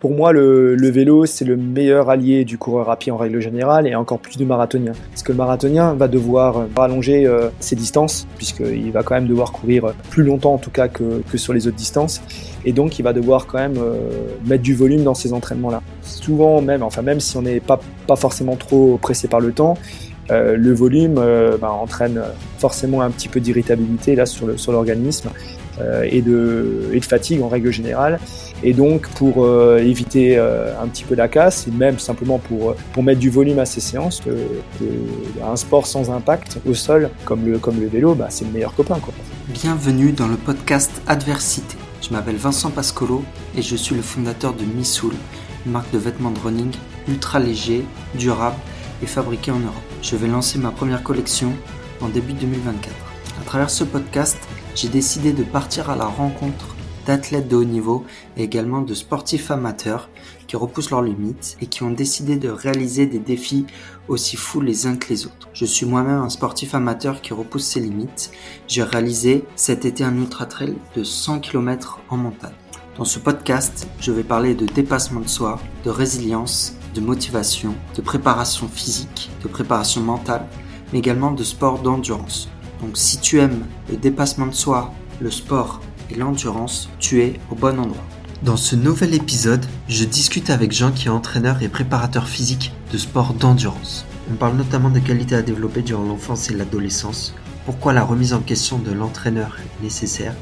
Pour moi, le, vélo, c'est le meilleur allié du coureur à pied en règle générale et encore plus du marathonien. Parce que le marathonien va devoir rallonger euh, ses distances, puisqu'il va quand même devoir courir plus longtemps en tout cas que, que sur les autres distances. Et donc, il va devoir quand même euh, mettre du volume dans ces entraînements-là. Souvent, même, enfin, même si on n'est pas, pas forcément trop pressé par le temps, euh, le volume bah, entraîne forcément un petit peu d'irritabilité là sur l'organisme sur et, de, et de fatigue en règle générale. Et donc, pour euh, éviter euh, un petit peu la casse, et même simplement pour, pour mettre du volume à ces séances, un sport sans impact au sol, comme le, comme le vélo, bah, c'est le meilleur copain. Bienvenue dans le podcast Adversité. Je m'appelle Vincent Pascolo et je suis le fondateur de Missoul, une marque de vêtements de running ultra léger, durable et fabriqué en Europe. Je vais lancer ma première collection en début 2024. À travers ce podcast, j'ai décidé de partir à la rencontre d'athlètes de haut niveau et également de sportifs amateurs qui repoussent leurs limites et qui ont décidé de réaliser des défis aussi fous les uns que les autres. Je suis moi-même un sportif amateur qui repousse ses limites. J'ai réalisé cet été un ultra trail de 100 km en montagne. Dans ce podcast, je vais parler de dépassement de soi, de résilience, de motivation, de préparation physique, de préparation mentale, mais également de sport d'endurance. Donc si tu aimes le dépassement de soi, le sport l'endurance, tu es au bon endroit. Dans ce nouvel épisode, je discute avec Jean qui est entraîneur et préparateur physique de sport d'endurance. On parle notamment des qualités à développer durant l'enfance et l'adolescence, pourquoi la remise en question de l'entraîneur est nécessaire,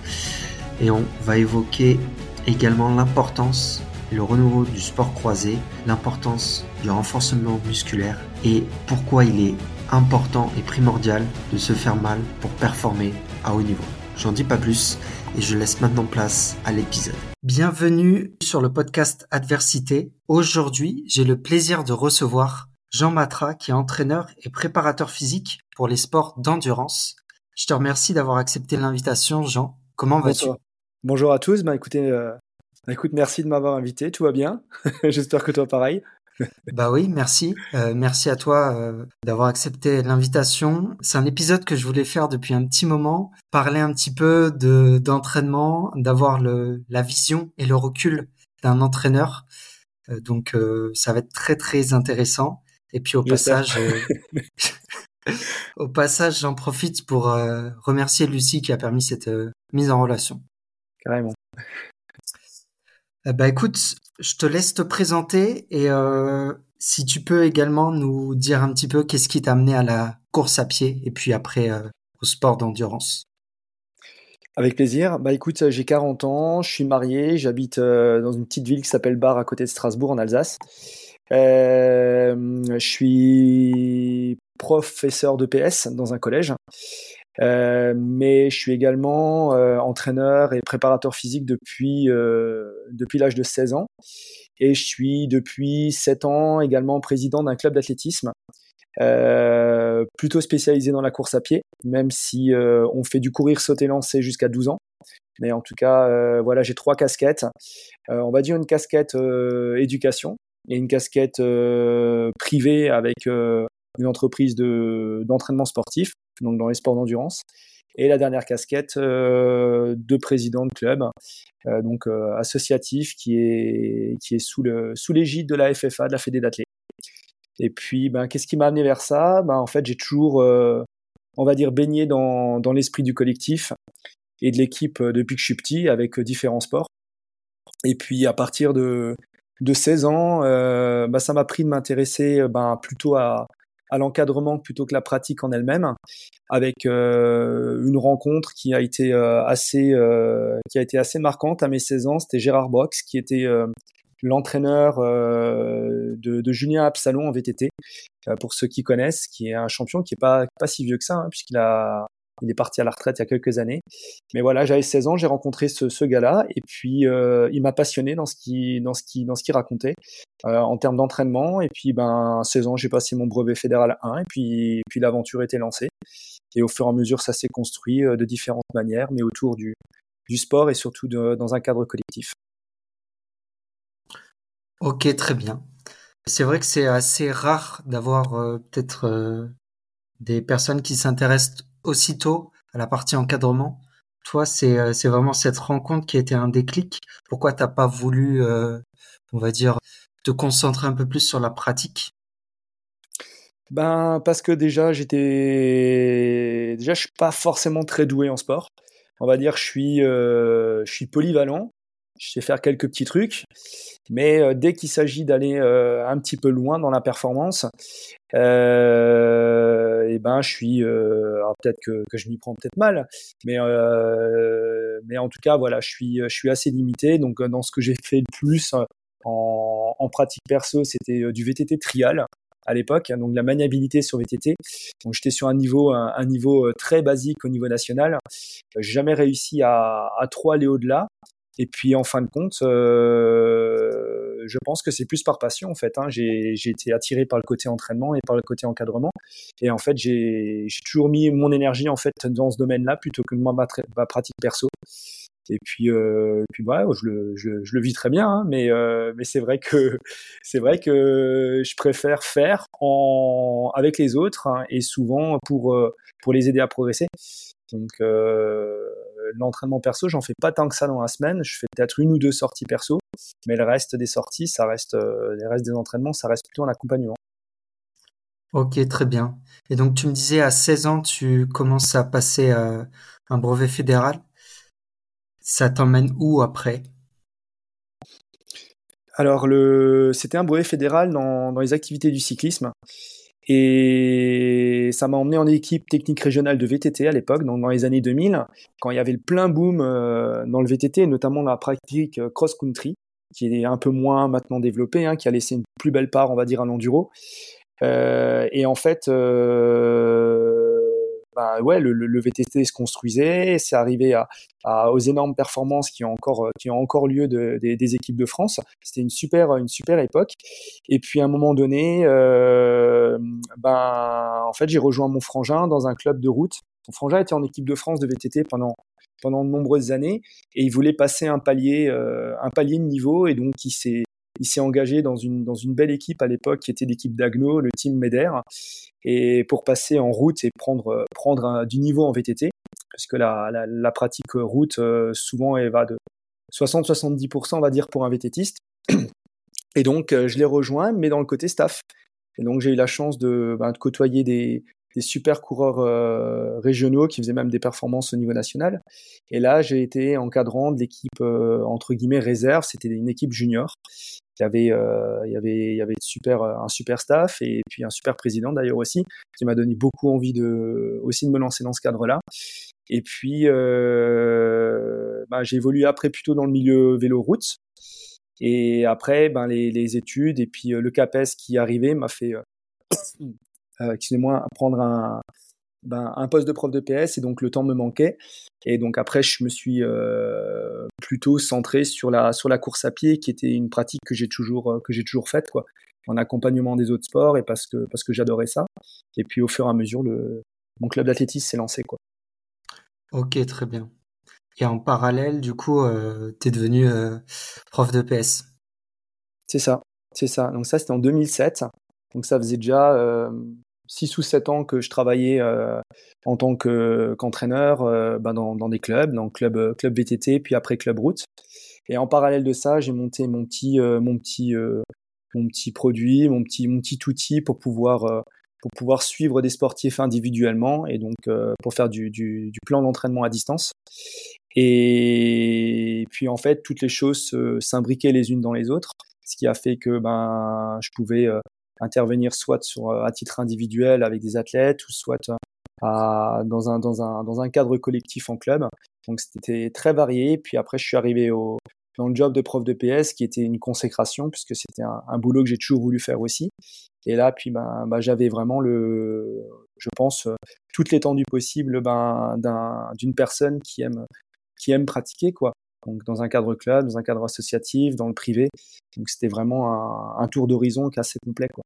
et on va évoquer également l'importance et le renouveau du sport croisé, l'importance du renforcement musculaire et pourquoi il est important et primordial de se faire mal pour performer à haut niveau. J'en dis pas plus et je laisse maintenant place à l'épisode. Bienvenue sur le podcast Adversité. Aujourd'hui, j'ai le plaisir de recevoir Jean Matra qui est entraîneur et préparateur physique pour les sports d'endurance. Je te remercie d'avoir accepté l'invitation, Jean. Comment vas-tu? Bonjour à tous. Bah, écoutez, euh, écoute, merci de m'avoir invité. Tout va bien. J'espère que toi pareil. Bah oui, merci. Euh, merci à toi euh, d'avoir accepté l'invitation. C'est un épisode que je voulais faire depuis un petit moment, parler un petit peu de d'entraînement, d'avoir le la vision et le recul d'un entraîneur. Euh, donc ça va être très très intéressant. Et puis au passage, au passage, j'en profite pour remercier Lucie qui a permis cette mise en relation. Carrément. Bah écoute, je te laisse te présenter et euh, si tu peux également nous dire un petit peu qu'est-ce qui t'a amené à la course à pied et puis après euh, au sport d'endurance. Avec plaisir. Bah écoute, j'ai 40 ans, je suis marié, j'habite euh, dans une petite ville qui s'appelle Bar à côté de Strasbourg en Alsace. je suis professeur de PS dans un collège. Euh, mais je suis également euh, entraîneur et préparateur physique depuis, euh, depuis l'âge de 16 ans. Et je suis depuis 7 ans également président d'un club d'athlétisme, plutôt spécialisé dans la course à pied, même si on fait du courir, sauter, lancer jusqu'à 12 ans. Mais en tout cas, voilà, j'ai trois casquettes. on va dire une casquette éducation et une casquette privée avec une entreprise d'entraînement sportif donc dans les sports d'endurance. Et la dernière casquette euh, de président de club, euh, donc euh, associatif, qui est, qui est sous l'égide sous de la FFA, de la Fédé d'athlètes. Et puis, ben, qu'est-ce qui m'a amené vers ça? Ben, En fait, j'ai toujours, on va dire, baigné dans, dans l'esprit du collectif et de l'équipe depuis que je suis petit, avec différents sports. Et puis, à partir de, de 16 ans, ben, ça m'a pris de m'intéresser ben, plutôt à, à l'encadrement plutôt que la pratique en elle-même, avec euh, une rencontre qui a été euh, assez euh, qui a été assez marquante à mes 16 ans. C'était Gérard Box qui était l'entraîneur de, de, Julien Absalon en VTT, pour ceux qui connaissent, qui est un champion qui est pas pas si vieux que ça, hein, puisqu'il a il est parti à la retraite il y a quelques années. Mais voilà, j'avais 16 ans, j'ai rencontré ce, ce gars-là et puis euh, il m'a passionné dans ce qui dans ce qui dans ce qu'il racontait euh, en termes d'entraînement et puis ben 16 ans, j'ai passé mon brevet fédéral 1 et puis puis l'aventure était lancée. Et au fur et à mesure, ça s'est construit euh, de différentes manières, mais autour du du sport et surtout dans un cadre collectif. Ok, très bien. C'est vrai que c'est assez rare d'avoir peut-être des personnes qui s'intéressent aussitôt à la partie encadrement. toi, c'est c'est vraiment cette rencontre qui a été un déclic. Pourquoi t'as pas voulu, on va dire, te concentrer un peu plus sur la pratique? Ben parce que déjà j'étais déjà suis pas forcément très doué en sport. On va dire je suis je suis polyvalent. Je sais faire quelques petits trucs, mais euh, dès qu'il s'agit d'aller euh, un petit peu loin dans la performance, euh, et eh ben je suis, alors peut-être que, je m'y prends peut-être mal, mais mais en tout cas voilà, je suis je suis assez limité. Donc dans ce que j'ai fait le plus en, pratique perso, c'était du VTT trial à l'époque, donc la maniabilité sur VTT. Donc j'étais sur un niveau, un, niveau très basique au niveau national. J'ai jamais réussi à, à trop aller au-delà. Et puis en fin de compte, euh, je pense que c'est plus par passion en fait. Hein. J'ai été attiré par le côté entraînement et par le côté encadrement. Et en fait, j'ai toujours mis mon énergie en fait dans ce domaine-là plutôt que moi ma, pratique perso. Et puis, euh, puis ouais, je le, je, le vis très bien, hein, mais, euh, mais c'est vrai que c'est vrai que je préfère faire en, avec les autres hein, et souvent pour euh, pour les aider à progresser. Donc euh, l'entraînement perso, j'en fais pas tant que ça dans la semaine. Je fais peut-être une ou deux sorties perso, mais le reste des sorties, ça reste, euh, les restes des entraînements, ça reste plutôt en accompagnement. Ok, très bien. Et donc tu me disais à 16 ans, tu commences à passer euh, un brevet fédéral. Ça t'emmène où après? Alors le, c'était un brevet fédéral dans, dans les activités du cyclisme. Et ça m'a emmené en équipe technique régionale de VTT à l'époque, donc dans les années 2000, quand il y avait le plein boom euh, dans le VTT, notamment dans la pratique euh, cross-country, qui est un peu moins maintenant développée, hein, qui a laissé une plus belle part, on va dire, à l'enduro. Euh, et en fait, bah ouais, le, VTT se construisait, c'est arrivé aux énormes performances qui ont encore, encore lieu de, des équipes de France. C'était une super, une super époque. Et puis à un moment donné, euh, ben en fait j'ai rejoint mon frangin dans un club de route. Mon frangin était en équipe de France de VTT pendant pendant de nombreuses années et il voulait passer un palier, euh, un palier de niveau et donc il s'est il s'est engagé dans une, dans une belle équipe à l'époque qui était l'équipe d'Agno, le team Meder, et pour passer en route et prendre, prendre du niveau en VTT, parce que la, la, la pratique route, euh, souvent, elle va de 60-70%, on va dire, pour un VTTiste. Et donc, euh, je l'ai rejoint, mais dans le côté staff. Et donc, j'ai eu la chance de, ben, de côtoyer des, des super coureurs euh, régionaux qui faisaient même des performances au niveau national. Et là, j'ai été encadrant de l'équipe euh, entre guillemets réserve. C'était une équipe junior. Il y avait, euh, il y avait, il y avait super, un super staff et puis un super président d'ailleurs aussi, qui m'a donné beaucoup envie de aussi de me lancer dans ce cadre-là. Et puis, bah, j'ai évolué après plutôt dans le milieu vélo route. Et après, ben, les, les études et puis le CAPES qui arrivait m'a fait euh, excusez-moi, prendre un, ben, un poste de prof de PS et donc le temps me manquait. Et donc après, je me suis euh, plutôt centré sur la, sur la course à pied, qui était une pratique que j'ai toujours, euh, que j'ai toujours faite, quoi, en accompagnement des autres sports et parce que, parce que j'adorais ça. Et puis au fur et à mesure, le, mon club d'athlétisme s'est lancé, quoi. Ok, très bien. Et en parallèle, du coup, euh, tu es devenu euh, prof de PS. C'est ça, c'est ça. Donc ça, c'était en 2007. Donc ça faisait déjà euh, 6 ou 7 ans que je travaillais euh, en tant qu'entraîneur euh, ben dans, des clubs, dans club, euh, club VTT, puis après club route. Et en parallèle de ça, j'ai monté mon petit, mon petit, mon petit produit, mon petit, mon petit outil pour pouvoir pour pouvoir suivre des sportifs individuellement et donc pour faire du, du, du plan d'entraînement à distance. Et puis en fait, toutes les choses s'imbriquaient les unes dans les autres, ce qui a fait que ben je pouvais intervenir soit sur, euh, à titre individuel avec des athlètes ou soit euh, dans, un, cadre collectif en club. Donc c'était très varié. Puis après, je suis arrivé au, dans le job de prof de PS qui était une consécration puisque c'était un, un, boulot que j'ai toujours voulu faire aussi. Et là, puis ben, ben j'avais vraiment le, je pense, euh, toute l'étendue possible ben, d'une personne qui aime, qui aime pratiquer quoi donc dans un cadre club, dans un cadre associatif, dans le privé. Donc c'était vraiment un, un tour d'horizon qui est assez complet. Quoi.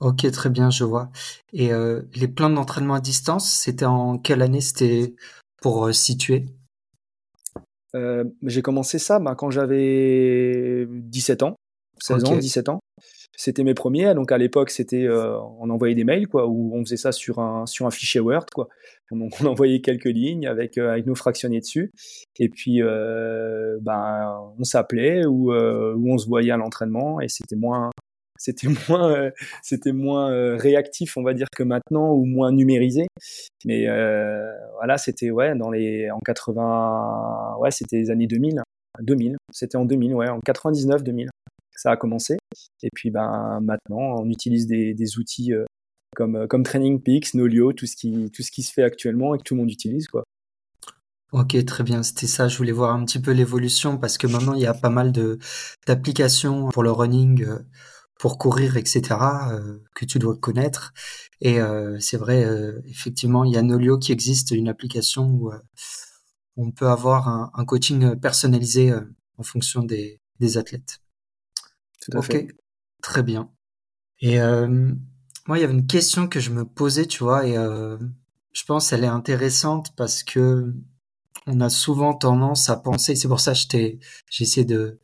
Ok, très bien, je vois. Et euh, les plans d'entraînement à distance, c'était en quelle année C'était pour euh, situer? Euh, J'ai commencé ça bah, quand j'avais 17 ans, 16 okay. ans, 17 ans. C'était mes premiers. Donc à l'époque, c'était on envoyait des mails quoi, où on faisait ça sur un sur un fichier Word quoi. Donc on envoyait quelques lignes avec avec nos fractionnés dessus. Et puis ben on s'appelait ou ou on se voyait à l'entraînement et c'était moins c'était moins euh, c'était moins euh, réactif on va dire que maintenant ou moins numérisé mais euh, voilà c'était ouais dans les en 80 ouais c'était les années 2000 2000 c'était en 2000 ouais en 99 2000 ça a commencé et puis ben maintenant on utilise des, des outils comme comme Training Peaks Nolio tout ce qui tout ce qui se fait actuellement et que tout le monde utilise quoi Ok, très bien. C'était ça. Je voulais voir un petit peu l'évolution parce que maintenant il y a pas mal de d'applications pour le running pour courir, etc., euh, que tu dois connaître. Et euh, c'est vrai, euh, effectivement, il y a Nolio qui existe, une application où on peut avoir un, coaching personnalisé en fonction des, des athlètes. Tout à ok, très bien. Et moi, il y avait une question que je me posais, tu vois, et je pense qu'elle est intéressante parce que on a souvent tendance à penser, c'est pour ça que j'ai essayé de,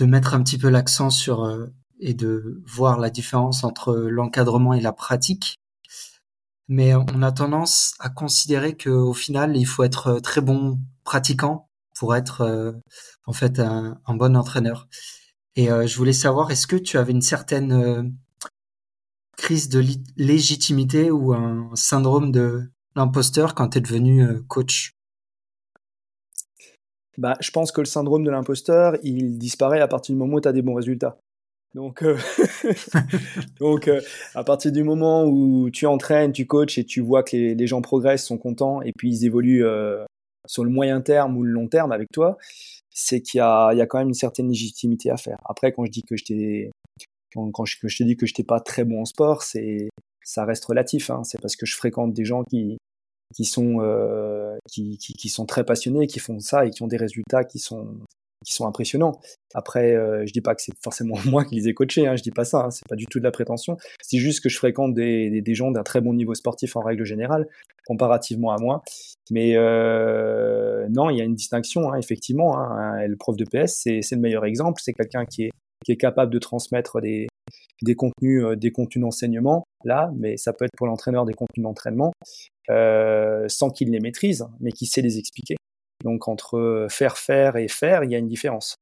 de mettre un petit peu l'accent sur et de voir la différence entre l'encadrement et la pratique. Mais on a tendance à considérer qu'au final, il faut être très bon pratiquant pour être euh, en fait un, bon entraîneur. Et euh, je voulais savoir, est-ce que tu avais une certaine euh, crise de légitimité ou un syndrome de l'imposteur quand tu es devenu coach? Bah, je pense que le syndrome de l'imposteur, il disparaît à partir du moment où tu as des bons résultats. Donc, euh, donc euh, à partir du moment où tu entraînes, tu coaches et tu vois que les, gens progressent, sont contents et puis ils évoluent euh, sur le moyen terme ou le long terme avec toi, c'est qu'il y a, il y a quand même une certaine légitimité à faire. Après, quand je dis que je t'ai, quand, je, que te dis que je t'ai pas très bon en sport, c'est, ça reste relatif. Hein. C'est parce que je fréquente des gens qui, qui sont, qui, qui, qui sont très passionnés, qui font ça et qui ont des résultats qui sont qui sont impressionnants. Après, euh, je dis pas que c'est forcément moi qui les ai coachés, hein, je dis pas ça, hein, c'est pas du tout de la prétention. C'est juste que je fréquente des, des, gens d'un très bon niveau sportif en règle générale, comparativement à moi. Mais euh, non, il y a une distinction, hein, effectivement. Hein, le prof de PS, c'est le meilleur exemple. C'est quelqu'un qui est, qui est capable de transmettre des, des contenus, euh, des contenus d'enseignement, là, mais ça peut être pour l'entraîneur des contenus d'entraînement, euh, sans qu'il les maîtrise, mais qui sait les expliquer. Donc entre faire faire et faire, il y a une différence.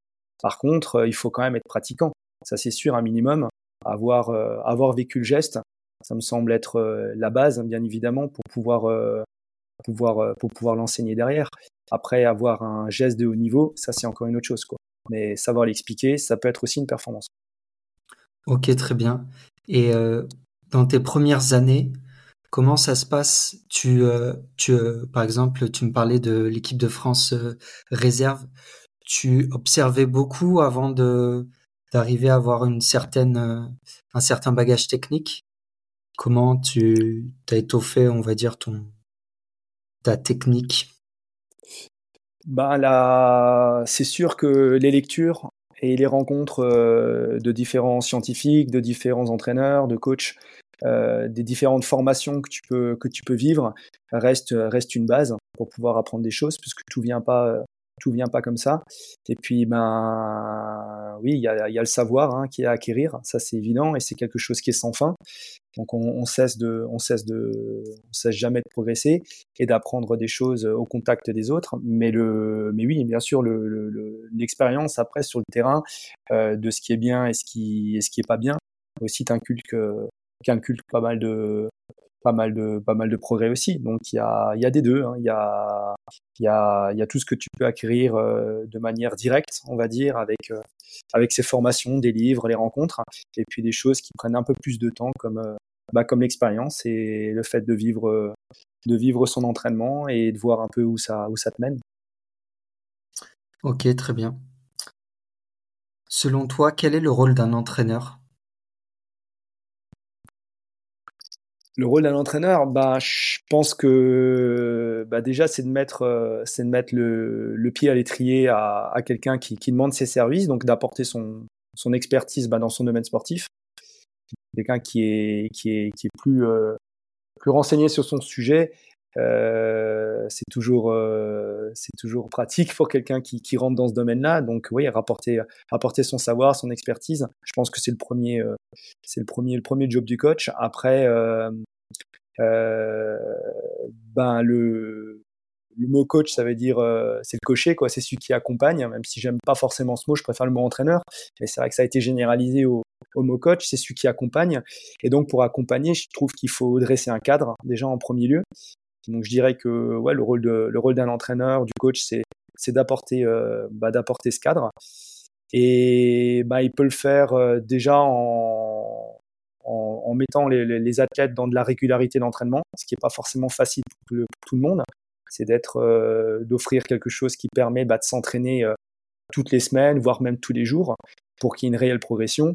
Par contre, il faut quand même être pratiquant. Ça c'est sûr, un minimum. Avoir, avoir vécu le geste, ça me semble être la base, bien évidemment, pour pouvoir, pouvoir, pour pouvoir l'enseigner derrière. Après, avoir un geste de haut niveau, ça c'est encore une autre chose. Quoi. Mais savoir l'expliquer, ça peut être aussi une performance. Ok, très bien. Et dans tes premières années, Comment ça se passe? Tu, euh, tu euh, par exemple, tu me parlais de l'équipe de France euh, réserve. Tu observais beaucoup avant de d'arriver à avoir une certaine, un certain bagage technique? Comment tu as étoffé, on va dire, ton ta technique? Bah là, c'est sûr que les lectures et les rencontres de différents scientifiques, de différents entraîneurs, de coachs euh, des différentes formations que tu peux vivre reste reste une base pour pouvoir apprendre des choses puisque tout vient pas tout vient pas comme ça. Et puis, ben, oui, il y a, le savoir hein, qui est à acquérir, ça c'est évident, et c'est quelque chose qui est sans fin. Donc, on, on, cesse de, on cesse de, on cesse jamais de progresser et d'apprendre des choses au contact des autres. Mais le, mais oui, bien sûr, l'expérience le, après sur le terrain euh, de ce qui est bien et ce qui, et ce qui est pas bien aussi t'inculque calcule pas mal de pas mal de pas mal de progrès aussi. Donc il y a il y a des deux. Hein. Il y a il y a il y a tout ce que tu peux acquérir euh, de manière directe, on va dire, avec euh, avec ces formations, des livres, les rencontres, et puis des choses qui prennent un peu plus de temps, comme euh, bah, comme l'expérience et le fait de vivre de vivre son entraînement et de voir un peu où ça où ça te mène. Ok, très bien. Selon toi, quel est le rôle d'un entraîneur? Le rôle d'un entraîneur, bah, je pense que bah, déjà, c'est de mettre, euh, c'est de mettre le, pied à l'étrier à, quelqu'un qui, demande ses services, donc d'apporter son, expertise bah, dans son domaine sportif. Quelqu'un qui est, euh, plus renseigné sur son sujet Euh, c'est toujours, euh, c'est toujours pratique pour quelqu'un qui, qui, rentre dans ce domaine-là. Donc oui, rapporter, rapporter son savoir, son expertise. Je pense que c'est le premier, euh, c'est le premier, le premier job du coach. Après, euh, ben le le mot coach, ça veut dire c'est le cocher, quoi. C'est celui qui accompagne. Même si j'aime pas forcément ce mot, je préfère le mot entraîneur. Mais c'est vrai que ça a été généralisé au, au mot coach. C'est celui qui accompagne. Et donc pour accompagner, je trouve qu'il faut dresser un cadre déjà en premier lieu. Donc je dirais que ouais, le rôle de le rôle d'un entraîneur, du coach, c'est c'est d'apporter euh, bah, d'apporter ce cadre. Et bah, il peut le faire euh, déjà en, en, mettant les, athlètes dans de la régularité d'entraînement, ce qui n'est pas forcément facile pour, tout le monde. C'est d'être euh, d'offrir quelque chose qui permet bah, de s'entraîner toutes les semaines, voire même tous les jours, pour qu'il y ait une réelle progression.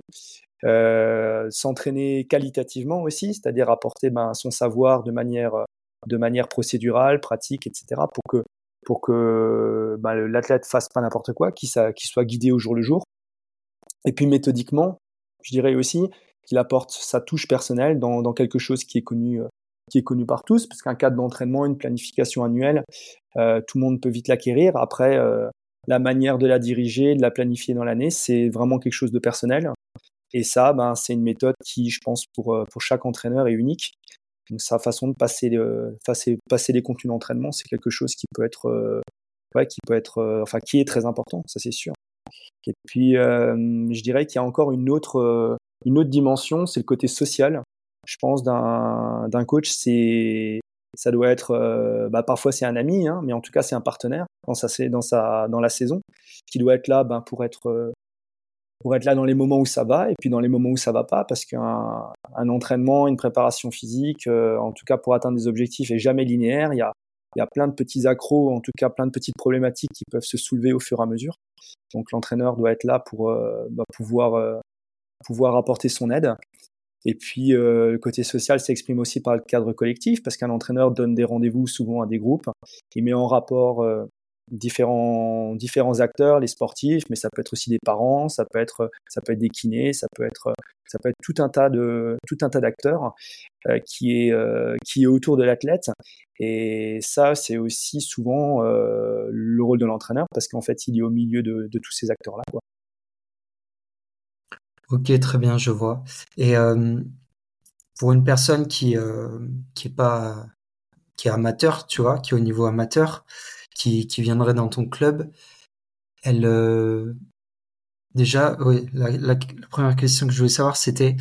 S'entraîner qualitativement aussi, c'est-à-dire apporter ben, son savoir de manière de manière procédurale, pratique, etc. pour que pour que bah, l'athlète fasse pas n'importe quoi, qu'il soit guidé au jour le jour. Et puis méthodiquement, je dirais aussi qu'il apporte sa touche personnelle dans, quelque chose qui est connu euh, qui est connu par tous, parce qu'un cadre d'entraînement, une planification annuelle, euh, tout le monde peut vite l'acquérir. Après, euh, la manière de la diriger, de la planifier dans l'année, c'est vraiment quelque chose de personnel. Et ça, ben, c'est une méthode qui, je pense, pour, pour chaque entraîneur est unique. Donc sa façon de passer, le, passer, passer les contenus d'entraînement, c'est quelque chose qui peut être, euh, ouais, qui peut être, euh, enfin qui est très important, ça c'est sûr. Et puis euh, je dirais qu'il y a encore une autre, euh, une autre dimension, c'est le côté social. Je pense d'un d'un coach, c'est ça doit être, euh, bah, parfois c'est un ami, hein, mais en tout cas c'est un partenaire dans sa, dans sa, dans la saison, qui doit être là, ben, pour être pour être là dans les moments où ça va et puis dans les moments où ça va pas parce qu'un un entraînement, une préparation physique, euh, en tout cas pour atteindre des objectifs, est jamais linéaire. Il y a, y a plein de petits accros, en tout cas plein de petites problématiques qui peuvent se soulever au fur et à mesure. Donc l'entraîneur doit être là pour euh, bah, pouvoir euh, pouvoir apporter son aide. Et puis le côté social s'exprime aussi par le cadre collectif parce qu'un entraîneur donne des rendez-vous souvent à des groupes. Il met en rapport différents différents acteurs, les sportifs, mais ça peut être aussi des parents, ça peut être ça peut être des kinés, ça peut être ça peut être tout un tas de tout un tas d'acteurs euh, qui est euh, qui est autour de l'athlète et ça c'est aussi souvent euh, le rôle de l'entraîneur parce qu'en fait il est au milieu de, tous ces acteurs là quoi. Ok très bien je vois et pour une personne qui qui est pas qui est amateur tu vois qui est au niveau amateur qui, qui viendrait dans ton club, elle euh, déjà, oui, la, première question que je voulais savoir, c'était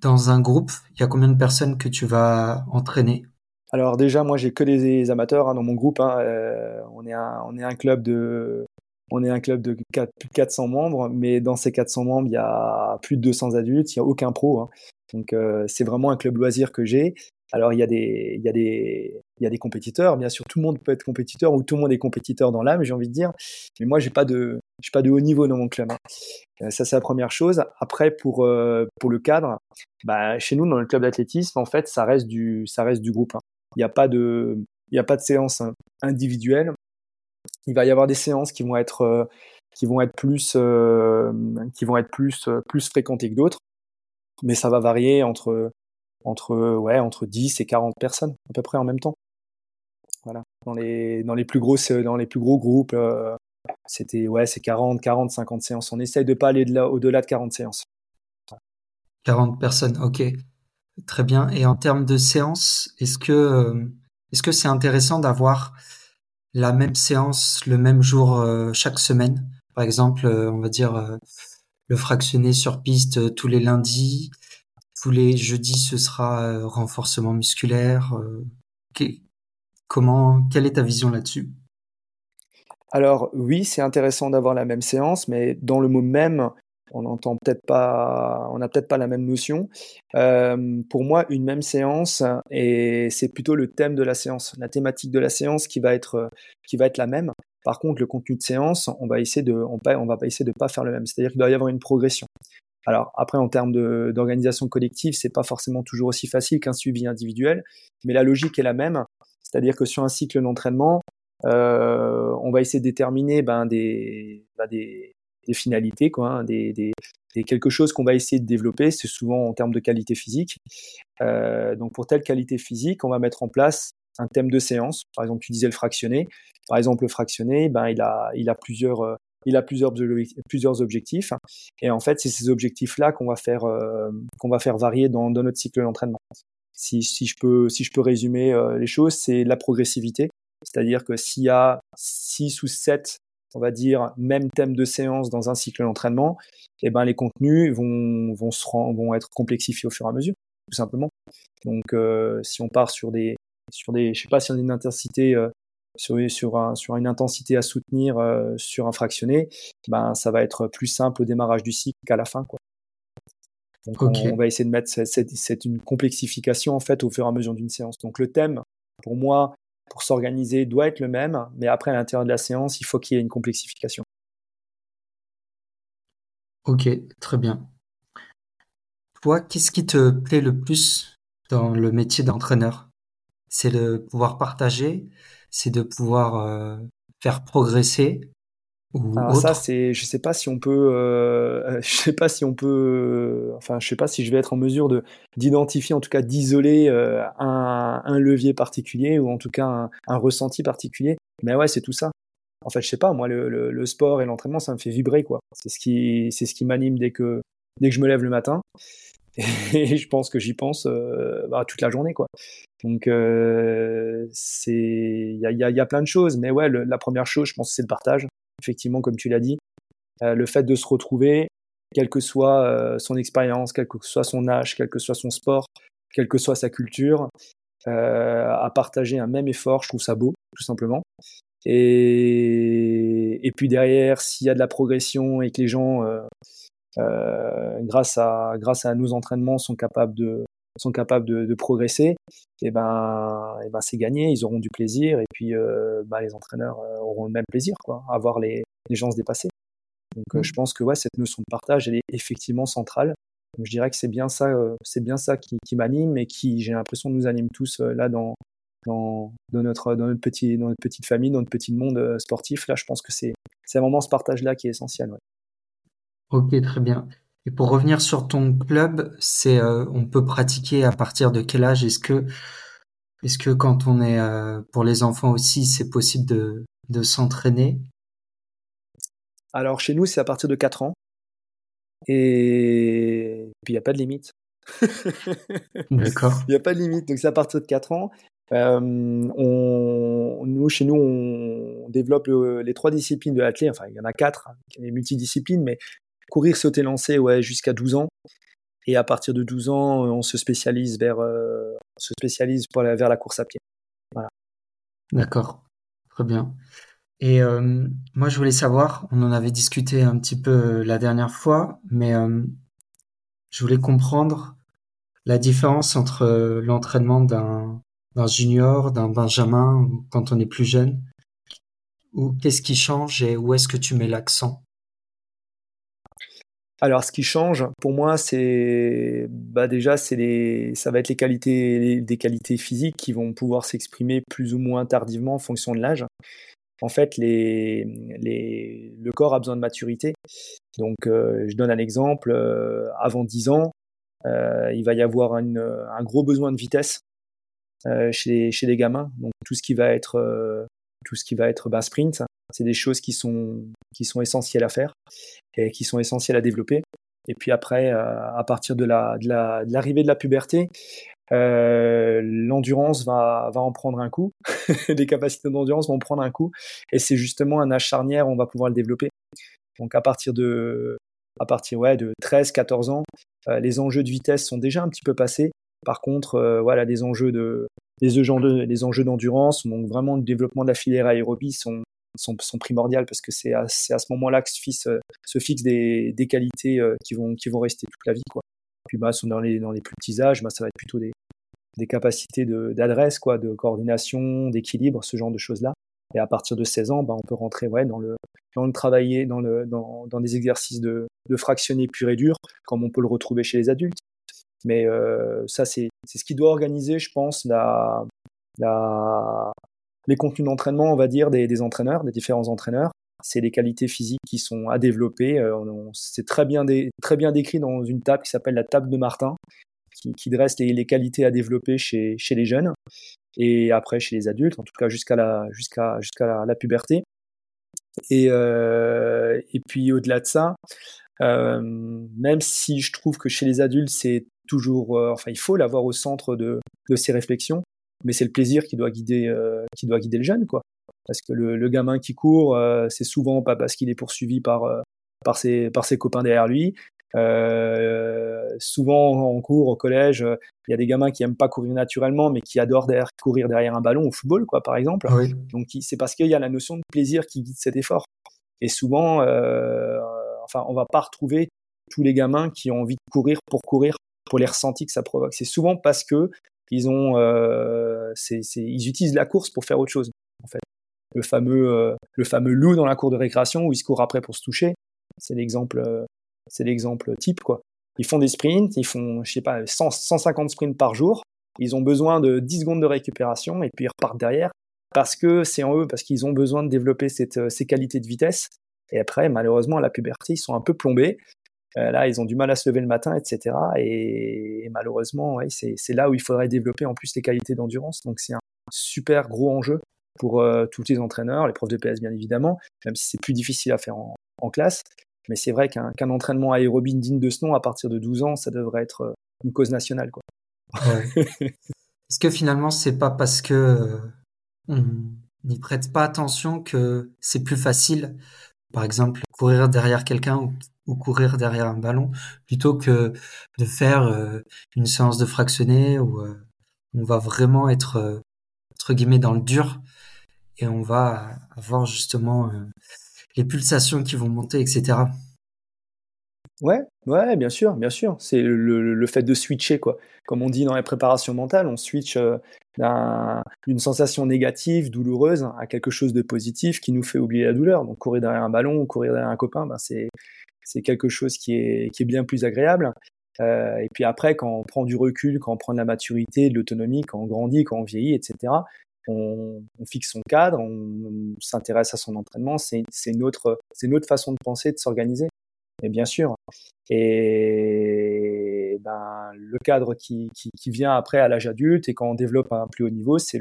dans un groupe, il y a combien de personnes que tu vas entraîner? Alors déjà, moi, j'ai que des amateurs hein, dans mon groupe. Hein. Euh, on est un club de on est un club de 4, plus de 400 membres, mais dans ces 400 membres, il y a plus de 200 adultes, il n'y a aucun pro. Hein. Donc euh, c'est vraiment un club loisir que j'ai. Alors il y a des, il y a des, il y a des compétiteurs. Bien sûr, tout le monde peut être compétiteur ou tout le monde est compétiteur dans l'âme, j'ai envie de dire. Mais moi, j'ai pas de, pas de haut niveau dans mon club. Hein. Ça, c'est la première chose. Après, pour euh, pour le cadre, bah, chez nous, dans le club d'athlétisme, en fait, ça reste du, ça reste du groupe. Hein. Il n'y a pas de, il y a pas de séance individuelle. Il va y avoir des séances qui vont être, euh, qui vont être plus, euh, qui vont être plus, plus fréquentées que d'autres. Mais ça va varier entre entre ouais entre 10 et 40 personnes à peu près en même temps. Voilà. Dans les dans les plus gros dans les plus gros groupes euh, c'était ouais, c'est 40 40 50 séances. On essaye de pas aller de là au-delà de 40 séances. 40 personnes. OK. Très bien et en termes de séances, est-ce que euh, est-ce que c'est intéressant d'avoir la même séance le même jour euh, chaque semaine. Par exemple, euh, on va dire euh, le fractionner sur piste tous les lundis. Tous les jeudis, ce sera renforcement musculaire. Euh, comment, quelle est ta vision là-dessus? Alors oui, c'est intéressant d'avoir la même séance, mais dans le mot même, on n'entend peut-être pas, on n'a peut-être pas la même notion. Euh, pour moi, une même séance, et c'est plutôt le thème de la séance, la thématique de la séance qui va être, qui va être la même. Par contre, le contenu de séance, on va essayer de, on, on va essayer de pas faire le même. C'est-à-dire qu'il doit y avoir une progression. Alors après, en termes d'organisation collective, c'est pas forcément toujours aussi facile qu'un suivi individuel, mais la logique est la même. C'est-à-dire que sur un cycle d'entraînement, euh, on va essayer de déterminer ben, des, ben, des, des, finalités, quoi, hein, des, des, quelque chose qu'on va essayer de développer. C'est souvent en termes de qualité physique. Euh, donc pour telle qualité physique, on va mettre en place un thème de séance. Par exemple, tu disais le fractionné. Par exemple, le fractionné, ben, il a, il a plusieurs, euh, il a plusieurs, plusieurs objectifs. Et en fait, c'est ces objectifs-là qu'on va faire, euh, va faire varier dans, notre cycle d'entraînement. Si, si, je peux, si je peux résumer les choses, c'est la progressivité. C'est-à-dire que s'il y a six ou sept, on va dire, même thème de séance dans un cycle d'entraînement, eh ben, les contenus vont, vont, se vont être complexifiés au fur et à mesure, tout simplement. Donc, euh, si on part sur des, sur des, je sais pas si on a une intensité euh, sur, sur, un, sur une intensité à soutenir euh, sur un fractionné, ben ça va être plus simple au démarrage du cycle qu'à la fin, quoi. Donc on, va essayer de mettre cette, une complexification en fait au fur et à mesure d'une séance. Donc le thème, pour moi, pour s'organiser, doit être le même, mais après à l'intérieur de la séance, il faut qu'il y ait une complexification. Ok, très bien. Toi, qu'est-ce qui te plaît le plus dans le métier d'entraîneur? C'est de pouvoir partager, c'est de pouvoir euh, faire progresser Alors ça c'est je sais pas si on peut euh, je sais pas si on peut enfin je sais pas si je vais être en mesure de d'identifier en tout cas d'isoler euh, un, un, levier particulier ou en tout cas un, un ressenti particulier. Mais ouais c'est tout ça. En fait je sais pas moi le, le, le sport et l'entraînement ça me fait vibrer quoi. C'est ce qui c'est ce qui m'anime dès que dès que je me lève le matin. Et je pense que j'y pense euh, bah, toute la journée quoi. Donc euh, c'est il y a, y, a, y a, plein de choses. Mais ouais la première chose je pense c'est le partage effectivement comme tu l'as dit euh, le fait de se retrouver quelle que soit euh, son expérience quel que soit son âge quel que soit son sport quelle que soit sa culture euh, à partager un même effort je trouve ça beau tout simplement. Et, et puis derrière s'il y a de la progression et que les gens grâce à grâce à nos entraînements sont capables de sont capables de, de progresser, et eh ben, et eh ben c'est gagné, ils auront du plaisir et puis euh, bah, les entraîneurs euh, auront le même plaisir quoi, à voir les, les gens se dépasser. Donc euh, mmh. je pense que ouais, cette notion de partage elle est effectivement centrale. Donc je dirais que c'est bien ça, c'est bien ça qui, qui m'anime et qui j'ai l'impression nous anime tous là dans dans, dans, notre dans notre petit dans notre petite famille, dans notre petit monde sportif. Là, je pense que c'est c'est vraiment ce partage là qui est essentiel. Ouais. Ok, très bien. Et pour revenir sur ton club, c'est euh, on peut pratiquer à partir de quel âge? Est-ce que est-ce que quand on est euh, pour les enfants aussi, c'est possible de, de s'entraîner? Alors chez nous, c'est à partir de 4 ans. Et puis il n'y a pas de limite. D'accord. Il n'y a pas de limite, donc c'est à partir de 4 ans. Euh, on, nous, chez nous, on développe le, les trois disciplines de l'athlète. Enfin, il y en a quatre, hein, les multidisciplines, mais courir, sauter, lancer, ouais, jusqu'à 12 ans. Et à partir de 12 ans, on se spécialise vers, euh, se spécialise la, vers la course à pied. Voilà. D'accord, très bien. Et euh, moi, je voulais savoir, on en avait discuté un petit peu euh, la dernière fois, mais euh, je voulais comprendre la différence entre euh, l'entraînement d'un d'un junior, d'un benjamin, quand on est plus jeune. Ou qu'est-ce qui change et où est-ce que tu mets l'accent? Alors, ce qui change, pour moi, c'est bah déjà, les, ça va être les qualités, des qualités physiques qui vont pouvoir s'exprimer plus ou moins tardivement en fonction de l'âge. En fait, le corps a besoin de maturité. Donc, euh, je donne un exemple. Euh, avant 10 ans, euh, il va y avoir un gros besoin de vitesse chez, les gamins. Donc, tout ce qui va être, tout ce qui va être bah, sprint, c'est des choses qui sont, qui sont essentielles à faire et qui sont essentielles à développer. Et puis après, euh, à partir de la de la de l'arrivée de la puberté, euh, l'endurance va va en prendre un coup. les capacités d'endurance vont prendre un coup. Et c'est justement un âge charnière où on va pouvoir le développer. Donc à partir de à partir ouais de 13 14 ans, euh, les enjeux de vitesse sont déjà un petit peu passés. Par contre, voilà, les enjeux de les enjeux d'endurance, donc vraiment le développement de la filière aérobie sont sont, primordiales parce que c'est à, à, ce moment-là que se fixe, se fixe des, des qualités euh, qui vont, qui vont rester toute la vie. Quoi. Puis bah, dans, les, dans les plus petits âges, bah, ça va être plutôt des, des capacités d'adresse, quoi, de coordination, d'équilibre, ce genre de choses-là. Et à partir de 16 ans, bah, on peut rentrer ouais, dans, le, dans le travailler, dans, le, dans, dans des exercices de, de fractionner pur et dur, comme on peut le retrouver chez les adultes. Mais euh, ça, c'est ce qui doit organiser, je pense, la, la, les contenus d'entraînement, on va dire, des, des, entraîneurs, des différents entraîneurs. C'est les qualités physiques qui sont à développer. Euh, c'est très bien, très bien décrit dans une table qui s'appelle la table de Martin, qui, dresse les, qualités à développer chez, chez les jeunes. et après chez les adultes, en tout cas jusqu'à la, la, puberté. Et, euh, et puis au-delà de ça, euh, même si je trouve que chez les adultes, c'est toujours, enfin, il faut l'avoir au centre de, de ses réflexions, mais c'est le plaisir qui doit guider, euh, qui doit guider le jeune, quoi. Parce que le, le gamin qui court, euh, c'est souvent pas parce qu'il est poursuivi par par ses par ses copains derrière lui, euh, souvent en cours, au collège, il y a des gamins qui aiment pas courir naturellement, mais qui adorent derrière, courir derrière un ballon au football, quoi, par exemple. Ah oui. Donc c'est parce qu'il y a la notion de plaisir qui guide cet effort. Et souvent, euh, enfin, on va pas retrouver tous les gamins qui ont envie de courir pour courir, pour les ressentis que ça provoque. C'est souvent parce que euh, ils utilisent la course pour faire autre chose. En fait, le fameux, euh, le fameux loup dans la cour de récréation où ils se courent après pour se toucher. C'est l'exemple, euh, type. Ils font des sprints, ils font, je sais pas, 100, 150 sprints par jour. Ils ont besoin de 10 secondes de récupération et puis ils repartent derrière parce que c'est en eux, parce qu'ils ont besoin de développer ces qualités de vitesse. Et après, malheureusement, à la puberté, ils sont un peu plombés. Euh, là, ils ont du mal à se lever le matin, etc. Et, et malheureusement, ouais, c'est là où il faudrait développer en plus les qualités d'endurance. Donc c'est un super gros enjeu pour euh, tous les entraîneurs, les profs de PS bien évidemment, même si c'est plus difficile à faire en, en classe. Mais c'est vrai qu'un entraînement aérobie digne de ce nom à partir de 12 ans, ça devrait être euh, une cause nationale. Quoi. Ouais. Est-ce que finalement, c'est pas parce que euh, on n'y prête pas attention que c'est plus facile, par exemple, courir derrière quelqu'un ou, ou, courir derrière un ballon, plutôt que de faire euh, une séance de fractionné où euh, on va vraiment être euh, entre guillemets dans le dur et on va avoir justement les pulsations qui vont monter, etc. Ouais, ouais, bien sûr, bien sûr. C'est le, le, fait de switcher, quoi. Comme on dit dans les préparations mentales, on switch d'une sensation négative, douloureuse, à quelque chose de positif qui nous fait oublier la douleur. Donc courir derrière un ballon ou courir derrière un copain, ben, c'est c'est quelque chose qui est, qui est bien plus agréable. Euh, et puis après, quand on prend du recul, quand on prend de la maturité, de l'autonomie, quand on grandit, quand on vieillit, etc., on, fixe son cadre, on, s'intéresse à son entraînement. C'est notre, notre façon de penser, de s'organiser. Et bien sûr. Et ben, le cadre qui, qui, vient après à l'âge adulte et quand on développe à un plus haut niveau, c'est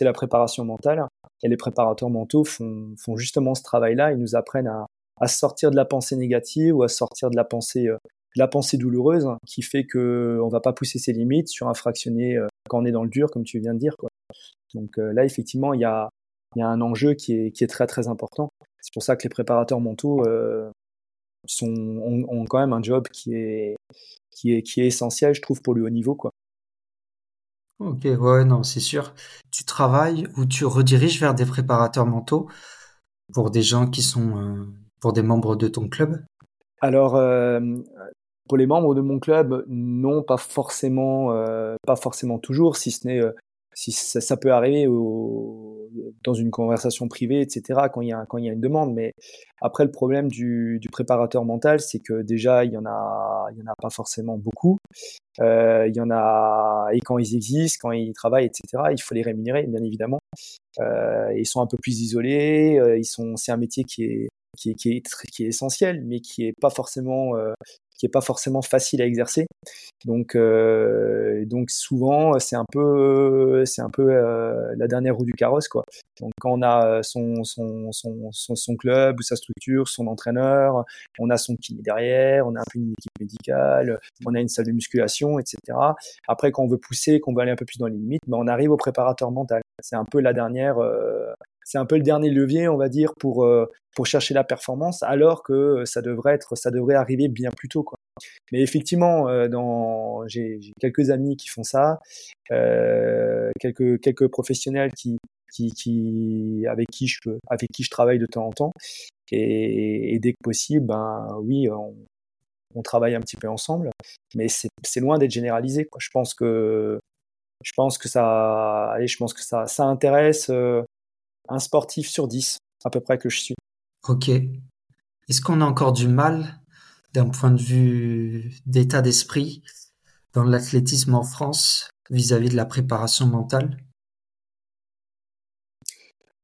la préparation mentale. Et les préparateurs mentaux font, font justement ce travail-là. Ils nous apprennent à, à sortir de la pensée négative ou à sortir de la pensée, euh, la pensée douloureuse qui fait que on va pas pousser ses limites sur un fractionné euh, quand on est dans le dur, comme tu viens de dire. Donc euh, là, effectivement, il y a, y a un enjeu qui est, qui est très très important. C'est pour ça que les préparateurs mentaux euh, sont, ont, quand même un job qui est, qui est, qui est essentiel, je trouve, pour le haut niveau. Quoi. Ok, ouais, non, c'est sûr. Tu travailles ou tu rediriges vers des préparateurs mentaux pour des gens qui sont, euh, pour des membres de ton club? Alors, euh, pour les membres de mon club, non, pas forcément, euh, pas forcément toujours, si ce n'est si ça, peut arriver dans une conversation privée, etc., quand il y a, quand il y a une demande. Mais après, le problème du, du préparateur mental, c'est que déjà, il y en a, en a pas forcément beaucoup. Euh, il y en a, et quand ils existent, quand ils travaillent, etc., il faut les rémunérer, bien évidemment. Euh, ils sont un peu plus isolés. Euh, ils c'est un métier qui est, qui est, essentiel, mais qui est pas forcément euh, pas forcément facile à exercer. Donc, euh, souvent c'est un peu, euh, la dernière roue du carrosse. Donc quand on a son club ou sa structure, son entraîneur, on a son kiné derrière, on a un peu une équipe médicale, on a une salle de musculation, etc. Après quand on veut pousser, qu'on veut aller un peu plus dans les limites, ben on arrive au préparateur mental. C'est un peu la dernière, euh, c'est un peu le dernier levier, on va dire, pour euh, pour chercher la performance, alors que ça devrait être, ça devrait arriver bien plus tôt. Mais effectivement, euh, j'ai, quelques amis qui font ça, euh, quelques quelques professionnels qui avec qui je avec qui je travaille de temps en temps, et, dès que possible, ben oui, on, travaille un petit peu ensemble, mais c'est, loin d'être généralisé. Je pense que je pense que ça, allez, je pense que ça, ça intéresse euh, un sportif sur 10 à peu près que je suis. Ok. Est-ce qu'on a encore du mal d'un point de vue d'état d'esprit dans l'athlétisme en France vis-à-vis -vis de la préparation mentale?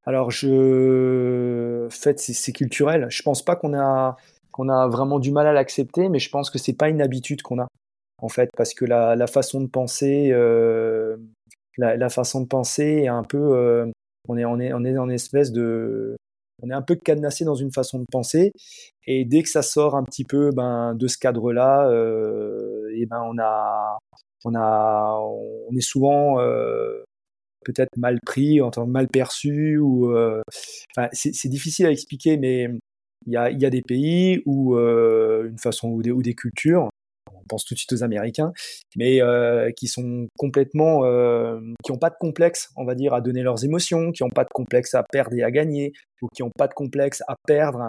Alors, je, en fait, c'est culturel. Je pense pas qu'on a qu'on a vraiment du mal à l'accepter, mais je pense que c'est pas une habitude qu'on a en fait, parce que la, la façon de penser, euh, la, façon de penser est un peu, on est, on est, on est en espèce de, on est un peu cadenassé dans une façon de penser. Et dès que ça sort un petit peu ben, de ce cadre-là, et ben on a, on a, on est souvent peut-être mal pris, en mal perçu, ou c'est difficile à expliquer, mais il y a, y a, des pays une façon ou des, ou des cultures on pense tout de suite aux Américains, mais euh, qui sont complètement, euh, qui n'ont pas de complexe, on va dire, à donner leurs émotions, qui n'ont pas de complexe à perdre et à gagner, ou qui n'ont pas de complexe à perdre,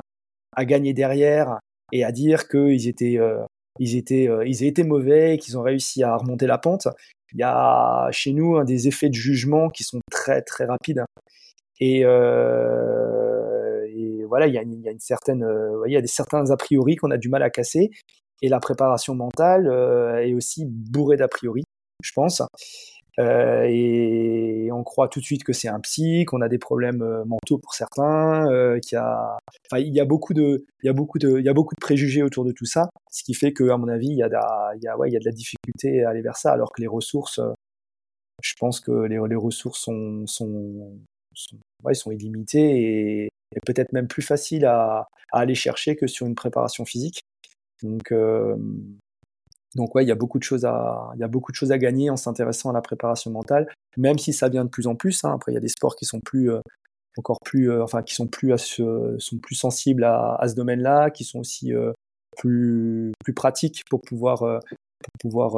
à gagner derrière, et à dire qu'ils étaient, euh, ils étaient, ils étaient mauvais, qu'ils ont réussi à remonter la pente. Il y a chez nous des effets de jugement qui sont très très rapides. Et, et voilà, il y, a il y a il y a des certains a priori qu'on a du mal à casser. Et la préparation mentale euh, est aussi bourrée d'a priori, je pense. Euh, et on croit tout de suite que c'est un psy, qu'on a des problèmes euh, mentaux pour certains, qu'il y a, il y a beaucoup de, préjugés autour de tout ça, ce qui fait que, à mon avis, il y a, de, la difficulté à aller vers ça, alors que les ressources, je pense que les, ressources sont, illimitées et, peut-être même plus faciles à, aller chercher que sur une préparation physique. Donc, euh, donc ouais, il y a beaucoup de choses à, il y a beaucoup de choses à gagner en s'intéressant à la préparation mentale, même si ça vient de plus en plus. Hein. Après, il y a des sports qui sont plus, euh, encore plus, euh, enfin, qui sont plus, à ce, sont plus sensibles à, à ce domaine-là, qui sont aussi plus, plus pratiques pour pouvoir, pour pouvoir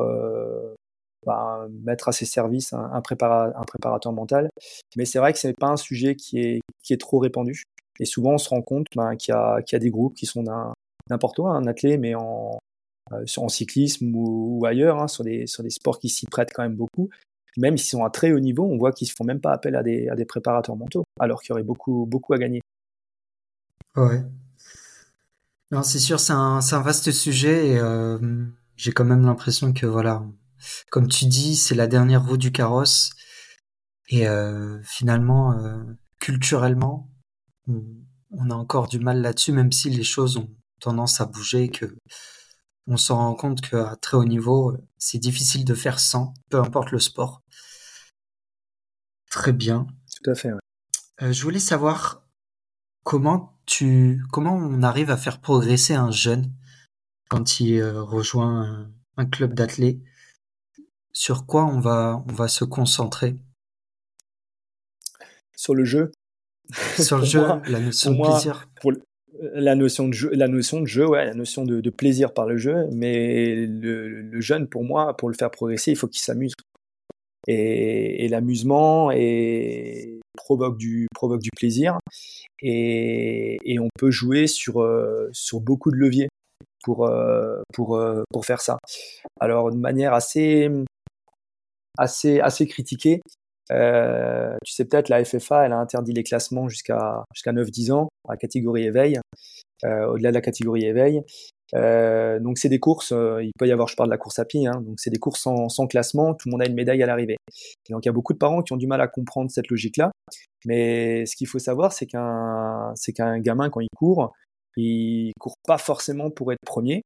bah, mettre à ses services un, un, un préparateur mental. Mais c'est vrai que ce n'est pas un sujet qui est, qui est trop répandu. Et souvent, on se rend compte ben, qu'il y, y, a des groupes qui sont d'un n'importe où, un athlète, mais en, euh, en cyclisme ou, ailleurs, hein, sur, des, sur des sports qui s'y prêtent quand même beaucoup. Même s'ils sont à très haut niveau, on voit qu'ils ne font même pas appel à des, à des préparateurs mentaux, alors qu'il y aurait beaucoup, beaucoup à gagner. Ouais. Non, c'est sûr, c'est un, un, vaste sujet et euh, j'ai quand même l'impression que, voilà, comme tu dis, c'est la dernière roue du carrosse. Et euh, finalement, euh, culturellement, on, on, a encore du mal là-dessus, même si les choses ont, tendance à bouger, que on se rend compte qu'à très haut niveau, c'est difficile de faire sans, peu importe le sport. Très bien. Tout à fait. Euh, je voulais savoir comment tu, comment on arrive à faire progresser un jeune quand il euh, rejoint un, club d'athlètes. Sur quoi on va, on va se concentrer? Sur le jeu. Sur le jeu, la notion de plaisir la notion de jeu, la notion de jeu, ouais, la notion de, plaisir par le jeu. Mais le, jeune, pour moi, pour le faire progresser, il faut qu'il s'amuse. Et, l'amusement provoque du provoque du plaisir. Et, et on peut jouer sur euh, sur beaucoup de leviers pour euh, pour euh, pour faire ça. Alors de manière assez assez assez critiquée, euh, tu sais peut-être, la FFA, elle a interdit les classements jusqu'à jusqu'à 9-10 ans, à catégorie éveil, euh, au-delà de la catégorie éveil. Euh, donc c'est des courses, euh, il peut y avoir, je parle de la course à pied, hein, donc c'est des courses sans, sans, classement, tout le monde a une médaille à l'arrivée. donc il y a beaucoup de parents qui ont du mal à comprendre cette logique-là, mais ce qu'il faut savoir, c'est qu'un c'est qu'un gamin quand il court, il court pas forcément pour être premier,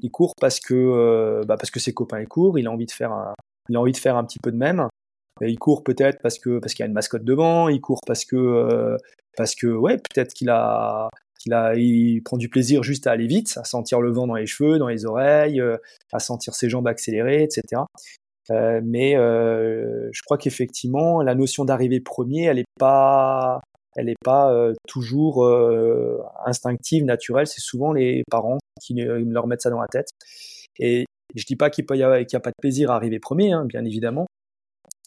il court parce que euh, bah parce que ses copains ils courent, il a envie de faire un, il a envie de faire un petit peu de même, il court peut-être parce que parce qu'il y a une mascotte devant, il court parce que euh, parce que ouais, peut-être qu'il a qu'il a il prend du plaisir juste à aller vite, à sentir le vent dans les cheveux, dans les oreilles, euh, à sentir ses jambes accélérées, etc. Euh, mais euh, je crois qu'effectivement la notion d'arriver premier, elle est pas elle est pas toujours instinctive, naturelle. C'est souvent les parents qui leur mettent ça dans la tête. Et je dis pas qu'il n'y a, a, pas de plaisir à arriver premier, hein, bien évidemment.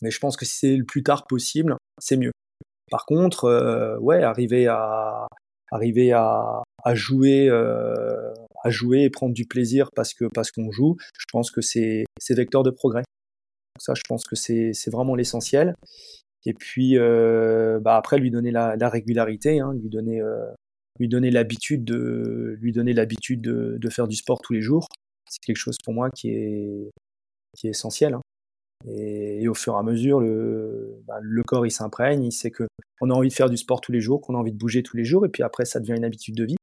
Mais je pense que si c'est le plus tard possible, c'est mieux. Par contre, euh, ouais, arriver à arriver à, à jouer, euh, à jouer et prendre du plaisir parce que parce qu'on joue, je pense que c'est c'est vecteur de progrès. Donc ça, je pense que c'est c'est vraiment l'essentiel. Et puis euh, bah après lui donner la, la régularité, hein, lui donner euh, lui donner l'habitude de lui donner l'habitude de, de faire du sport tous les jours. C'est quelque chose pour moi qui est qui est essentiel. Hein. Et, au fur et à mesure, le, bah, le corps il s'imprègne, il sait que on a envie de faire du sport tous les jours, qu'on a envie de bouger tous les jours, et puis après ça devient une habitude de vie.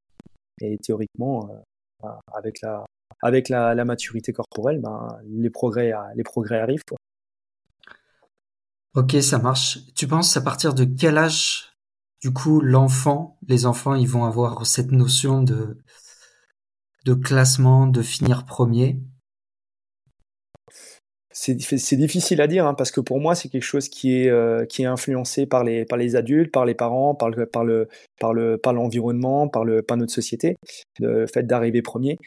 Et théoriquement, euh, bah, avec la avec la, la maturité corporelle, ben, les progrès les progrès arrivent. Quoi. Ok, ça marche. Tu penses à partir de quel âge, du coup, l'enfant, les enfants, ils vont avoir cette notion de, de classement, de finir premier? C'est difficile à dire hein, parce que pour moi c'est quelque chose qui est euh, qui est influencé par les par les adultes, par les parents, par le par le par le par l'environnement, par le par notre société, le fait d'arriver premier.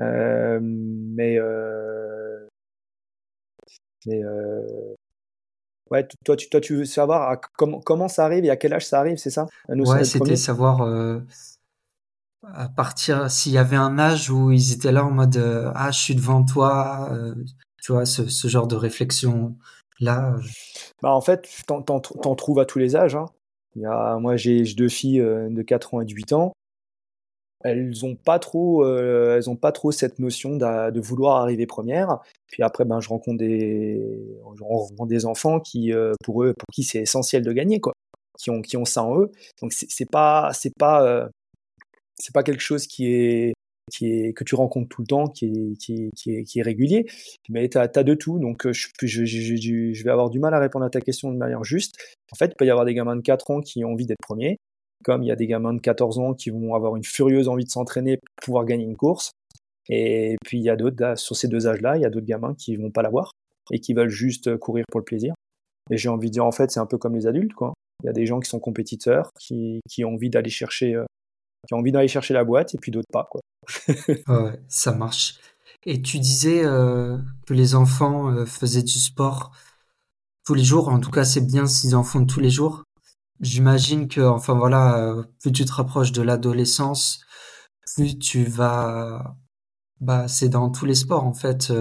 Euh, mais euh, mais ouais, toi tu toi tu veux savoir comment comment ça arrive et à quel âge ça arrive, c'est ça Ouais, c'était savoir à partir s'il y avait un âge où ils étaient là en mode ah je suis devant toi tu vois, ce, genre de réflexion-là euh. bah En fait, t'en, t'en, trouves à tous les âges. Hein. Il y a, moi, j'ai deux filles euh, de 4 ans et de 8 ans. Elles n'ont pas trop, euh, elles ont pas trop cette notion de vouloir arriver première. Puis après, ben, je rencontre des, je rencontre des enfants qui, pour eux, pour qui c'est essentiel de gagner, quoi, qui ont, qui ont ça en eux. Donc c'est, c'est pas, c'est pas, c'est pas quelque chose qui est, que tu rencontres tout le temps, qui est, régulier. Mais tu as, de tout. Donc, euh, je, je, je, vais avoir du mal à répondre à ta question de manière juste. En fait, il peut y avoir des gamins de 4 ans qui ont envie d'être premiers, comme il y a des gamins de 14 ans qui vont avoir une furieuse envie de s'entraîner pour pouvoir gagner une course. Et puis, il y a d'autres, sur ces deux âges-là, il y a d'autres gamins qui vont pas l'avoir et qui veulent juste courir pour le plaisir. Et j'ai envie de dire, en fait, c'est un peu comme les adultes. Il y a des gens qui sont compétiteurs, qui, qui ont envie d'aller chercher, euh, qui ont envie d'aller chercher la boîte, et puis d'autres pas, quoi. ouais, ça marche. Et tu disais euh, que les enfants euh, faisaient du sport tous les jours. En tout cas, c'est bien s'ils en font tous les jours. J'imagine que, enfin voilà, euh, plus tu te rapproches de l'adolescence, plus tu vas, bah, c'est dans tous les sports en fait.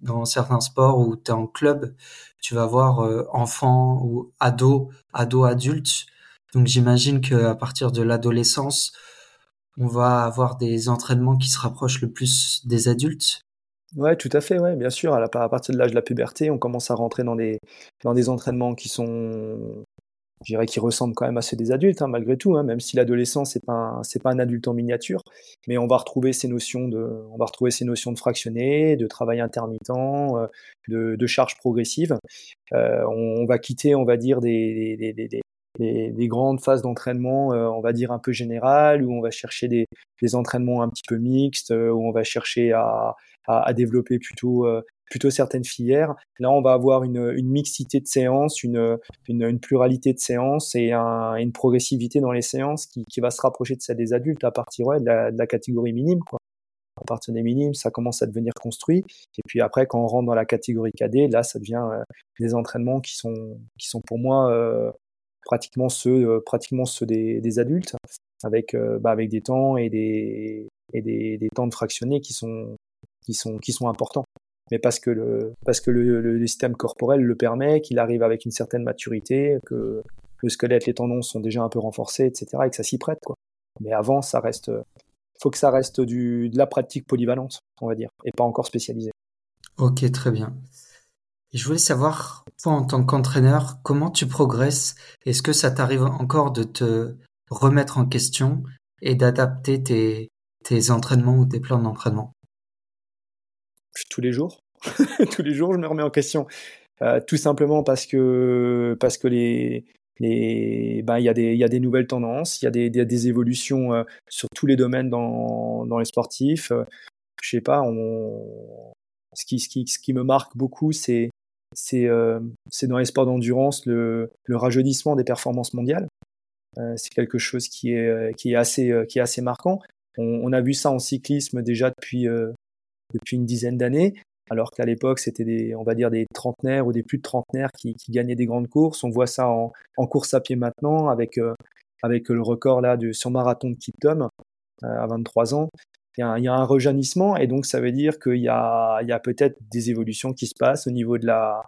dans certains sports où tu es en club, tu vas voir enfants ou ados, ados adultes. Donc j'imagine que à partir de l'adolescence, on va avoir des entraînements qui se rapprochent le plus des adultes? Ouais, tout à fait, ouais, bien sûr. À, partir de l'âge de la puberté, on commence à rentrer dans des, dans des entraînements qui sont, je dirais, qui ressemblent quand même à ceux des adultes, hein, malgré tout, hein, même si l'adolescent c'est pas pas un adulte en miniature, mais on va retrouver ces notions de, on va retrouver ces notions de fractionné, de travail intermittent, euh, de, de charge progressive. Euh, on, va quitter, on va dire, des, grandes phases d'entraînement, euh, on va dire un peu générales, où on va chercher des, des entraînements un petit peu mixtes, euh, où on va chercher à, à, développer plutôt euh, plutôt certaines filières. Là, on va avoir une, une mixité de séances, une, une, pluralité de séances et une progressivité dans les séances qui, qui, va se rapprocher de celle des adultes à partir de, la, de, la, catégorie minime. Quoi. À partir des minimes, ça commence à devenir construit. Et puis après, quand on rentre dans la catégorie cadet, là, ça devient des entraînements qui sont, qui sont pour moi pratiquement ceux, euh, pratiquement ceux des, adultes, avec, euh, bah, avec des temps et des, et des, des, temps de fractionnés qui sont, qui sont, qui sont importants. Mais parce que le, parce que le, le système corporel le permet, qu'il arrive avec une certaine maturité, que le squelette, les tendons sont déjà un peu renforcés, etc., et que ça s'y prête, quoi. Mais avant, ça reste, faut que ça reste du, de la pratique polyvalente, on va dire, et pas encore spécialisée. Ok, très bien. Je voulais savoir, toi en tant qu'entraîneur, comment tu progresses? Est-ce que ça t'arrive encore de te remettre en question et d'adapter tes, entraînements ou tes plans d'entraînement? Tous les jours. Tous les jours, je me remets en question. Euh, tout simplement parce que, parce que les, ben, il y, a des, y a des nouvelles tendances, il y a des, des, évolutions euh, sur tous les domaines dans, dans les sportifs. Euh, je sais pas, ce, qui, ce, qui, ce qui me marque beaucoup, c'est c'est dans les sports d'endurance le, le, rajeunissement des performances mondiales. Euh, c'est quelque chose qui est, euh, qui est, assez, qui est assez marquant. On, on, a vu ça en cyclisme déjà depuis, depuis une dizaine d'années, alors qu'à l'époque, c'était des, on va dire, des trentenaires ou des plus de trentenaires qui, qui gagnaient des grandes courses. On voit ça en, en course à pied maintenant avec, avec le record là de, sur marathon de Kipton à 23 ans il y, a, il un rejaunissement et donc ça veut dire qu'il y a, il peut-être des évolutions qui se passent au niveau de la,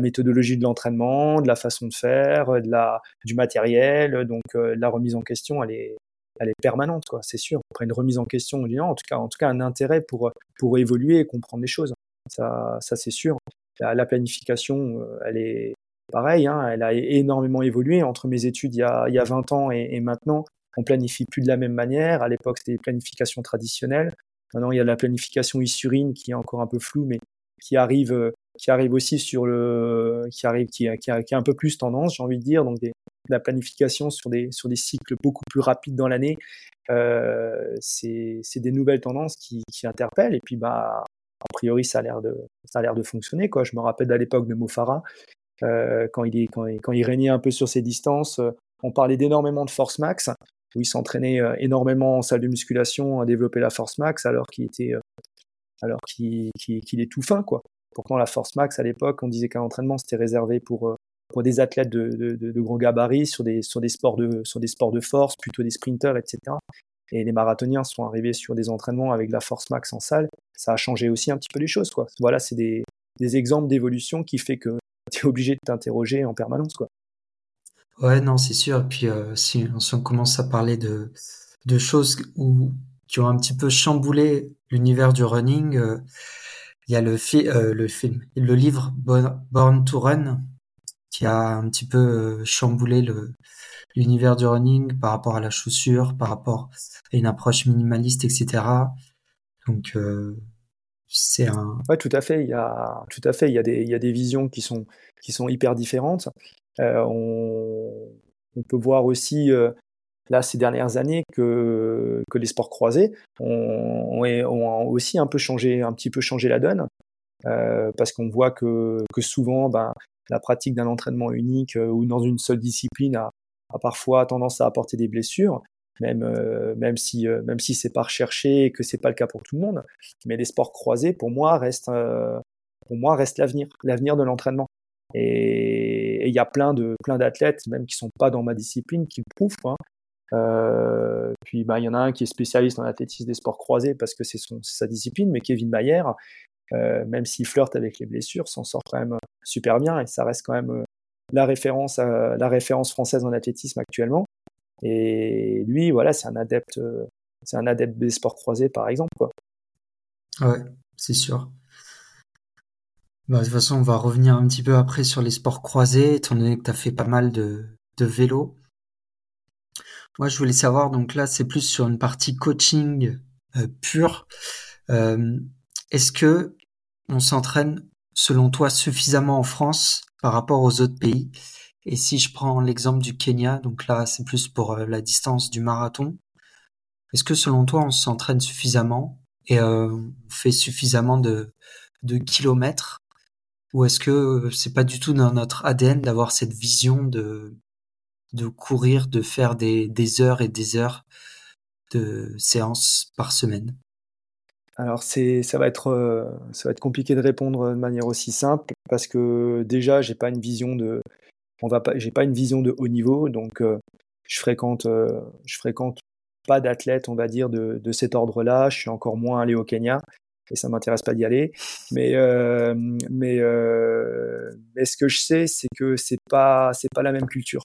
méthodologie de l'entraînement, de la façon de faire, du matériel. Donc euh, la remise en question, elle est, permanente, c'est sûr. Après une remise en question, en tout cas, en tout cas un intérêt pour, évoluer et comprendre les choses. Ça, c'est sûr. La, la, planification, euh, elle est pareille, hein, elle a énormément évolué entre mes études il y a, il y a 20 ans et maintenant on planifie plus de la même manière. À l'époque, c'était des planifications traditionnelles. Maintenant, il y a la planification isurine qui est encore un peu floue, mais qui arrive, euh, qui arrive aussi sur le, qui arrive, qui, qui, qui a un peu plus tendance, j'ai envie de dire, donc des, la planification sur des, sur des cycles beaucoup plus rapides dans l'année, euh, c'est des nouvelles tendances qui, qui, interpellent. Et puis, bah, a priori, ça a l'air de, de fonctionner. Quoi. Je me rappelle à l'époque de Mofara, euh, quand, il est, quand, il, quand il régnait un peu sur ses distances, on parlait d'énormément de force max, où il s'entraînait euh, énormément en salle de musculation à développer la force max, alors qu'il était, euh, alors qu'il est tout fin, quoi. Pourtant, la force max à l'époque, on disait qu'un entraînement c'était réservé pour pour des athlètes de, de, de, gros gabarits sur des, sur, des sports de, sur des sports de force, plutôt des sprinters, etc. Et les marathoniens sont arrivés sur des entraînements avec la force max en salle. Ça a changé aussi un petit peu les choses. Quoi. Voilà, c'est des, des exemples d'évolution qui fait que tu es obligé de t'interroger en permanence. Quoi. Ouais, non, c'est sûr. Et puis, euh, si, on commence à parler de, de choses où, qui ont un petit peu chamboulé l'univers du running, euh, il y a le, fi euh, le film, le livre Born to Run qui a un petit peu euh, chamboulé le l'univers du running par rapport à la chaussure, par rapport à une approche minimaliste, etc. Donc euh, c'est un. Ouais, tout à fait. Il y a tout à fait. Il y a des il y a des visions qui sont qui sont hyper différentes. Euh, on, on peut voir aussi euh, là ces dernières années que que les sports croisés ont, ont, aussi un peu changé un petit peu changé la donne euh, parce qu'on voit que que souvent ben la pratique d'un entraînement unique euh, ou dans une seule discipline a, parfois tendance à apporter des blessures, même, euh, même si, euh, même si c'est pas recherché et que c'est pas le cas pour tout le monde. Mais les sports croisés, pour moi, restent, pour moi, reste l'avenir, l'avenir de l'entraînement. Et il y a plein de plein d'athlètes, même qui sont pas dans ma discipline, qui le prouvent. Quoi. puis bah, il y en a un qui est spécialiste en athlétisme des sports croisés parce que c'est sa discipline, mais Kevin Mayer, euh, même s'il flirte avec les blessures, s'en sort quand même euh, super bien et ça reste quand même euh, la référence, la référence française en athlétisme actuellement. Et lui, voilà, c'est un adepte, c'est un adepte des sports croisés par exemple. Quoi. Ouais, c'est sûr. Bah, de toute façon, on va revenir un petit peu après sur les sports croisés, étant donné que tu as fait pas mal de, de vélo. Moi, je voulais savoir, donc là, c'est plus sur une partie coaching pure. Est-ce que on s'entraîne, selon toi, suffisamment en France par rapport aux autres pays? Et si je prends l'exemple du Kenya, donc là, c'est plus pour euh, la distance du marathon, est-ce que selon toi, on s'entraîne suffisamment? Et euh, on fait suffisamment de kilomètres ou est-ce que euh, c'est pas du tout dans notre ADN d'avoir cette vision de, de courir, de faire des, des heures et des heures de séances par semaine? Alors c'est ça va être euh, ça va être compliqué de répondre de manière aussi simple parce que déjà j'ai pas une vision de on va pas j'ai pas une vision de haut niveau. Donc euh, je fréquente je fréquente pas d'athlètes on va dire de, de cet ordre-là. Je suis encore moins allé au Kenya et ça m'intéresse pas d'y aller. Mais mais mais ce que je sais c'est que c'est pas c'est pas la même culture.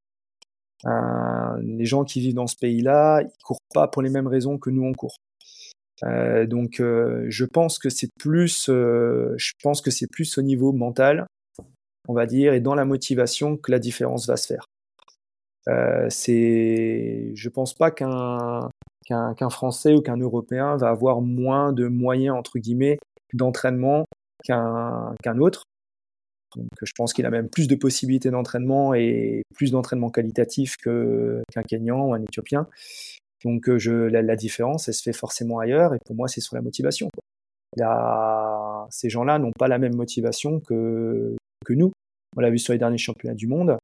Les gens qui vivent dans ce pays-là ils courent pas pour les mêmes raisons que nous on court. Euh, donc, euh, je pense que c'est plus, euh, je pense que c'est plus au niveau mental, on va dire, et dans la motivation que la différence va se faire. Euh, c'est, je pense pas qu'un qu'un Français ou qu'un Européen va avoir moins de moyens entre guillemets d'entraînement qu'un autre. Donc, je pense qu'il a même plus de possibilités d'entraînement et plus d'entraînement qualitatif qu'un Kenyan ou un Éthiopien. Donc euh, je, la, différence, elle se fait forcément ailleurs, et pour moi, c'est sur la motivation. Ces gens-là n'ont pas la même motivation que, que nous. On l'a vu sur les derniers championnats du monde.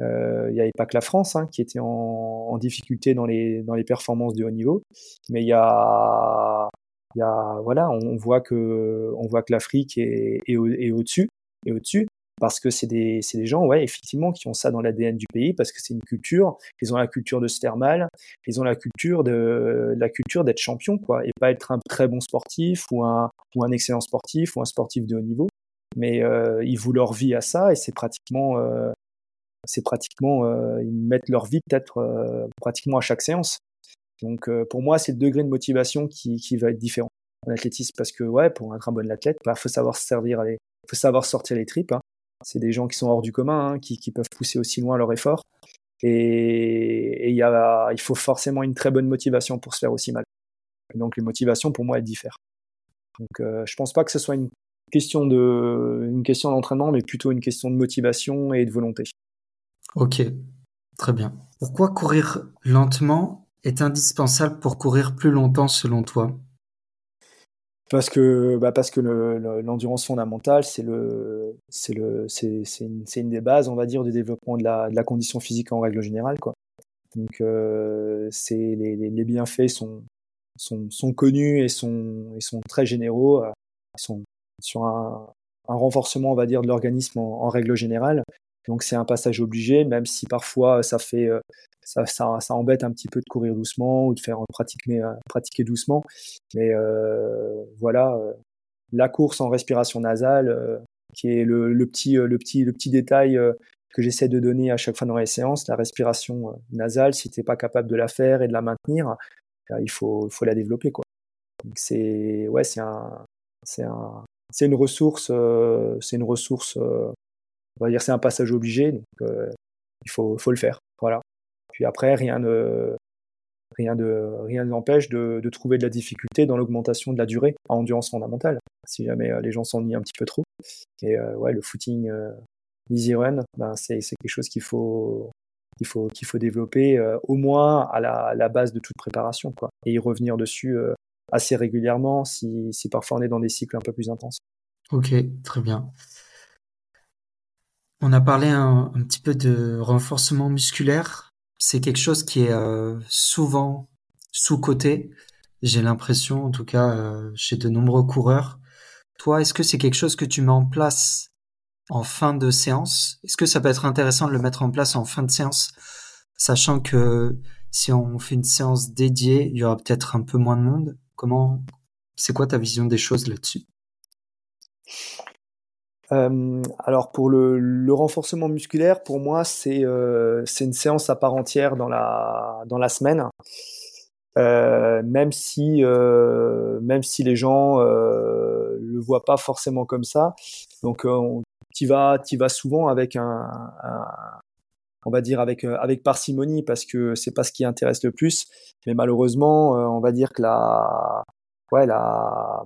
Euh, il n'y avait pas que la France hein, qui était en, en, difficulté dans les, dans les performances de haut niveau, mais il y a, y a voilà, on voit que on voit que l'Afrique est, est, est au-dessus, et au-dessus parce que c'est des, des gens, ouais, effectivement, qui ont ça dans l'ADN du pays, parce que c'est une culture. Ils ont la culture de se faire mal, ils ont la culture de la culture d'être champion, quoi, et pas être un très bon sportif ou un ou un excellent sportif ou un sportif de haut niveau. Mais euh, ils vouent leur vie à ça, et c'est pratiquement, euh, c'est pratiquement, euh, ils mettent leur vie peut-être euh, pratiquement à chaque séance. Donc euh, pour moi, c'est le degré de motivation qui, qui va être différent en athlétisme, parce que ouais, pour être un bon athlète, bah, faut savoir se servir, il faut savoir sortir les tripes. Hein. C'est des gens qui sont hors du commun, hein, qui, qui, peuvent pousser aussi loin leur effort. Et, et y a, il faut forcément une très bonne motivation pour se faire aussi mal. donc les motivations, pour moi, elles diffèrent. Donc euh, je pense pas que ce soit une question de, une question d'entraînement, mais plutôt une question de motivation et de volonté. Ok, très bien. Pourquoi courir lentement est indispensable pour courir plus longtemps selon toi? Parce que bah parce que l'endurance fondamentale c'est le une, une, des bases on va dire du développement de la, de la condition physique en règle générale quoi. Donc euh, les, les, bienfaits sont, sont, sont connus et sont et sont très généraux euh, ils sont sur un, un renforcement on va dire de l'organisme en, règle générale donc c'est un passage obligé même si parfois ça fait euh, ça, ça, ça, embête un petit peu de courir doucement ou de faire pratiquer, euh, pratiquer doucement. Mais euh, voilà, euh, la course en respiration nasale, qui est le, petit, le, petit, le petit détail que j'essaie de donner à chaque fois dans les séances, la respiration nasale, si tu n'es pas capable de la faire et de la maintenir, il faut, faut la développer. Quoi. c'est ouais, c'est un, c'est un, une ressource, c'est une ressource, on va dire, c'est un passage obligé, donc il faut, le faire. Voilà. Puis après, rien ne, rien de, rien n'empêche de, de, trouver de la difficulté dans l'augmentation de la durée en endurance fondamentale, si jamais euh, les gens s'ennuient un petit peu trop. Et euh, ouais, le footing euh, easy run, ben c'est, quelque chose qu'il faut, qu'il faut, qu'il faut développer euh, au moins à la, base de toute préparation, quoi. Et y revenir dessus euh, assez régulièrement si parfois on est dans des cycles un peu plus intenses. Ok, très bien. On a parlé un, petit peu de renforcement musculaire c'est quelque chose qui est euh, souvent sous-coté. J'ai l'impression, en tout cas, euh, chez de nombreux coureurs. Toi, est-ce que c'est quelque chose que tu mets en place en fin de séance? Est-ce que ça peut être intéressant de le mettre en place en fin de séance, sachant que si on fait une séance dédiée, il y aura peut-être un peu moins de monde? Comment C'est quoi ta vision des choses là-dessus? Euh, alors pour le, renforcement musculaire, pour moi, c'est euh, une séance à part entière dans la, dans la semaine. Euh, même si euh, même si les gens euh, le voient pas forcément comme ça donc tu vas tu vas souvent avec un, un, on va dire avec avec parcimonie parce que c'est pas ce qui intéresse le plus mais malheureusement on va dire que la ouais la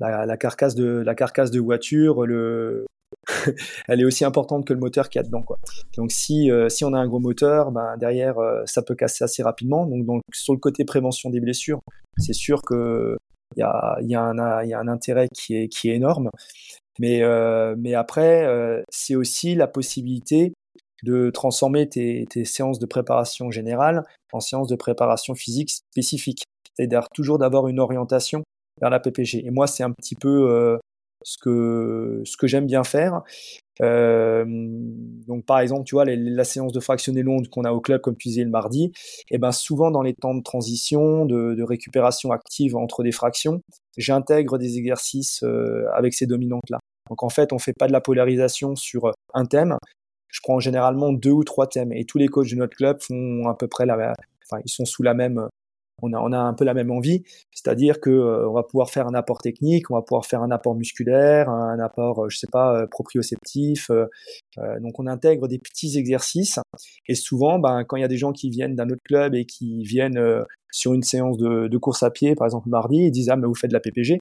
la, la, carcasse de la carcasse de voiture, le elle est aussi importante que le moteur qu'il y a dedans quoi. Donc si euh, si on a un gros moteur, ben derrière euh, ça peut casser assez rapidement. Donc, donc sur le côté prévention des blessures, c'est sûr que il y a y a y a un intérêt qui est qui est énorme. Mais euh, mais après euh, c'est aussi la possibilité de transformer tes, tes séances de préparation générale en séances de préparation physique spécifique. C'est-à-dire toujours d'avoir une orientation vers la PPG. Et moi, c'est un petit peu euh, ce que ce que j'aime bien faire. Euh, donc par exemple, tu vois, la séance de fractionné longue qu'on a au club, comme tu disais le mardi, et eh ben souvent dans les temps de transition, de, récupération active entre des fractions, j'intègre des exercices euh, avec ces dominantes là. Donc en fait, on fait pas de la polarisation sur un thème. Je prends généralement deux ou trois thèmes et tous les coachs de notre club font à peu près la, enfin ils sont sous la même on a, on a un peu la même envie, c'est-à-dire que euh, on va pouvoir faire un apport technique, on va pouvoir faire un apport musculaire, un apport, euh, je sais pas, euh, proprioceptif. donc on intègre des petits exercices et souvent, ben, quand il y a des gens qui viennent d'un autre club et qui viennent sur une séance de, de, course à pied, par exemple mardi, ils disent ah mais vous faites de la PPG.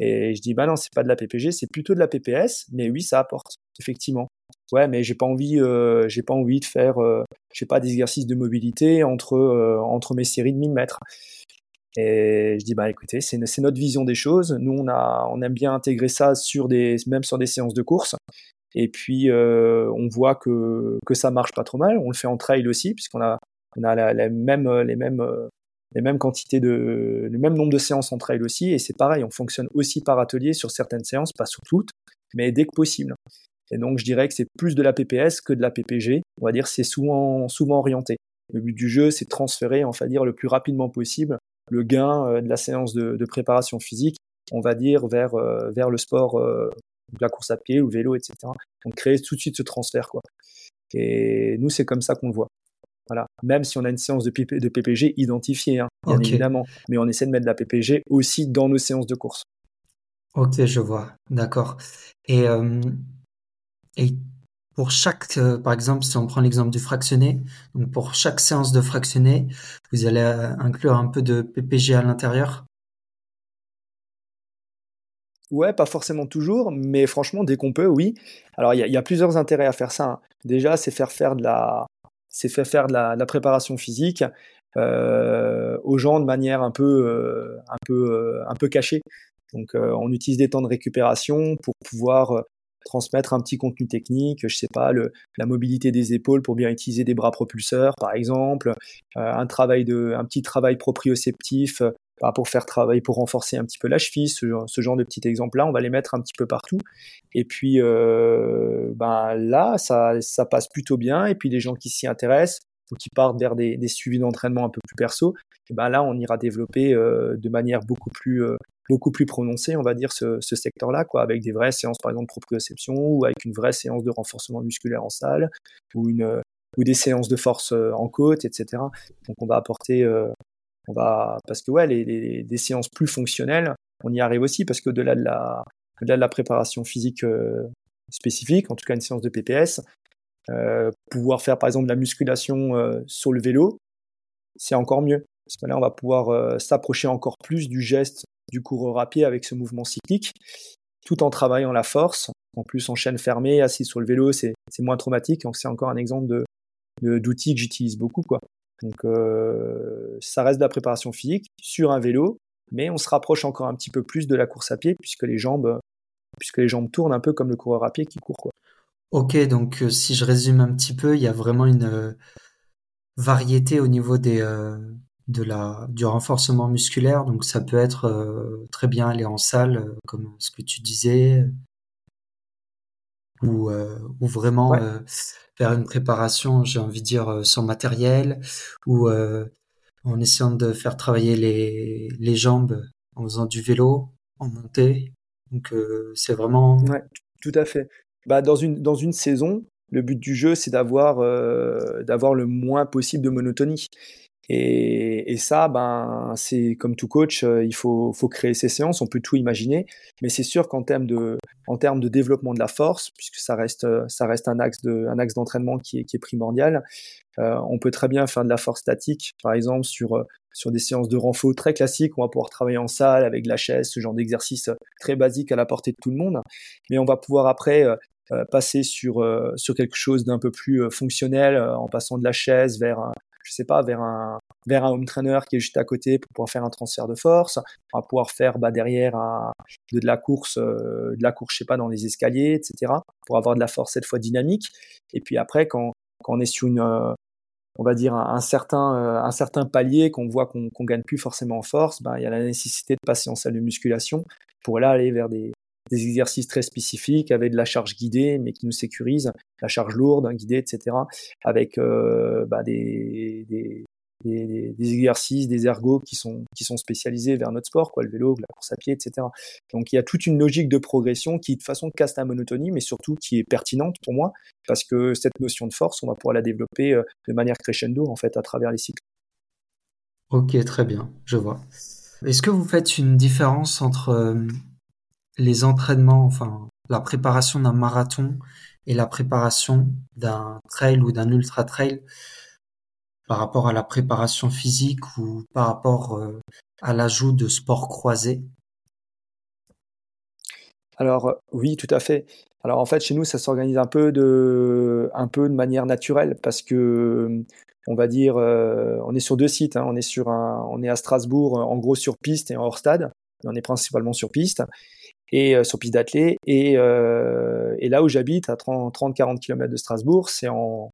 Et je dis bah non, c'est pas de la PPG, c'est plutôt de la PPS, mais oui, ça apporte effectivement. Ouais, mais j'ai pas envie, euh, j'ai pas envie de faire, euh, j'ai pas d'exercice de mobilité entre euh, entre mes séries de 1000 mètres. Et je dis bah écoutez, c'est notre vision des choses. Nous on a on aime bien intégrer ça sur des même sur des séances de course. Et puis euh, on voit que que ça marche pas trop mal. On le fait en trail aussi puisqu'on a on a la, la les mêmes les mêmes quantités de, le même nombre de séances en trail aussi. Et c'est pareil, on fonctionne aussi par atelier sur certaines séances, pas sur toutes, mais dès que possible. Et donc, je dirais que c'est plus de la PPS que de la PPG. On va dire c'est souvent, souvent orienté. Le but du jeu, c'est de transférer, on va dire, le plus rapidement possible le gain euh, de la séance de, de, préparation physique, on va dire, vers, euh, vers le sport, euh, la course à pied ou vélo, etc. Donc, créer tout de suite ce transfert, quoi. Et nous, c'est comme ça qu'on le voit. Voilà. Même si on a une séance de, de PPG identifiée, hein, bien évidemment. Mais on essaie de mettre de la PPG aussi dans nos séances de course. Ok, je vois. D'accord. Et, euh, et pour chaque, euh, par exemple, si on prend l'exemple du fractionné, donc pour chaque séance de fractionné, vous allez euh, inclure un peu de PPG à l'intérieur? Ouais, pas forcément toujours, mais franchement, dès qu'on peut, oui. Alors, il y, a plusieurs intérêts à faire ça. Hein. Déjà, c'est faire faire de la, c'est faire faire de la, préparation physique euh, aux gens de manière un peu, euh, un peu, euh, un peu cachée. Donc, on utilise des temps de récupération pour pouvoir transmettre un petit contenu technique, je sais pas, le, la mobilité des épaules pour bien utiliser des bras propulseurs, par exemple, un travail de, un petit travail proprioceptif pour faire travailler, pour renforcer un petit peu la cheville, ce, genre de petits exemples-là, on va les mettre un petit peu partout. Et puis euh, ben là, ça, ça passe plutôt bien. Et puis les gens qui s'y intéressent ou qui partent vers des, suivis d'entraînement un peu plus perso, et ben là, on ira développer euh, de manière beaucoup plus euh, beaucoup plus prononcée, on va dire, ce, ce secteur-là, quoi, avec des vraies séances, par exemple, de proprioception, ou avec une vraie séance de renforcement musculaire en salle, ou une ou des séances de force en côte, etc. Donc on va apporter on va parce que ouais, les, des séances plus fonctionnelles, on y arrive aussi parce que delà de la, de la préparation physique euh, spécifique, en tout cas une séance de PPS, euh, pouvoir faire par exemple de la musculation euh, sur le vélo, c'est encore mieux parce que là on va pouvoir s'approcher encore plus du geste du coureur à pied avec ce mouvement cyclique, tout en travaillant la force. En plus en chaîne fermée, assis sur le vélo, c'est moins traumatique. Donc c'est encore un exemple de d'outils que j'utilise beaucoup quoi. Donc euh, ça reste de la préparation physique sur un vélo, mais on se rapproche encore un petit peu plus de la course à pied puisque les jambes, puisque les jambes tournent un peu comme le coureur à pied qui court. Quoi. Ok, donc euh, si je résume un petit peu, il y a vraiment une euh, variété au niveau des, du renforcement musculaire. Donc ça peut être très bien aller en salle, comme ce que tu disais, ou, ou vraiment faire une préparation, j'ai envie de dire, euh, sans matériel, ou euh, en essayant de faire travailler les, les jambes en faisant du vélo, en montée. Donc euh, c'est vraiment... Ouais, tout à fait. Bah, dans, une, dans une saison, le but du jeu, c'est d'avoir d'avoir le moins possible de monotonie. Et, et ça, ben, c'est comme tout coach, euh, il faut, faut créer ses séances, on peut tout imaginer, mais c'est sûr qu'en termes de, en de développement de la force, puisque ça reste, ça reste un axe de, un axe d'entraînement qui est, qui est primordial, euh, on peut très bien faire de la force statique, par exemple sur sur des séances de renfort très classiques, on va pouvoir travailler en salle avec la chaise, ce genre d'exercice très basique à la portée de tout le monde, mais on va pouvoir après euh, passer sur sur quelque chose d'un peu plus fonctionnel en passant de la chaise vers je sais pas, vers un, vers un home trainer qui est juste à côté pour pouvoir faire un transfert de force, on va pouvoir faire bah, derrière de, la course, euh, de la course, je sais pas, dans les escaliers, etc., pour avoir de la force cette fois dynamique. Et puis après, quand, quand on est sur une, euh, on va dire un, certain, euh, un certain palier qu'on voit qu'on qu gagne plus forcément en force, ben, il y a la nécessité de passer en salle de musculation pour là aller vers des, des exercices très spécifiques avec de la charge guidée, mais qui nous sécurise, la charge lourde, hein, guidée, etc. Avec euh, bah, des, des, exercices, des ergos qui sont, qui sont spécialisés vers notre sport, quoi, le vélo, la course à pied, etc. Donc il y a toute une logique de progression qui de façon casse la monotonie, mais surtout qui est pertinente pour moi, parce que cette notion de force, on va pouvoir la développer euh, de manière crescendo en fait à travers les cycles. Ok, très bien, je vois. Est-ce que vous faites une différence entre euh, les entraînements, enfin la préparation d'un marathon et la préparation d'un trail ou d'un ultra trail par rapport à la préparation physique ou par rapport euh, à l'ajout de sports croisés Alors oui, tout à fait. Alors en fait, chez nous, ça s'organise un peu de, manière naturelle parce que on va dire, euh, on est sur deux sites. Hein. On est sur un, on est à Strasbourg, en gros sur piste et hors stade. on est principalement sur piste et euh, sur piste d'athlée. Et, euh, et, là où j'habite, à 30-40 km de Strasbourg, c'est en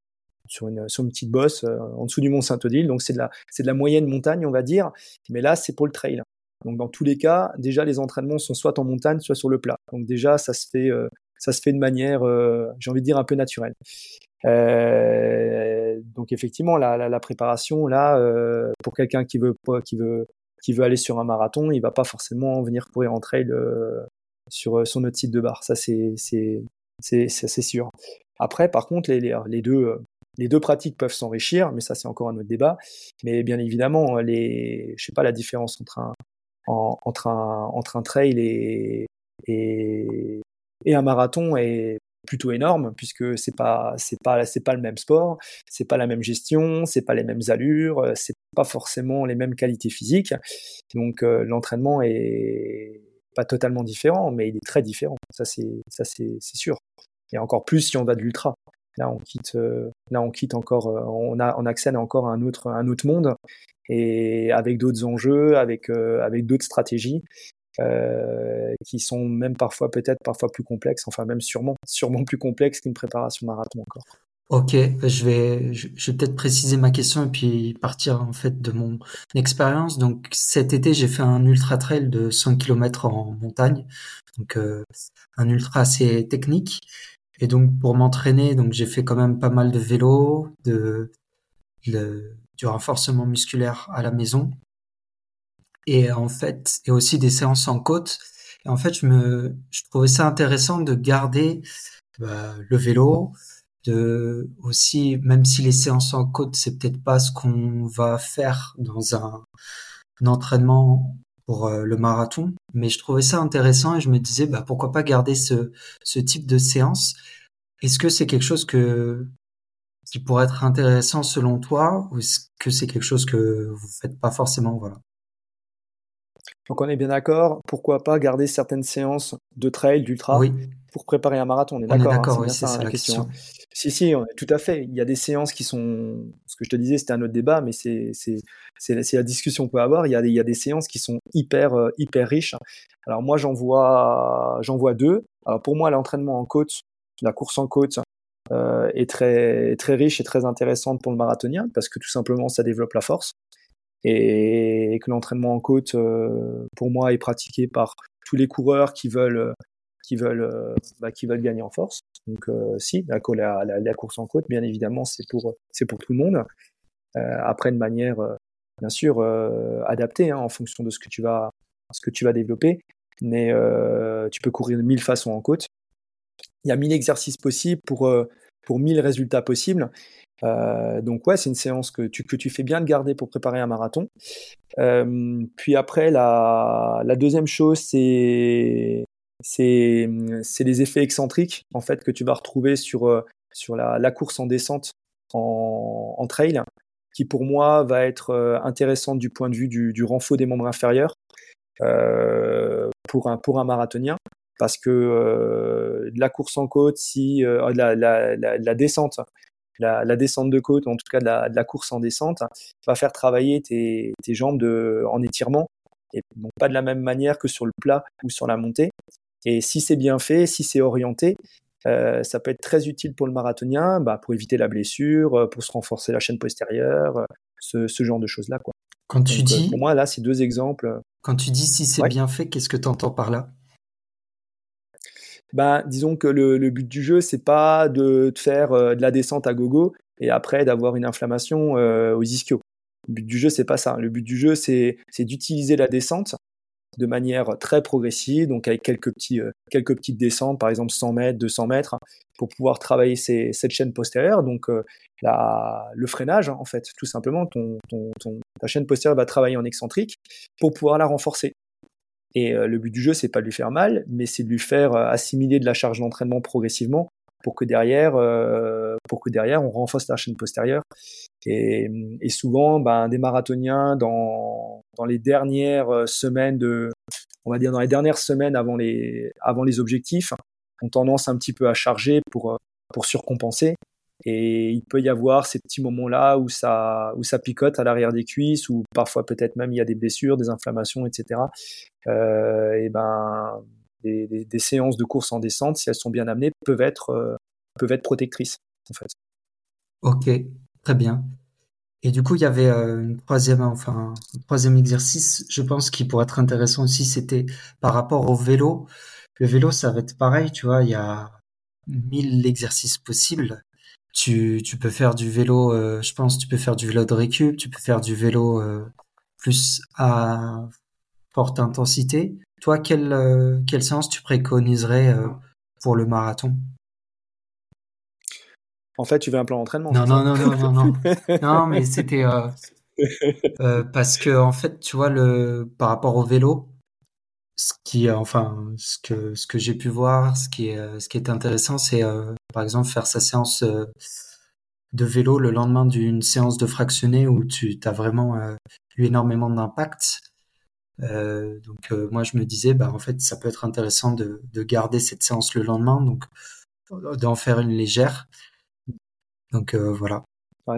sur une, sur une petite bosse euh, en dessous du mont Saint-Odile. Donc c'est de la c'est de la moyenne montagne, on va dire. Mais là, c'est pour le trail. Donc dans tous les cas, déjà les entraînements sont soit en montagne, soit sur le plat. Donc déjà ça se fait ça se fait de manière, j'ai envie de dire un peu naturelle. donc effectivement la, la, la préparation là pour quelqu'un qui veut qui veut qui veut aller sur un marathon, il va pas forcément venir courir en trail euh, sur notre site de bar. Ça, c'est sûr. Après, par contre, les, les, deux, euh, les deux pratiques peuvent s'enrichir, mais ça, c'est encore un autre débat. Mais bien évidemment, les, je sais pas la différence entre un, entre un, entre un trail et, et, un marathon est plutôt énorme puisque c'est pas c'est pas c'est pas le même sport, c'est pas la même gestion, c'est pas les mêmes allures, euh, c'est pas forcément les mêmes qualités physiques. Donc l'entraînement est pas totalement différent, mais il est très différent. Ça, c'est sûr. Et encore plus si on va de l'ultra. Là, on quitte, euh, là, on quitte encore, euh, on, a, on accède encore à un autre, un autre monde et avec d'autres enjeux, avec, euh, avec d'autres stratégies. qui sont même parfois peut-être parfois plus complexes, enfin même sûrement sûrement plus complexes qu'une préparation marathon encore. Ok, je vais, vais peut-être préciser ma question et puis partir en fait de mon expérience. Donc cet été, j'ai fait un ultra trail de 100 km en montagne, donc un ultra assez technique. Et donc pour m'entraîner, donc j'ai fait quand même pas mal de vélo, de, du renforcement musculaire à la maison, et en fait et aussi des séances en côte. Et en fait, je me, je trouvais ça intéressant de garder bah, le vélo, de aussi, même si les séances en côte c'est peut-être pas ce qu'on va faire dans un, un entraînement pour euh, le marathon, mais je trouvais ça intéressant et je me disais bah pourquoi pas garder ce, ce type de séance? Est-ce que c'est quelque chose que qui pourrait être intéressant selon toi ou est-ce que c'est quelque chose que vous faites pas forcément? Voilà. Donc on est bien d'accord, pourquoi pas garder certaines séances de trail, d'ultra? Pour préparer un marathon, on est d'accord, hein, c'est ça, la, question. Si, si, tout à fait. Il y a des séances qui sont, ce que je te disais, c'était un autre débat, mais c'est la discussion qu'on peut avoir. Il y, a des, il y a des séances qui sont hyper, euh, hyper riches. Alors moi, j'en vois, deux. Alors pour moi, l'entraînement en côte, la course en côte, euh, est très, très riche et très intéressante pour le marathonien parce que tout simplement, ça développe la force et, que l'entraînement en côte, euh, pour moi, est pratiqué par tous les coureurs qui veulent qui veulent, euh, bah, qui veulent gagner en force. Donc euh, si, la, course en côte, bien évidemment, c'est pour, c'est pour tout le monde. Euh, après, de manière, bien sûr, adaptée hein, en fonction de ce que tu vas, ce que tu vas développer. Mais tu peux courir de mille façons en côte. Il y a mille exercices possibles pour, pour mille résultats possibles. donc ouais, c'est une séance que tu, que tu fais bien de garder pour préparer un marathon. puis après, la deuxième chose, c'est c'est les effets excentriques en fait que tu vas retrouver sur, euh, la, course en descente en, trail, qui pour moi va être euh, intéressante du point de vue du, du renfort des membres inférieurs euh, pour, un, marathonien. Parce que la course en côte, si la, descente, la, descente de côte, en tout cas de la, course en descente, va faire travailler tes, jambes en étirement et donc pas de la même manière que sur le plat ou sur la montée. Et si c'est bien fait, si c'est orienté, euh, ça peut être très utile pour le marathonien, bah, pour éviter la blessure, euh, pour se renforcer la chaîne postérieure, euh, ce, ce genre de choses-là. Quoi. Quand tu dis, pour moi, là, c'est deux exemples. Quand tu dis si c'est bien fait, qu'est-ce que tu entends par là? Bah, disons que le, le, but du jeu, c'est pas de, de faire de la descente à gogo et après d'avoir une inflammation aux ischios. Le but du jeu, c'est pas ça. Le but du jeu, c'est d'utiliser la descente de manière très progressive, donc avec quelques, petits, euh, quelques petites descentes, par exemple 100 mètres, 200 mètres, pour pouvoir travailler ces, cette chaîne postérieure. Donc euh, la, le freinage, en fait, tout simplement, ton, ta chaîne postérieure va travailler en excentrique pour pouvoir la renforcer. Et euh, le but du jeu, c'est pas de lui faire mal, mais c'est de lui faire assimiler de la charge d'entraînement progressivement pour que derrière, euh, pour que derrière, on renforce la chaîne postérieure. Et, souvent, ben, des marathoniens dans, les dernières semaines de, on va dire dans les dernières semaines avant les, objectifs, ont tendance un petit peu à charger pour, pour surcompenser. Et il peut y avoir ces petits moments-là où ça, picote à l'arrière des cuisses, ou parfois peut-être même il y a des blessures, des inflammations, etc. Euh, et ben, des, séances de course en descente, si elles sont bien amenées, peuvent être, euh, peuvent être protectrices. Ok, très bien. Et du coup, il y avait euh, une troisième, enfin, un troisième exercice, je pense, qui pourrait être intéressant aussi, c'était par rapport au vélo. Le vélo, ça va être pareil, tu vois, il y a mille exercices possibles. Tu, tu peux faire du vélo, euh, je pense, tu peux faire du vélo de récup, tu peux faire du vélo plus à forte intensité. Toi, quelle, euh, quelle séance tu préconiserais euh, pour le marathon? En fait, tu veux un plan d'entraînement Non, non, non, non, non, non. non, mais c'était euh, parce que en fait, tu vois, le par rapport au vélo, ce qui, enfin, ce que ce que j'ai pu voir, ce qui est ce qui est intéressant, c'est par exemple faire sa séance de vélo le lendemain d'une séance de fractionné où tu as vraiment eu énormément d'impact donc moi je me disais bah en fait ça peut être intéressant de, de garder cette séance le lendemain donc d'en faire une légère donc voilà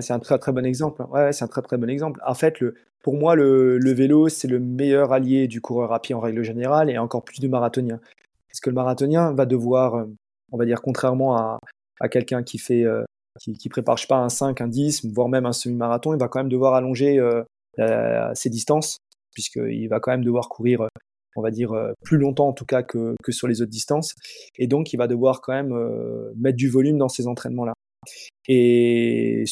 c'est un très très bon exemple. Ouais, c'est un très très bon exemple. En fait, le, pour moi, le, vélo, c'est le meilleur allié du coureur à pied en règle générale et encore plus du marathonien. Parce que le marathonien va devoir, on va dire, contrairement à, à quelqu'un qui fait, euh, qui, prépare, je sais pas, un 5, un 10, voire même un semi-marathon, il va quand même devoir allonger euh, ses distances, puisqu'il va quand même devoir courir, on va dire, plus longtemps en tout cas que, que sur les autres distances. Et donc, il va devoir quand même mettre du volume dans ces entraînements-là. Et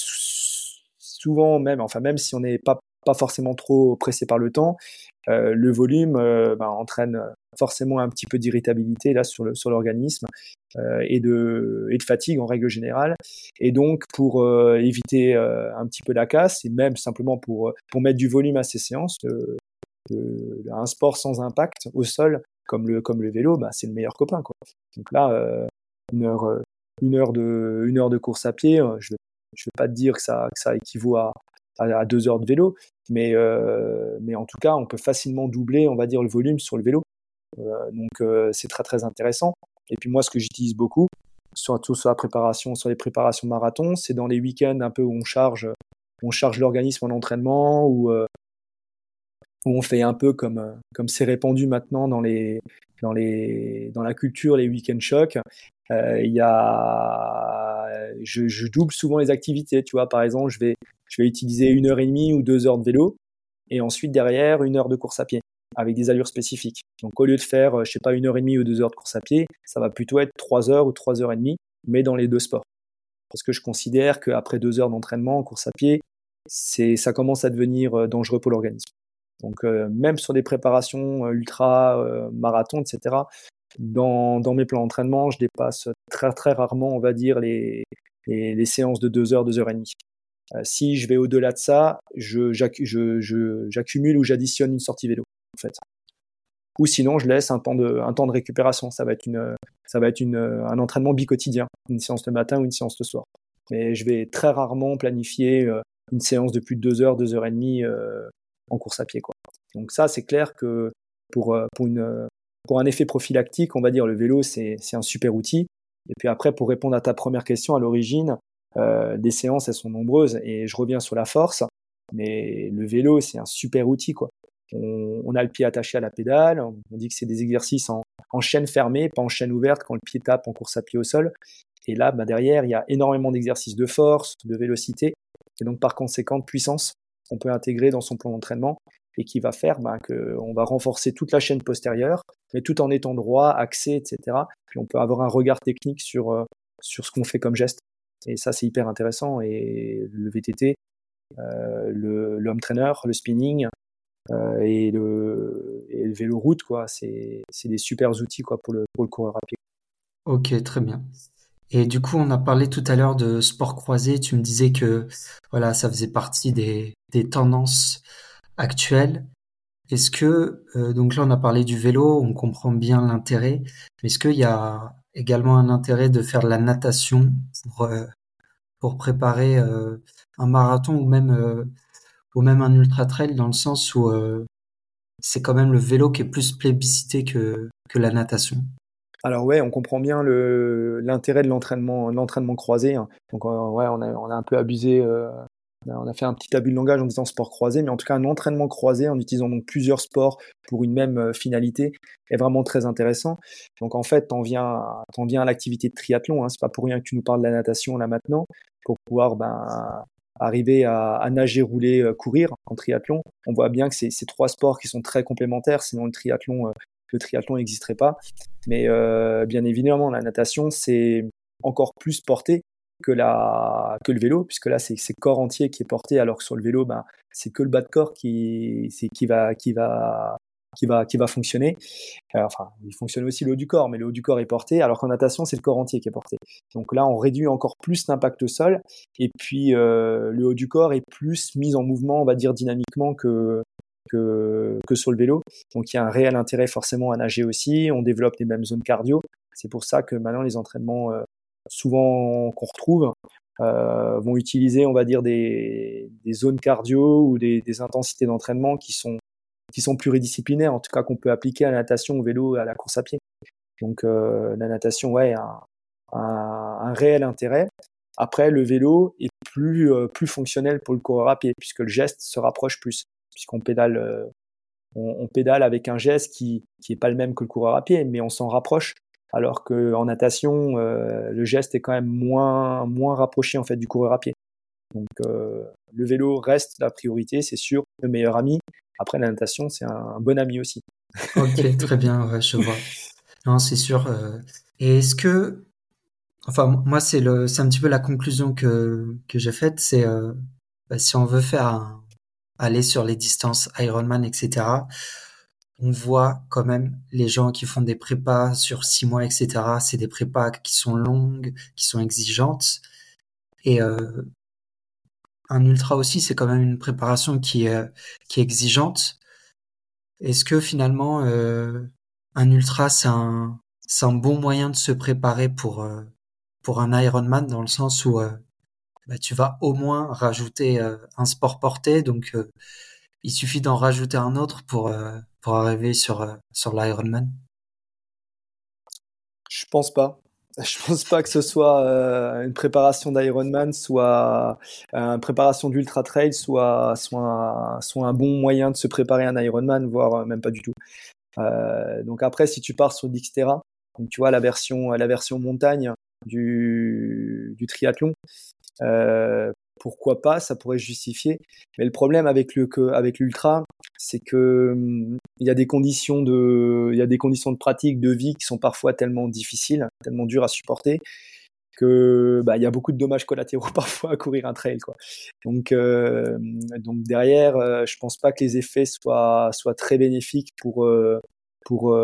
souvent même, enfin même si on n'est pas pas forcément trop pressé par le temps, euh, le volume euh, ben, entraîne forcément un petit peu d'irritabilité là sur le sur l'organisme euh, et de et de fatigue en règle générale. Et donc pour euh, éviter euh, un petit peu la casse et même simplement pour pour mettre du volume à ces séances, un sport sans impact au sol comme le comme le vélo, ben, c'est le meilleur copain quoi. Donc là une heure une heure de, une heure de course à pied, euh, je ne vais, pas te dire que ça, que ça équivaut à, à, deux heures de vélo, mais, euh, mais en tout cas, on peut facilement doubler, on va dire, le volume sur le vélo. Euh, donc, c'est très, très intéressant. Et puis, moi, ce que j'utilise beaucoup, surtout sur la préparation, sur les préparations marathon, c'est dans les week-ends un peu où on charge, on charge l'organisme en entraînement, ou où on fait un peu comme comme c'est répandu maintenant dans les dans les dans la culture les week-end chocs euh, il y a, je, je, double souvent les activités. Tu vois, par exemple, je vais, je vais utiliser une heure et demie ou deux heures de vélo, et ensuite derrière une heure de course à pied avec des allures spécifiques. Donc au lieu de faire, euh, je sais pas, une heure et demie ou deux heures de course à pied, ça va plutôt être trois heures ou trois heures et demie, mais dans les deux sports. Parce que je considère qu'après deux heures d'entraînement en course à pied, c'est, ça commence à devenir euh, dangereux pour l'organisme. Donc même sur des préparations ultra marathon, etc., dans, dans mes plans d'entraînement, je dépasse très très rarement, on va dire, les, les, séances de 2 heures, 2 heures et demie. Euh, si je vais au-delà de ça, j'accumule ou j'additionne une sortie vélo, en fait. Ou sinon, je laisse un temps de, un temps de récupération. Ça va être, une, ça va être une, un entraînement bicotidien, une séance le matin ou une séance le soir. Mais je vais très rarement planifier euh, une séance de plus de 2 heures, 2 heures et demie euh, en course à pied. Quoi. Donc ça, c'est clair que pour, pour une, pour un effet prophylactique, on va dire le vélo, c'est un super outil. Et puis après, pour répondre à ta première question, à l'origine, euh, des séances, elles sont nombreuses et je reviens sur la force. Mais le vélo, c'est un super outil, quoi. On, a le pied attaché à la pédale. On dit que c'est des exercices en, chaîne fermée, pas en chaîne ouverte quand le pied tape en course à pied au sol. Et là, bah derrière, il y a énormément d'exercices de force, de vélocité et donc par conséquent de puissance qu'on peut intégrer dans son plan d'entraînement et qui va faire ben, qu'on va renforcer toute la chaîne postérieure, mais tout en étant droit, axé, etc. Puis on peut avoir un regard technique sur, euh, sur ce qu'on fait comme geste. Et ça, c'est hyper intéressant. Et le VTT, euh, le, le home trainer, le spinning euh, et, le, vélo route, quoi, c'est, c'est des super outils quoi, pour, le, pour le coureur rapide. Ok, très bien. Et du coup, on a parlé tout à l'heure de sport croisé. Tu me disais que voilà, ça faisait partie des, tendances actuelle. Est-ce que, euh, donc là on a parlé du vélo, on comprend bien l'intérêt, mais est-ce qu'il y a également un intérêt de faire de la natation pour, euh, préparer euh, un marathon ou même, ou même un ultra trail dans le sens où c'est quand même le vélo qui est plus plébiscité que, que la natation? Alors ouais, on comprend bien l'intérêt de l'entraînement, l'entraînement croisé. Hein. Donc ouais, on a, on a un peu abusé on a fait un petit abus de langage en disant sport croisé, mais en tout cas un entraînement croisé en utilisant donc plusieurs sports pour une même euh, finalité est vraiment très intéressant. Donc en fait, t'en viens, t'en viens à l'activité de triathlon. Hein. C'est pas pour rien que tu nous parles de la natation là maintenant pour pouvoir ben, arriver à, nager, rouler, euh, courir en triathlon. On voit bien que c'est ces trois sports qui sont très complémentaires, sinon le triathlon, euh, le triathlon n'existerait pas. Mais bien évidemment, la natation c'est encore plus porté que, la, que le vélo, puisque là, c'est corps entier qui est porté, alors que sur le vélo, ben, c'est que le bas de corps qui, qui, va, qui, va, qui, va, qui va fonctionner. Euh, enfin, il fonctionne aussi le haut du corps, mais le haut du corps est porté, alors qu'en natation, c'est le corps entier qui est porté. Donc là, on réduit encore plus l'impact au sol, et puis euh, le haut du corps est plus mis en mouvement, on va dire, dynamiquement que, que, que sur le vélo. Donc il y a un réel intérêt forcément à nager aussi. On développe les mêmes zones cardio. C'est pour ça que maintenant les entraînements euh, souvent qu'on retrouve euh, vont utiliser, on va dire, des, des zones cardio ou des, des intensités d'entraînement qui sont qui sont pluridisciplinaires, en tout cas qu'on peut appliquer à la natation, au vélo, à la course à pied. Donc la natation, ouais, a un, un, réel intérêt. Après, le vélo est plus, plus fonctionnel pour le coureur à pied, puisque le geste se rapproche plus, puisqu'on pédale, on, on, pédale avec un geste qui qui est pas le même que le coureur à pied, mais on s'en rapproche alors qu'en natation, euh, le geste est quand même moins, moins rapproché en fait du coureur à pied. Donc euh, le vélo reste la priorité, c'est sûr, le meilleur ami. Après la natation, c'est un, bon ami aussi. ok, très bien, je vois. Non, c'est sûr. Euh. Et est-ce que, enfin, moi, c'est le, c'est un petit peu la conclusion que que j'ai faite, c'est bah, si on veut faire aller sur les distances Ironman, etc on voit quand même les gens qui font des prépas sur six mois, etc. C'est des prépas qui sont longues, qui sont exigeantes. Et euh, un ultra aussi, c'est quand même une préparation qui est, qui est exigeante. Est-ce que finalement, euh, un ultra, c'est un, un bon moyen de se préparer pour, euh, pour un Ironman dans le sens où bah, tu vas au moins rajouter un sport porté, donc il suffit d'en rajouter un autre pour pour arriver sur, euh, sur l'Ironman Je pense pas. Je pense pas que ce soit euh, une préparation d'Ironman, soit euh, une préparation d'ultra trail, soit, soit, un, soit un bon moyen de se préparer un Ironman, voire même pas du tout. donc après, si tu pars sur Dixterra, donc tu vois la version, la version montagne du, du triathlon, pourquoi pas, ça pourrait justifier. Mais le problème avec le avec l'ultra, c'est que hum, il y a des conditions de il y a des conditions de pratique de vie qui sont parfois tellement difficiles, tellement dures à supporter que bah il y a beaucoup de dommages collatéraux parfois à courir un trail quoi. Donc euh, donc derrière, euh, je pense pas que les effets soient soient très bénéfiques pour euh, pour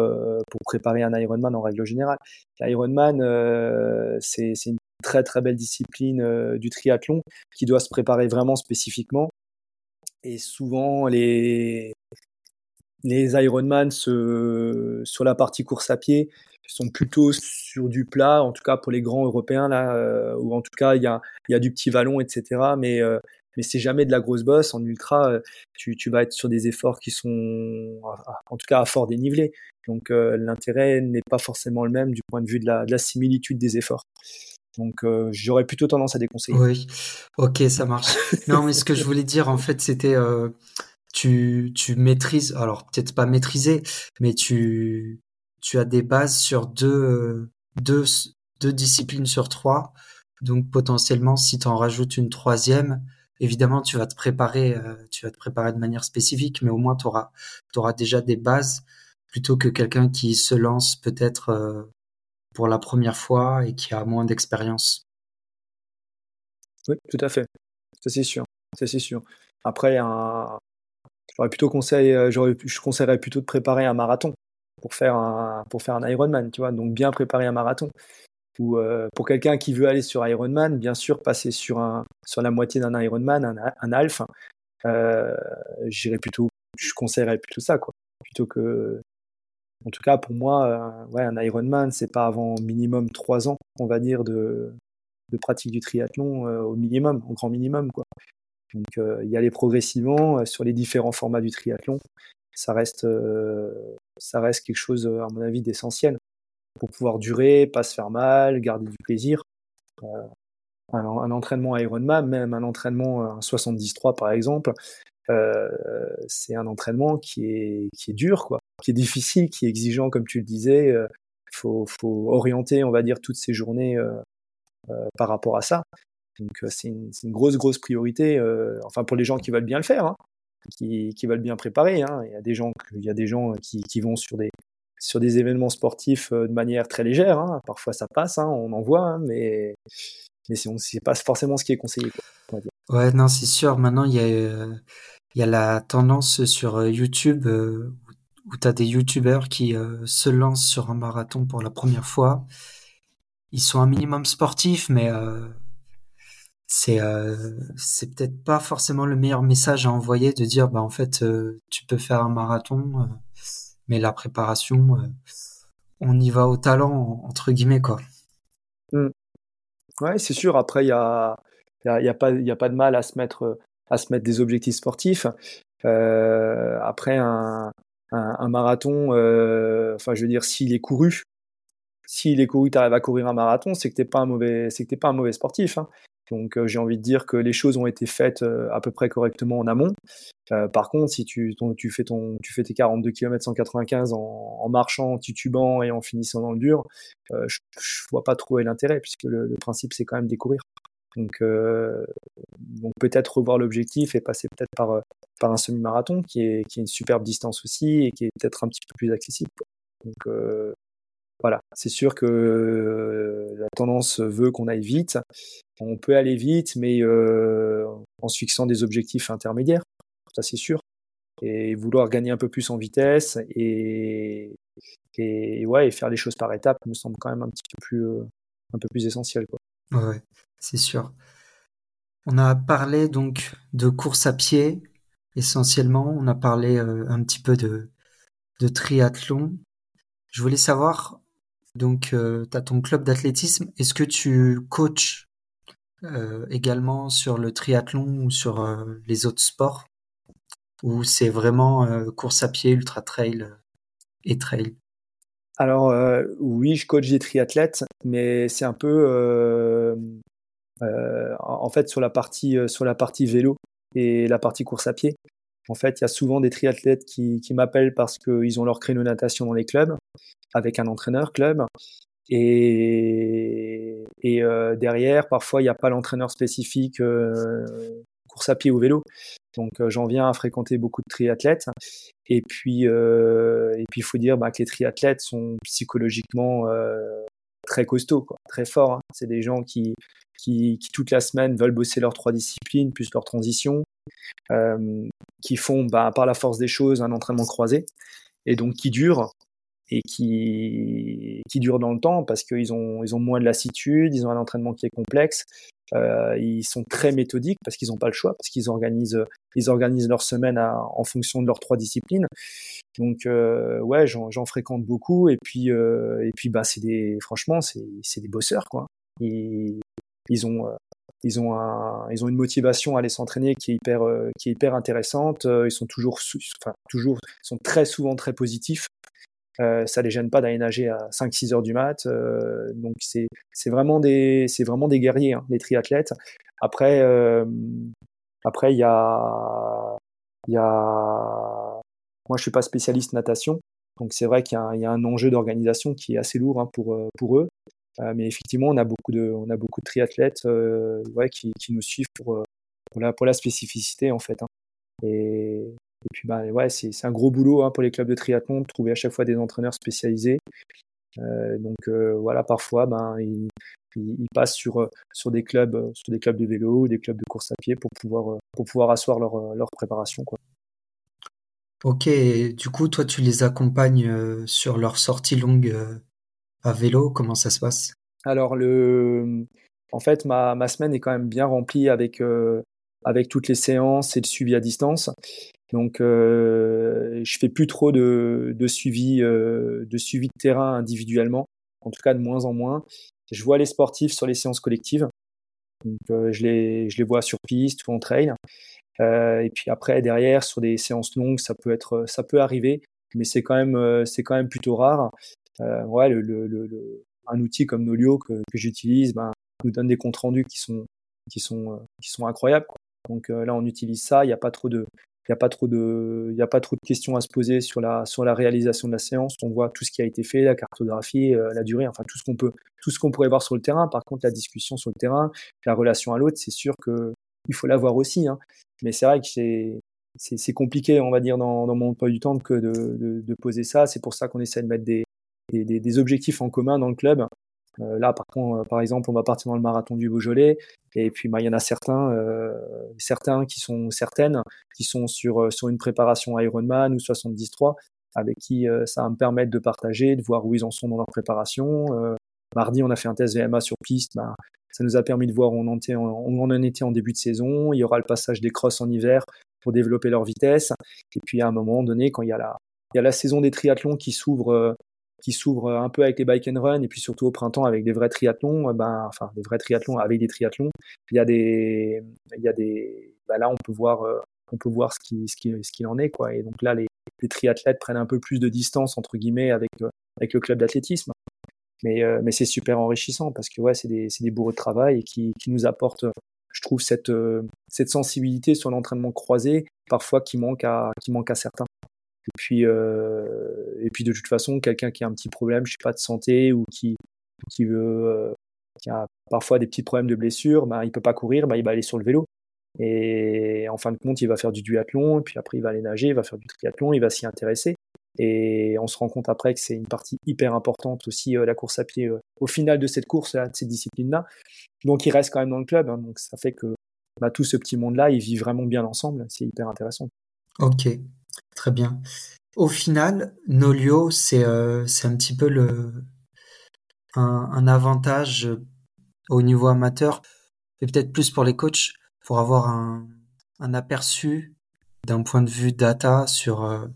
pour préparer un Ironman en règle générale. L'Ironman c'est c'est une très très belle discipline euh, du triathlon qui doit se préparer vraiment spécifiquement. Et souvent les les Ironman sur la partie course à pied sont plutôt sur du plat, en tout cas pour les grands européens là, euh, ou en tout cas il y a, y a du petit vallon, etc. Mais euh, mais c'est jamais de la grosse bosse en ultra. Tu, tu vas être sur des efforts qui sont en tout cas à fort dénivelé. Donc l'intérêt n'est pas forcément le même du point de vue de la similitude des efforts. Donc euh, j'aurais plutôt tendance à déconseiller. Oui, ok, ça marche. non, mais ce que je voulais dire, en fait, c'était euh, tu, tu maîtrises, alors peut-être pas maîtriser, mais tu, tu as des bases sur deux, deux, deux disciplines sur trois. Donc potentiellement, si tu en rajoutes une troisième, évidemment, tu vas te préparer, euh, tu vas te préparer de manière spécifique, mais au moins tu auras, auras déjà des bases plutôt que quelqu'un qui se lance peut-être pour la première fois et qui a moins d'expérience. Oui, tout à fait. Ça c'est sûr. C'est sûr. Après, j'aurais plutôt conseillé, euh, je conseillerais plutôt de préparer un marathon pour faire un, pour faire un Ironman, tu vois. Donc bien préparer un marathon. Ou euh, pour quelqu'un qui veut aller sur Ironman, bien sûr, passer sur un, sur la moitié d'un Ironman, un, un half, euh, j'irais plutôt, je conseillerais plutôt ça, quoi, plutôt que en tout cas, pour moi, euh, ouais, un Ironman, c'est pas avant minimum trois ans, on va dire, de, de pratique du triathlon euh, au minimum, au grand minimum, quoi. Donc, euh, y aller progressivement sur les différents formats du triathlon. Ça reste, ça reste quelque chose, à mon avis, d'essentiel pour pouvoir durer, pas se faire mal, garder du plaisir. Un, un, entraînement Ironman, même un entraînement un 73 par exemple, c'est un entraînement qui est, qui est dur, quoi qui est difficile, qui est exigeant, comme tu le disais. Il euh, faut, orienter, on va dire, toutes ces journées euh, euh, par rapport à ça. Donc c'est une, grosse, grosse priorité, enfin pour les gens qui veulent bien le faire, hein, qui, veulent bien préparer. Hein. Il y a des gens, il y a des gens qui, vont sur des, sur des événements sportifs de manière très légère. Hein. Parfois ça passe, on en voit, mais mais c'est pas forcément ce qui est conseillé. Quoi, Ouais, non, c'est sûr. Maintenant, il y a il y a la tendance sur YouTube où tu as des youtubeurs qui euh, se lancent sur un marathon pour la première fois. Ils sont un minimum sportifs, mais euh, c'est euh, peut-être pas forcément le meilleur message à envoyer de dire bah en fait tu peux faire un marathon, mais la préparation, on y va au talent entre guillemets quoi. Mmh. Ouais, c'est sûr. Après, il y a, y, a, pas, a pas de mal à se mettre à se mettre des objectifs sportifs. après un, un, marathon, enfin je veux dire, s'il est couru, s'il est couru, tu arrives à courir un marathon, c'est que t'es pas un mauvais, que pas un mauvais sportif. Hein. Donc j'ai envie de dire que les choses ont été faites à peu près correctement en amont. par contre, si tu, tu, fais ton, tu fais tes 42 km 195 en, en marchant, en titubant et en finissant dans le dur, je, je vois pas trop l'intérêt puisque le, le principe c'est quand même découvrir. Donc, euh, donc peut-être revoir l'objectif et passer peut-être par, euh, par un semi-marathon qui est, une superbe distance aussi et qui est peut-être un petit peu plus accessible. Donc euh, voilà, c'est sûr que la tendance veut qu'on aille vite. On peut aller vite, mais en se fixant des objectifs intermédiaires, ça c'est sûr. Et vouloir gagner un peu plus en vitesse et, et, ouais, et faire les choses par étapes me semble quand même un petit peu plus, un peu plus essentiel. Quoi. Ouais c'est sûr. On a parlé donc de course à pied essentiellement. On a parlé euh, un petit peu de, triathlon. Je voulais savoir, donc, euh, tu as ton club d'athlétisme. Est-ce que tu coaches euh, également sur le triathlon ou sur les autres sports? Ou c'est vraiment course à pied, ultra trail et trail? Alors oui, je coach des triathlètes, mais c'est un peu euh, en fait euh, sur la partie vélo et la partie course à pied. En fait, il y a souvent des triathlètes qui, qui m'appellent parce qu'ils ont leur créneau natation dans les clubs, avec un entraîneur club. Et, et euh, derrière, parfois, il n'y a pas l'entraîneur spécifique euh, course à pied ou vélo. Donc, euh, j'en viens à fréquenter beaucoup de triathlètes. Et puis, et puis, il faut dire bah, que les triathlètes sont psychologiquement très costauds, quoi, très forts. Hein. C'est des gens qui, qui, toute la semaine veulent bosser leurs trois disciplines plus leur transition, euh, qui font bah, par la force des choses un entraînement croisé et donc qui durent et qui, qui durent dans le temps parce qu'ils ont, ils ont moins de lassitude, ils ont un entraînement qui est complexe, euh, ils sont très méthodiques parce qu'ils n'ont pas le choix, parce qu'ils organisent, ils organisent leur semaine en fonction de leurs trois disciplines. Donc euh, ouais, j'en fréquente beaucoup et puis et puis bah c'est des franchement c'est des bosseurs quoi. Ils, ils ont euh, ils ont un, ils ont une motivation à aller s'entraîner qui est hyper euh, qui est hyper intéressante. Euh, ils sont toujours enfin toujours sont très souvent très positifs. Euh, ça les gêne pas d'aller nager à 5-6 heures du mat. Euh, donc c'est c'est vraiment des c'est vraiment des guerriers hein, les triathlètes. Après euh, après il y a il y a moi je suis pas spécialiste natation. Donc c'est vrai qu'il y, y, a un enjeu d'organisation qui est assez lourd hein, pour pour eux. Euh, mais effectivement, on a beaucoup de, on a beaucoup de triathlètes euh, ouais, qui, qui, nous suivent pour, euh, pour, la, pour la spécificité en fait. Hein. Et, et puis bah, ouais, c'est un gros boulot hein, pour les clubs de triathlon de trouver à chaque fois des entraîneurs spécialisés. Euh, donc euh, voilà, parfois, ben, ils, passent sur, sur, des clubs, sur des clubs de vélo ou des clubs de course à pied pour pouvoir, pour pouvoir asseoir leur, leur préparation. Quoi. Ok, du coup, toi, tu les accompagnes sur leur sortie longue à vélo Comment ça se passe? Alors, le... en fait, ma, ma, semaine est quand même bien remplie avec, euh, avec toutes les séances et le suivi à distance. Donc, euh, je fais plus trop de, de suivi, euh, de suivi de terrain individuellement, en tout cas de moins en moins. Je vois les sportifs sur les séances collectives. Donc, euh, je, les, je les vois sur piste ou en trail. Euh, et puis après, derrière, sur des séances longues, ça peut être, ça peut arriver, mais c'est quand même, euh, c'est quand même plutôt rare. Euh, ouais, le, le, le, un outil comme Nolio que, que j'utilise ben, nous donne des comptes rendus qui sont, qui sont, qui sont incroyables. Donc euh, là, on utilise ça. Il n'y a pas trop de, il n'y a pas trop de, questions à se poser sur la, réalisation de la séance. On voit tout ce qui a été fait, la cartographie, euh, la durée, enfin tout ce qu'on peut, tout ce qu'on pourrait voir sur le terrain. Par contre, la discussion sur le terrain, la relation à l'autre, c'est sûr que il faut l'avoir aussi. Hein. Mais c'est vrai que c'est, compliqué, on va dire, dans, mon emploi du temps que de, poser ça. C'est pour ça qu'on essaie de mettre des, des, objectifs en commun dans le club. Euh, là, par contre, euh, par exemple, on va partir dans le marathon du Beaujolais, et puis bah, il y en a certains, euh, certains qui sont certaines, qui sont sur sur une préparation Ironman ou 73, avec qui ça va me permettre de partager, de voir où ils en sont dans leur préparation. mardi, on a fait un test VMA sur piste, bah, ça nous a permis de voir où on en, était en, on en en début de saison. Il y aura le passage des crosses en hiver pour développer leur vitesse. Et puis à un moment donné, quand il y a il y a la saison des triathlons qui s'ouvre qui s'ouvre un peu avec les bike and run et puis surtout au printemps avec des vrais triathlons, euh, ben, enfin des vrais triathlons avec des triathlons. Il y a des, il y a des, ben là on peut voir, euh, on peut voir ce qui ce qui ce qu'il en est quoi. Et donc là, les, triathlètes prennent un peu plus de distance entre guillemets avec avec le club d'athlétisme. Mais mais c'est super enrichissant parce que ouais, c'est des c'est des bourreaux de travail qui qui nous apportent je trouve cette cette sensibilité sur l'entraînement croisé parfois qui manque à qui manque à certains. Et puis, euh, et puis de toute façon, quelqu'un qui a un petit problème, je sais pas, de santé ou qui, qui veut, euh, qui a parfois des petits problèmes de blessure, bah, il peut pas courir, bah, il va aller sur le vélo. Et en fin de compte, il va faire du duathlon, et puis après, il va aller nager, il va faire du triathlon, il va s'y intéresser. Et on se rend compte après que c'est une partie hyper importante aussi, euh, la course à pied, au final de cette course, de cette discipline-là. Donc, il reste quand même dans le club. Hein, donc, ça fait que bah, tout ce petit monde-là, il vit vraiment bien ensemble. C'est hyper intéressant. Ok, Très bien. Au final, Nolio, c'est euh, un petit peu le, un, avantage au niveau amateur, et peut-être plus pour les coachs, pour avoir un, aperçu d'un point de vue data sur, euh,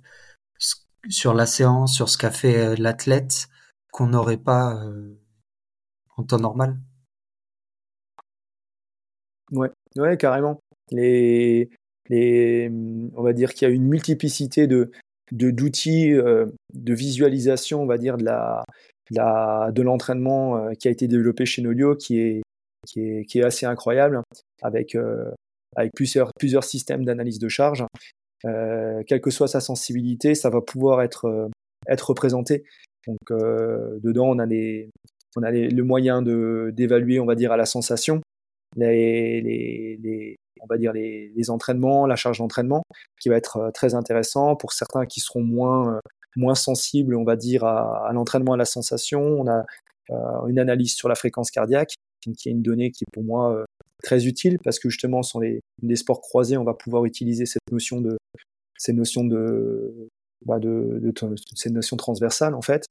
la séance, sur ce qu'a fait euh, l'athlète, qu'on n'aurait pas en temps normal. Ouais, ouais, carrément. On va dire qu'il y a une multiplicité de d'outils euh, de visualisation, on va dire de l'entraînement euh, qui a été développé chez Nolio, qui est qui est, qui est assez incroyable, avec euh, avec plusieurs plusieurs systèmes d'analyse de charge. quelle que soit sa sensibilité, ça va pouvoir être être représenté. Donc dedans, on a les on a les, le moyen d'évaluer, on va dire, à la sensation les, les, on va dire les, entraînements, la charge d'entraînement, qui va être euh, très intéressant pour certains qui seront moins euh, sensibles, on va dire à, l'entraînement, à la sensation. On a euh, une analyse sur la fréquence cardiaque, qui est une donnée qui est pour moi très utile parce que justement, sur les, les sports croisés, on va pouvoir utiliser cette notion de ces notions de, bah de, de, de, cette notion transversale en fait.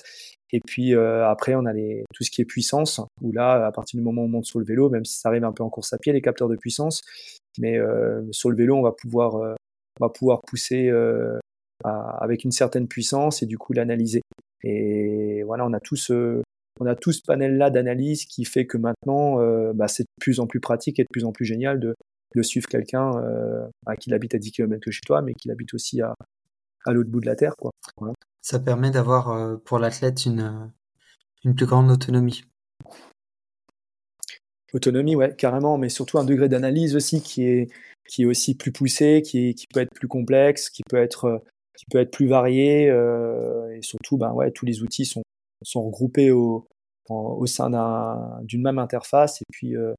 Et puis euh, après, on a les, tout ce qui est puissance, où là, à partir du moment où on monte sur le vélo, même si ça arrive un peu en course à pied, les capteurs de puissance, mais euh, sur le vélo, on va pouvoir, euh, on va pouvoir pousser euh, avec une certaine puissance et du coup l'analyser. Et voilà, on a tout ce, on a tout ce panel-là d'analyse qui fait que maintenant, euh, bah, c'est de plus en plus pratique et de plus en plus génial de, de suivre quelqu'un euh, bah, qui habite à 10 km chez toi, mais qui habite aussi à, à l'autre bout de la Terre. Quoi. Voilà. Ça permet d'avoir euh, pour l'athlète une, euh, une plus grande autonomie. Autonomie, ouais, carrément, mais surtout un degré d'analyse aussi qui est, qui est aussi plus poussé, qui, est, qui peut être plus complexe, qui peut être, euh, qui peut être plus varié, euh, et surtout, ben ouais, tous les outils sont, sont regroupés au, en, au sein d'une même interface, et puis, euh,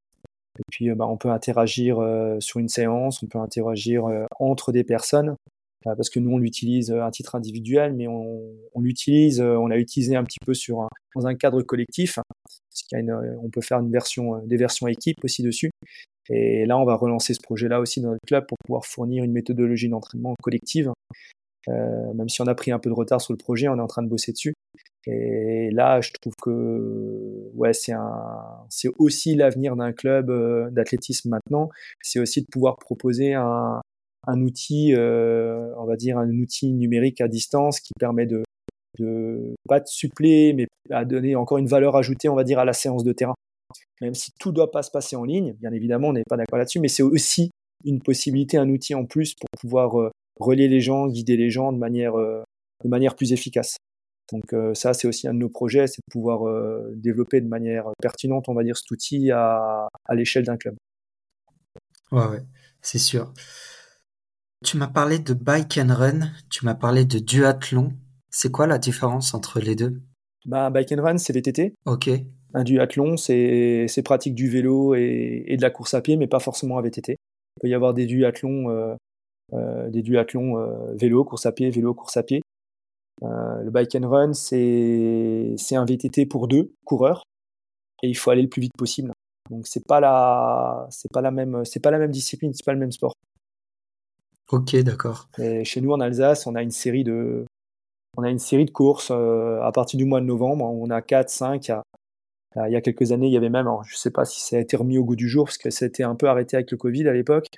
et puis ben, on peut interagir euh, sur une séance, on peut interagir entre des personnes, parce que nous on l'utilise à titre individuel, mais on, l'utilise, on l'a utilisé un petit peu sur dans un cadre collectif. Parce qu'il y a une, on peut faire une version, des versions équipe aussi dessus. Et là, on va relancer ce projet-là aussi dans notre club pour pouvoir fournir une méthodologie d'entraînement collective. Euh, même si on a pris un peu de retard sur le projet, on est en train de bosser dessus. Et là, je trouve que ouais, c'est un, c'est aussi l'avenir d'un club euh, d'athlétisme maintenant. C'est aussi de pouvoir proposer un, un outil, euh, on va dire un outil numérique à distance qui permet de, de pas de suppléer, mais à donner encore une valeur ajoutée, on va dire, à la séance de terrain. Même si tout doit pas se passer en ligne, bien évidemment, on n'est pas d'accord là-dessus, mais c'est aussi une possibilité, un outil en plus pour pouvoir euh, relier les gens, guider les gens de manière, euh, de manière plus efficace. Donc ça, c'est aussi un de nos projets, c'est de pouvoir développer de manière pertinente, on va dire, cet outil à, l'échelle d'un club. Ouais, c'est sûr. Tu m'as parlé de bike and run, tu m'as parlé de duathlon. C'est quoi la différence entre les deux? Bah, Bike and run, c'est VTT. Ok. Un duathlon, c'est pratique du vélo et, et, de la course à pied, mais pas forcément à VTT. Il peut y avoir des duathlons, euh, euh, des duathlons euh, vélo, course à pied, vélo, course à pied. Le bike and run, c'est un VTT pour deux coureurs et il faut aller le plus vite possible. Donc c'est pas la c'est pas la même c'est pas la même discipline, c'est pas le même sport. Ok, d'accord. Chez nous en Alsace, on a une série de, on a une série de courses euh, à partir du mois de novembre. On a 4, 5. Il y a, quelques années, il y avait même, je sais pas si ça a été remis au goût du jour parce que ça a été un peu arrêté avec le Covid à l'époque,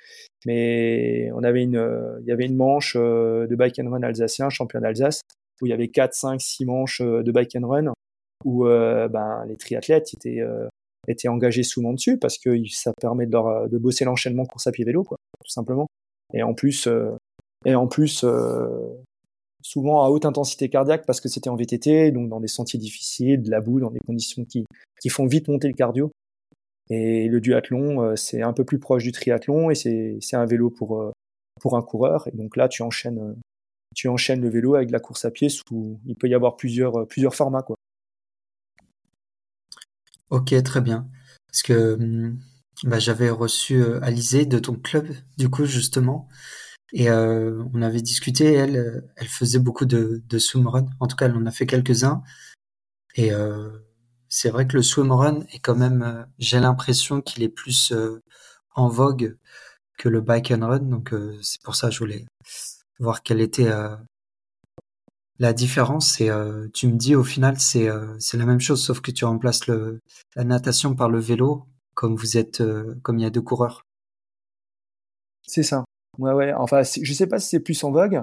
mais on avait une, il y avait une manche euh, de bike and run alsacien, champion d'Alsace, où il y avait 4, 5, 6 manches euh, de bike and run où euh, ben, les triathlètes étaient, euh, étaient engagés souvent dessus parce que ça permet de, de bosser l'enchaînement course à pied vélo, quoi, tout simplement. Et en plus, et en plus, souvent à haute intensité cardiaque parce que c'était en VTT, donc dans des sentiers difficiles, de la boue, dans des conditions qui, qui font vite monter le cardio. Et le duathlon, c'est un peu plus proche du triathlon et c'est un vélo pour, pour un coureur. Et donc là, tu enchaînes, tu enchaînes le vélo avec la course à pied il peut y avoir plusieurs, plusieurs formats. Ok, très bien. Parce que hum, bah, j'avais reçu euh, Alizé de ton club, du coup, justement. Et euh, on avait discuté, elle, euh, elle faisait beaucoup de, de swimrun. En tout cas, elle en a fait quelques-uns. Et c'est vrai que le swimrun est quand même, j'ai l'impression qu'il est plus en vogue que le bike and run. Donc c'est pour ça que je voulais voir quelle était la différence, euh, tu me dis au final, c'est euh, c'est la même chose, sauf que tu remplaces le, la natation par le vélo, comme vous êtes, euh, comme il y a deux coureurs. C'est ça. Ouais, ouais. Enfin, je sais pas si c'est plus en vogue,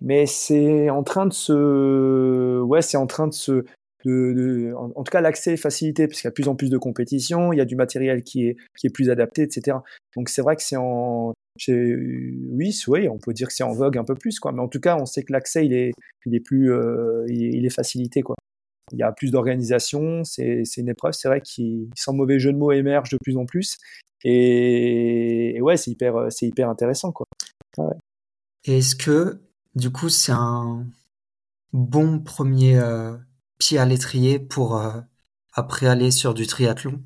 mais c'est en train de se, ouais, c'est en train de se, de, en, tout cas, l'accès est facilité puisqu'il y a plus en plus de compétitions, il y a du matériel qui est, qui est plus adapté, etc. Donc c'est vrai que c'est en, oui, oui, on peut dire que c'est en vogue un peu plus, quoi. Mais en tout cas, on sait que l'accès, il est, il est plus, euh, il, est facilité, quoi. Il y a plus d'organisation, c'est, une épreuve, c'est vrai qui, sans mauvais jeu de mots, émerge de plus en plus. Et, ouais, c'est hyper, c'est hyper intéressant, quoi. est-ce que, du coup, c'est un bon premier euh, pied à l'étrier pour euh, après aller sur du triathlon?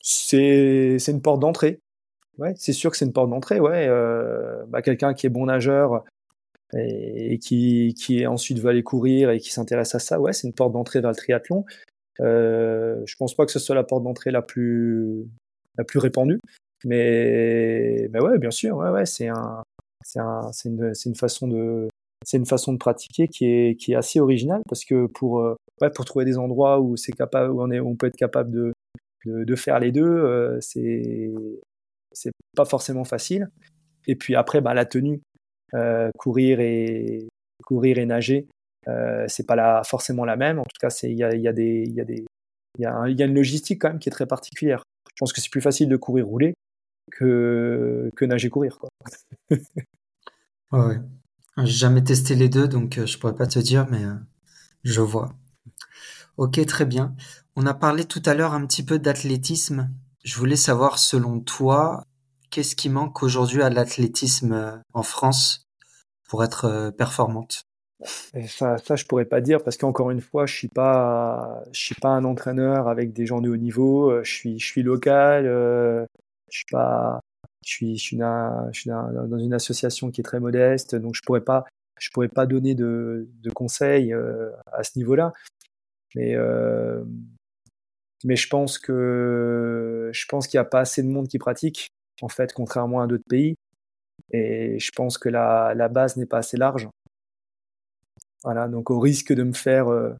C'est une porte d'entrée. Ouais, c'est sûr que c'est une porte d'entrée. Ouais, euh, bah, quelqu'un qui est bon nageur et, qui, qui ensuite veut aller courir et qui s'intéresse à ça, ouais, c'est une porte d'entrée vers le triathlon. Euh, je pense pas que ce soit la porte d'entrée la plus la plus répandue, mais mais ouais, bien sûr, ouais, ouais, c'est un c'est un, une, une façon de c'est une façon de pratiquer qui est qui est assez originale parce que pour euh, ouais, pour trouver des endroits où c'est capable où on est on peut être capable de de, faire les deux, euh, c'est c'est pas forcément facile. Et puis après, bah, la tenue, courir et courir et nager, euh, c'est pas la, forcément la même. En tout cas, il y a, y a des y a des il y, a y a une logistique quand même qui est très particulière. Je pense que c'est plus facile de courir rouler que que nager courir quoi. ouais. J'ai jamais testé les deux, donc je pourrais pas te dire, mais je vois. Ok, très bien. On a parlé tout à l'heure un petit peu d'athlétisme. Je voulais savoir, selon toi, qu'est-ce qui manque aujourd'hui à l'athlétisme euh, en France pour être euh, performante? Ça, ça, je pourrais pas dire parce qu'encore une fois, je suis pas, je suis pas un entraîneur avec des gens de haut niveau. Euh, je suis, je suis local. je suis pas, je suis, je suis, dans, une association qui est très modeste, donc je pourrais pas, je pourrais pas donner de, de conseils à ce niveau-là. Mais mais je pense que je pense qu'il n'y a pas assez de monde qui pratique, en fait, contrairement à d'autres pays. Et je pense que la, la base n'est pas assez large. Voilà, donc au risque de me faire euh,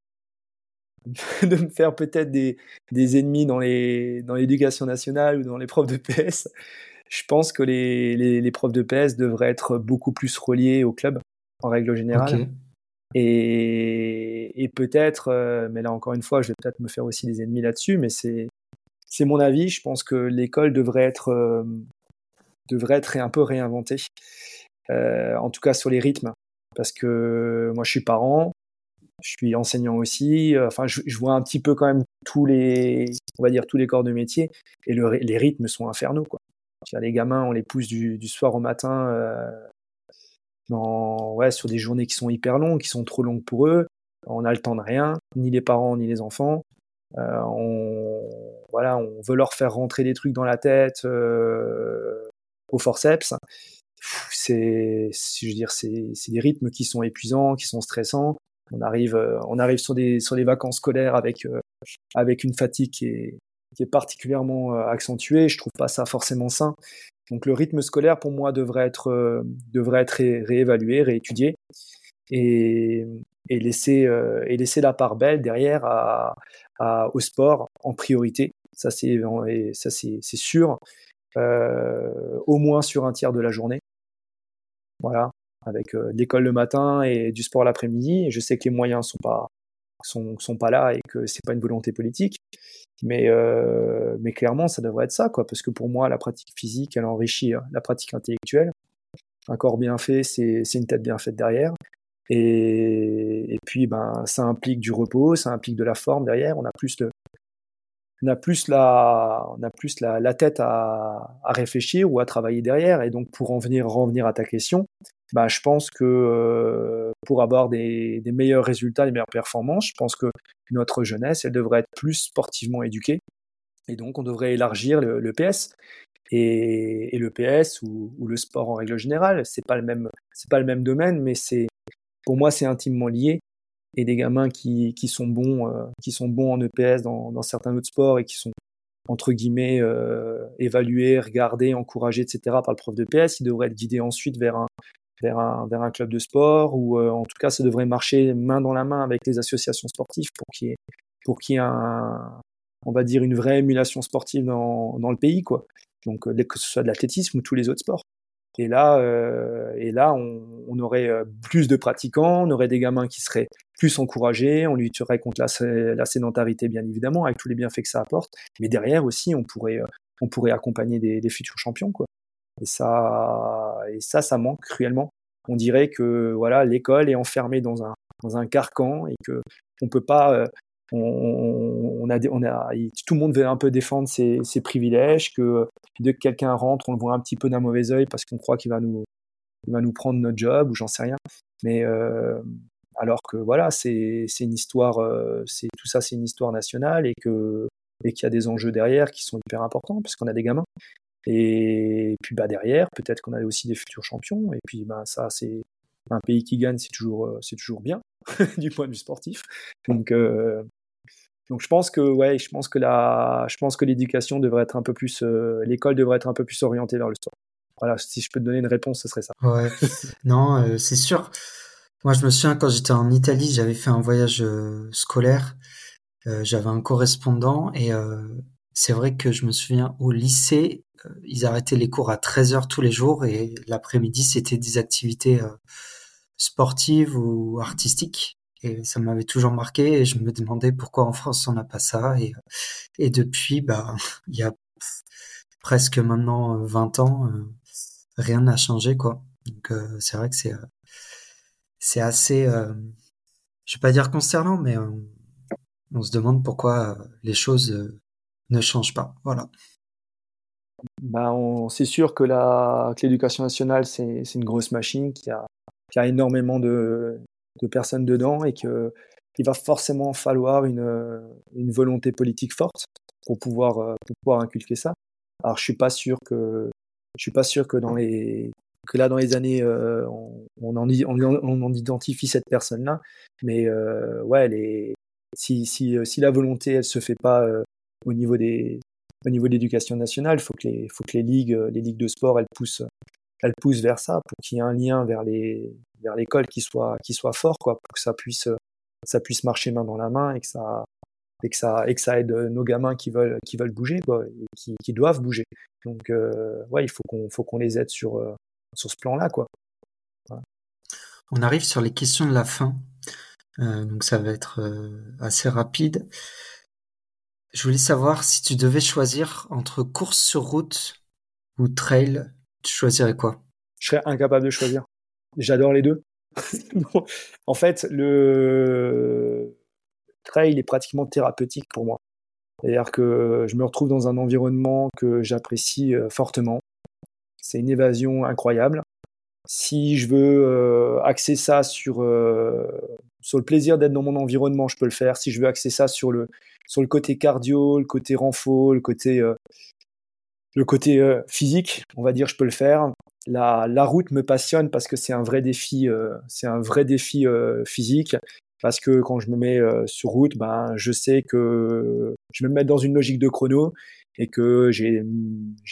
de me faire peut-être des, des ennemis dans les dans l'éducation nationale ou dans les profs de PS, je pense que les, les, les, profs de PS devraient être beaucoup plus reliés au club en règle générale. Et, et peut-être, euh, mais là encore une fois, je vais peut-être me faire aussi des ennemis là-dessus, mais c'est c'est mon avis. Je pense que l'école devrait être euh, devrait être un peu réinventée, euh, en tout cas sur les rythmes, parce que moi je suis parent, je suis enseignant aussi. Enfin, je, vois un petit peu quand même tous les, on va dire tous les corps de métier, et le, les rythmes sont infernaux. Les gamins, on les pousse du, soir au matin euh, sur des journées qui sont hyper longues, qui sont trop longues pour eux. On n'a le temps de rien, ni les parents, ni les enfants. Euh, voilà, on veut leur faire rentrer des trucs dans la tête euh, au forceps. C'est, je veux dire, c'est, des rythmes qui sont épuisants, qui sont stressants. On arrive, euh, on arrive sur des sur des vacances scolaires avec avec une fatigue qui est qui est particulièrement accentuée. Je trouve pas ça forcément sain. Donc le rythme scolaire pour moi devrait être euh, devrait être réévalué, réétudié et, et laisser euh, et laisser la part belle derrière à, à, au sport en priorité. Ça c'est ça c'est sûr. Euh, au moins sur un tiers de la journée. Voilà, avec l'école le matin et du sport l'après-midi. Je sais que les moyens sont pas sont, sont pas là et que c'est pas une volonté politique. Mais, mais clairement, ça devrait être ça, quoi, parce que pour moi, la pratique physique, elle enrichit la pratique intellectuelle. Un corps bien fait, c'est une tête bien faite derrière. Et, et, puis, ben, ça implique du repos, ça implique de la forme derrière. On a plus de, on a plus la, on a plus la, la tête à, à, réfléchir ou à travailler derrière. Et donc, pour en venir, revenir à ta question, bah, je pense que euh, pour avoir des, des, meilleurs résultats, des meilleures performances, je pense que notre jeunesse, elle devrait être plus sportivement éduquée. Et donc, on devrait élargir le, le PS. Et, et, le PS ou, ou, le sport en règle générale, c'est pas le même, c'est pas le même domaine, mais c'est, pour moi, c'est intimement lié et des gamins qui, qui sont bons, euh, qui sont bons en EPS dans, dans, certains autres sports et qui sont entre guillemets euh, évalués, regardés, encouragés, etc. par le prof de PS, ils devraient être guidés ensuite vers un, vers un, vers un club de sport ou euh, en tout cas ça devrait marcher main dans la main avec les associations sportives pour qu'il y ait, pour qu'il y ait un, on va dire une vraie émulation sportive dans, dans le pays quoi. Donc que ce soit de l'athlétisme ou tous les autres sports. Et là, euh, et là, on, on, aurait plus de pratiquants, on aurait des gamins qui seraient plus encouragés, on lutterait contre la, la, sédentarité bien évidemment, avec tous les bienfaits que ça apporte. Mais derrière aussi, on pourrait, euh, on pourrait accompagner des, futurs champions, quoi. Et ça, et ça, ça manque cruellement. On dirait que voilà, l'école est enfermée dans un, dans un carcan et que on peut pas. Euh, on, on, a, on a, tout le monde veut un peu défendre ses, ses privilèges, que dès que quelqu'un rentre, on le voit un petit peu d'un mauvais œil parce qu'on croit qu'il va nous, va nous prendre notre job ou j'en sais rien. Mais euh, alors que voilà, c'est une histoire, euh, c'est tout ça, c'est une histoire nationale et que et qu'il y a des enjeux derrière qui sont hyper importants puisqu'on a des gamins. Et puis bah derrière, peut-être qu'on a aussi des futurs champions. Et puis bah ça, c'est un pays qui gagne, c'est toujours euh, toujours bien du point de vue sportif. Donc euh, donc je pense que ouais, je pense que que l'éducation devrait être un peu plus, l'école devrait être un peu plus orientée vers le sport. Voilà, si je peux te donner une réponse, ce serait ça. Non, c'est sûr. Moi, je me souviens quand j'étais en Italie, j'avais fait un voyage euh, scolaire. Euh, j'avais un correspondant et euh, c'est vrai que je me souviens au lycée, ils arrêtaient les cours à 13 heures tous les jours et l'après-midi, c'était des activités sportives ou artistiques. Et ça m'avait toujours marqué et je me demandais pourquoi en France on n'a pas ça. Et, depuis, bah, il y a presque maintenant 20 ans, rien n'a changé, quoi. Donc c'est vrai que c'est c'est assez, euh, je vais pas dire concernant, mais euh, on se demande pourquoi les choses euh, ne changent pas. Voilà. On, c'est sûr que, l'éducation nationale, c'est, une grosse machine qui a, qui a énormément de, de personnes dedans et que il va forcément falloir une, une volonté politique forte pour pouvoir, pour pouvoir inculquer ça. Alors, je suis pas sûr que, je suis pas sûr que dans les, que là, dans les années, euh, on, on, en, on, en, identifie cette personne-là. Mais euh, ouais, les, si, si, si, la volonté, elle se fait pas euh, au niveau des au niveau de l'éducation nationale, faut que les faut que les ligues les ligues de sport elles poussent elles poussent vers ça pour qu'il y ait un lien vers les vers l'école qui soit qui soit fort quoi pour que ça puisse ça puisse marcher main dans la main et que ça et que ça et que ça aide nos gamins qui veulent qui veulent bouger quoi et qui, qui doivent bouger donc euh, ouais il faut qu'on faut qu'on les aide sur sur ce plan-là, quoi. On arrive sur les questions de la fin, euh, donc ça va être euh, assez rapide. Je voulais savoir si tu devais choisir entre course sur route ou trail, tu choisirais quoi? Je serais incapable de choisir. J'adore les deux. en fait, le trail est pratiquement thérapeutique pour moi. C'est-à-dire que je me retrouve dans un environnement que j'apprécie euh, fortement. C'est une évasion incroyable. Si je veux euh, axer ça sur, euh, sur le plaisir d'être dans mon environnement, je peux le faire. Si je veux axer ça sur le, sur le côté cardio, le côté renfort, le côté, euh, le côté physique, on va dire, je peux le faire. La, la route me passionne parce que c'est un vrai défi, c'est un vrai défi physique. Parce que quand je me mets sur route, ben, je sais que je vais me mettre dans une logique de chrono et que j'ai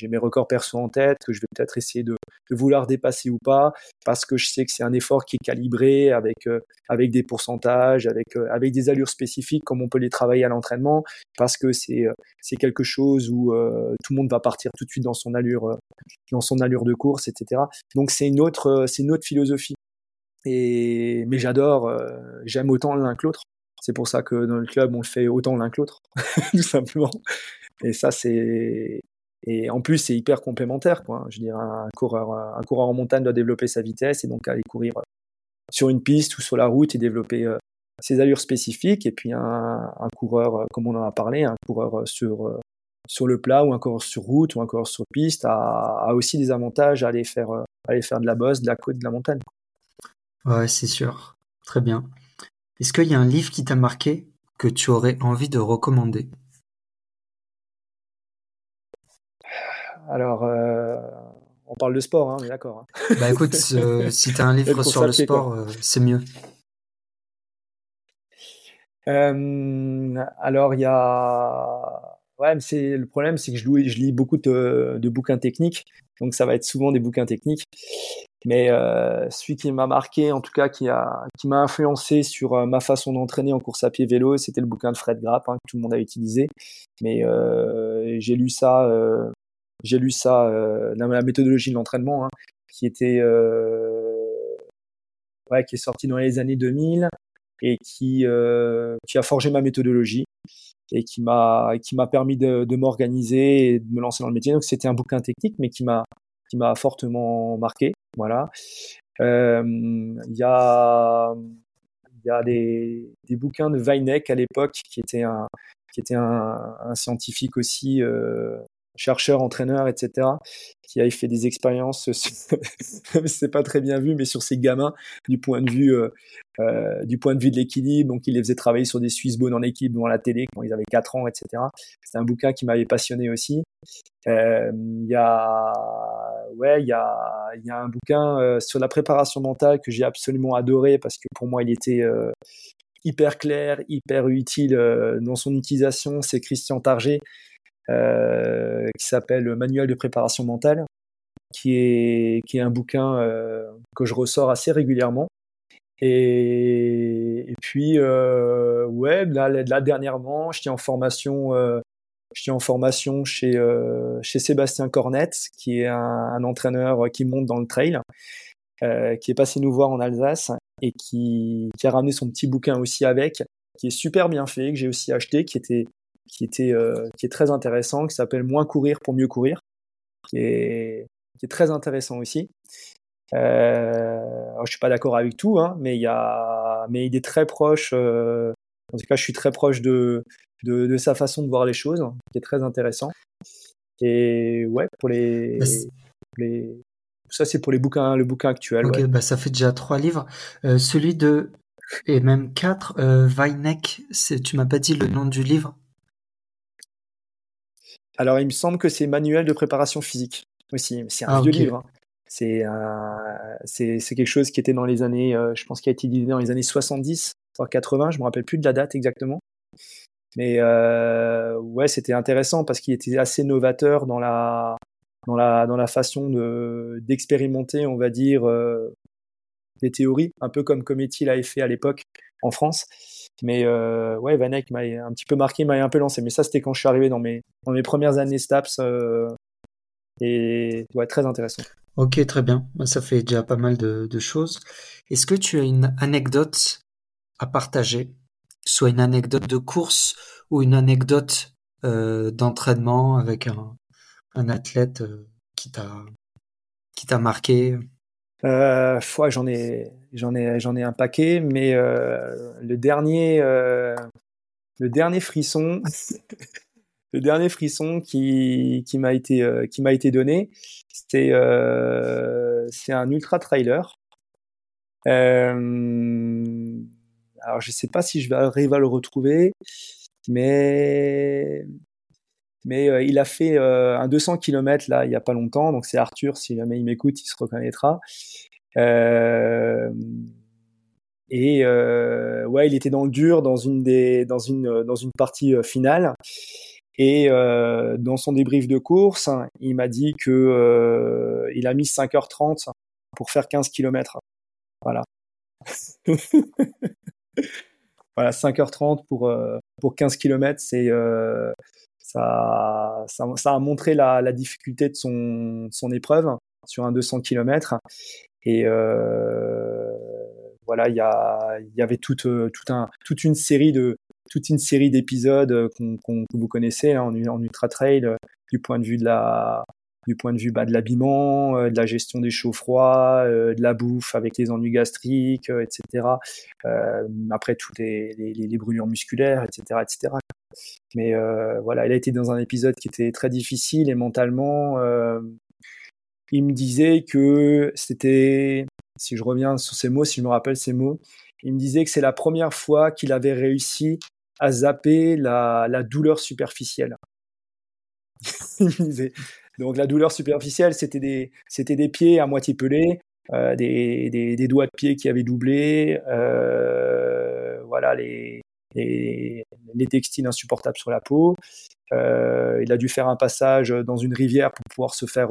mes records perso en tête, que je vais peut-être essayer de, de, vouloir dépasser ou pas, parce que je sais que c'est un effort qui est calibré avec euh, avec des pourcentages, avec euh, avec des allures spécifiques comme on peut les travailler à l'entraînement, parce que c'est euh, c'est quelque chose où tout le monde va partir tout de suite dans son allure dans son allure de course, etc. Donc c'est une autre c'est une autre philosophie. Et mais j'adore, j'aime autant l'un que l'autre C'est pour ça que dans le club, on le fait autant l'un que l'autre, tout simplement. Et ça, c'est et en plus, c'est hyper complémentaire. Quoi. Je veux dire, un coureur, un coureur en montagne doit développer sa vitesse et donc aller courir sur une piste ou sur la route et développer euh, ses allures spécifiques. Et puis un, coureur, euh, comme on en a parlé, un coureur euh, sur sur le plat ou un coureur sur route ou un coureur sur piste a, a aussi des avantages à aller faire aller faire de la bosse, de la côte, de la montagne. Ouais, c'est sûr. Très bien. Est-ce qu'il y a un livre qui t'a marqué que tu aurais envie de recommander? Alors, euh, on parle de sport, hein, d'accord. Hein. Bah écoute, euh, si tu as un livre sur le sport, euh, c'est mieux. alors, il y a. Ouais, c'est le problème, c'est que je lis beaucoup de, bouquins techniques, donc ça va être souvent des bouquins techniques. Mais celui qui m'a marqué, en tout cas, qui a, qui m'a influencé sur ma façon d'entraîner en course à pied vélo, c'était le bouquin de Fred Grapp hein, que tout le monde a utilisé. Mais j'ai lu ça j'ai lu ça euh, dans la méthodologie de l'entraînement, hein, qui était euh, ouais, qui est sorti dans les années 2000 et qui euh, qui a forgé ma méthodologie et qui m'a qui m'a permis de, de m'organiser et de me lancer dans le métier. Donc c'était un bouquin technique, mais qui m'a qui m'a fortement marqué. Voilà. Euh, il y a il y a des, des bouquins de Weineck à l'époque qui était un qui était un, scientifique aussi euh, chercheur, entraîneur, etc., qui a fait des expériences, c'est pas très bien vu, mais sur ces gamins du point de vue euh, du point de de l'équilibre. Donc, il les faisait travailler sur des Swiss Bones en équipe devant la télé quand ils avaient 4 ans, etc. C'est un bouquin qui m'avait passionné aussi. Il y a ouais, il y a y a un bouquin euh, sur la préparation mentale que j'ai absolument adoré parce que pour moi, il était euh, hyper clair, hyper utile dans son utilisation. C'est Christian euh, qui s'appelle Manuel de préparation mentale, qui est, qui est un bouquin euh, que je ressors assez régulièrement. Et, puis, euh, ouais, là, là, dernièrement, j'étais en formation, euh, j'étais en formation chez, euh, Sébastien Cornette, qui est un, entraîneur qui monte dans le trail, euh, qui est passé nous voir en Alsace et qui, a ramené son petit bouquin aussi avec, qui est super bien fait, que j'ai aussi acheté, qui était euh, est très intéressant, qui s'appelle Moins courir pour mieux courir, qui est, très intéressant aussi. Euh, je suis pas d'accord avec tout, hein, mais il est très proche. En tout cas, je suis très proche de, de, de sa façon de voir les choses, qui est très intéressant. Et ouais, pour les, bah, les ça c'est pour les bouquins, le bouquin actuel. Ok, ouais. bah ça fait déjà trois livres. Euh, celui de et même quatre, euh, Weineck, tu m'as pas dit le nom du livre? Alors, il me semble que c'est Manuel de préparation physique aussi. C'est un ah, vieux livre. Hein. C'est c'est quelque chose qui était dans les années, euh, je pense, qui a été édité dans les années 70, voire 80. Je me rappelle plus de la date exactement. Mais euh, ouais, c'était intéressant parce qu'il était assez novateur dans la dans la dans la façon de d'expérimenter, on va dire, euh, des théories, un peu comme Cometti l'avait fait à l'époque en France. Mais euh, ouais, Vanek m'a un petit peu marqué, m'a un peu lancé. Mais ça, c'était quand je suis arrivé dans mes, dans mes premières années STAPS. Euh, et ouais, très intéressant. Ok, très bien. Ça fait déjà pas mal de choses. Est-ce que tu as une anecdote à partager? Soit une anecdote de course ou une anecdote euh, d'entraînement avec un, un athlète euh, qui t'a marqué? Euh, j'en ai, j'en ai, j'en ai un paquet, mais euh, le dernier, frisson, le dernier frisson qui, m'a été, donné, c'est un ultra trailer. Alors, je sais pas si je vais arriver à le retrouver, mais mais euh, il a fait euh, un 200 km là il y a pas longtemps, donc c'est Arthur, si jamais il m'écoute, il se reconnaîtra. Euh, et ouais, il était dans le dur dans une des dans une dans une partie finale. Et dans son débrief de course, il m'a dit que il a mis 5h30 pour faire 15 km. Voilà. voilà, 5h30 pour pour 15 km, c'est ça, a montré la, difficulté de son, son épreuve sur un 200 km. Et euh, voilà, il y, y avait toute, toute une série de toute une série d'épisodes qu'on, que vous connaissez hein, en, en, ultra trail du point de vue de la du point de vue bah, de l'habillement, de la gestion des chauds froids, de la bouffe avec les ennuis gastriques, etc. après toutes les, brûlures musculaires, etc., etc. Mais voilà, il a été dans un épisode qui était très difficile et mentalement, il me disait que c'était, si je reviens sur ces mots, si je me rappelle ces mots, il me disait que c'est la première fois qu'il avait réussi à zapper la, la douleur superficielle. il me disait. Donc la douleur superficielle, c'était des, c'était des pieds à moitié pelés, euh, des, des, des, doigts de pied qui avaient doublé, euh, voilà les, les, les, textiles insupportables sur la peau. Euh, il a dû faire un passage dans une rivière pour pouvoir se faire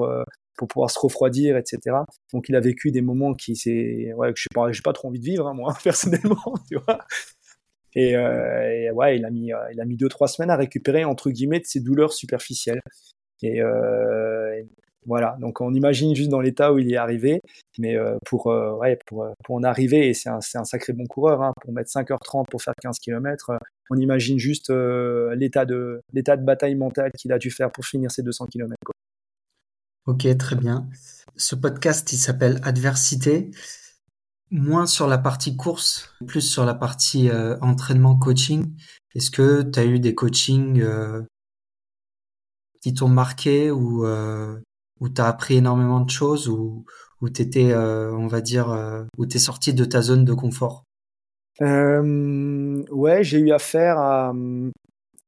pour pouvoir se refroidir, etc. Donc il a vécu des moments qui c'est ouais, que je j'ai pas trop envie de vivre hein, moi personnellement, tu vois. Et, et, ouais, il a mis il a mis deux trois semaines à récupérer entre guillemets de ses douleurs superficielles. Et euh, voilà, donc on imagine juste dans l'état où il est arrivé, mais euh, pour, ouais, pour, pour en arriver, et c'est un, un, sacré bon coureur, hein, pour mettre 5h30 pour faire 15 km, on imagine juste l'état de, de bataille mentale qu'il a dû faire pour finir ces 200 km. Quoi. Ok, très bien. Ce podcast, il s'appelle Adversité. Moins sur la partie course, plus sur la partie euh, entraînement coaching. Est-ce que tu as eu des coachings euh, qui t'ont marqué ou euh, où tu as appris énormément de choses ou où étais, on va dire, où tu es sorti de ta zone de confort? Ouais, j'ai eu affaire à.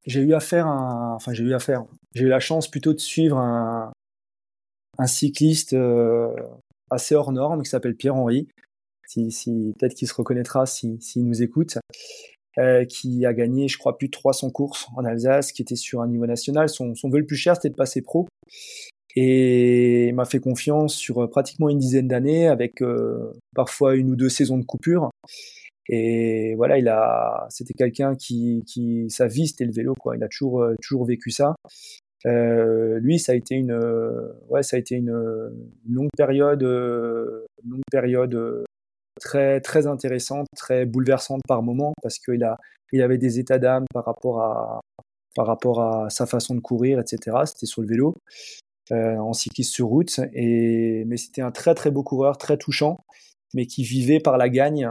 J'ai eu affaire à. Enfin, j'ai eu affaire. J'ai eu la chance plutôt de suivre un, un cycliste euh, assez hors norme qui s'appelle Pierre-Henri. Si, si peut-être qu'il se reconnaîtra s'il si, nous écoute. Euh, qui a gagné, je crois, plus de 300 courses en Alsace, qui était sur un niveau national. Son, son vœu le plus cher, c'était de passer pro. Et il m'a fait confiance sur euh, pratiquement une dizaine d'années, avec euh, parfois une ou deux saisons de coupure. Et voilà, il a, c'était quelqu'un qui, qui, sa vie, c'était le vélo, quoi. Il a toujours, toujours vécu ça. Euh, lui, ça a été une, euh, ouais, ça a été une, longue période, euh, longue période très très intéressante, très bouleversante par moment parce qu'il a, il avait des états d'âme par rapport à par rapport à sa façon de courir, etc. C'était sur le vélo, euh, en cycliste sur route, et mais c'était un très très beau coureur, très touchant, mais qui vivait par la gagne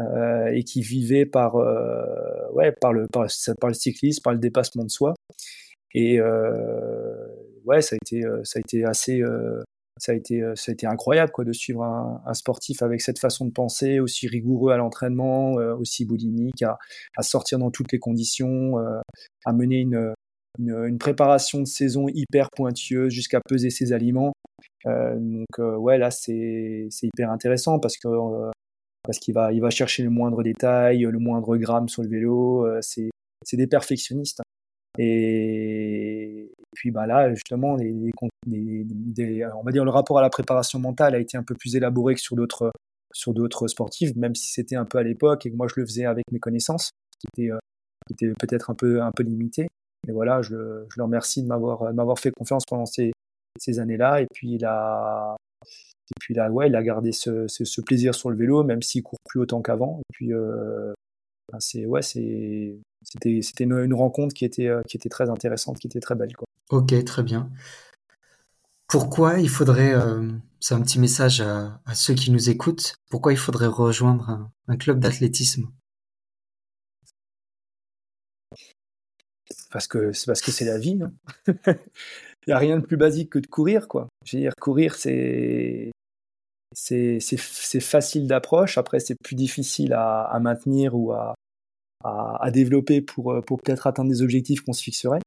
euh, et qui vivait par euh, ouais par le par, le cyclisme, par le dépassement de soi. Et ouais, ça a été, ça a été assez, ça a été, ça a été incroyable quoi de suivre un, sportif avec cette façon de penser, aussi rigoureux à l'entraînement, aussi boulimique, à, à, sortir dans toutes les conditions, à mener une, préparation de saison hyper pointilleuse jusqu'à peser ses aliments. Euh, donc ouais, là c'est hyper intéressant parce qu'il va va chercher le moindre détail, le moindre gramme sur le vélo. c'est des perfectionnistes. Et puis bah là, justement, on va dire le rapport à la préparation mentale a été un peu plus élaboré que sur d'autres sportifs, même si c'était un peu à l'époque et que moi je le faisais avec mes connaissances, qui étaient, euh, peut-être un peu limitées. Mais voilà, je, je le remercie de m'avoir fait confiance pendant ces, années-là. Et puis il a et là, ouais, il a gardé ce, plaisir sur le vélo, même s'il court plus autant qu'avant. Et puis euh, c'est ouais, c'était une, rencontre qui était euh, qui était très intéressante, qui était très belle quoi. Ok, très bien. Pourquoi il faudrait, euh, c'est un petit message à, ceux qui nous écoutent, pourquoi il faudrait rejoindre un, club d'athlétisme? Parce que c'est parce que c'est la vie. Hein. il n'y a rien de plus basique que de courir quoi. Je veux dire courir c'est facile d'approche. Après, c'est plus difficile à, maintenir ou à, à, développer pour, euh, pour peut-être atteindre des objectifs qu'on se fixerait.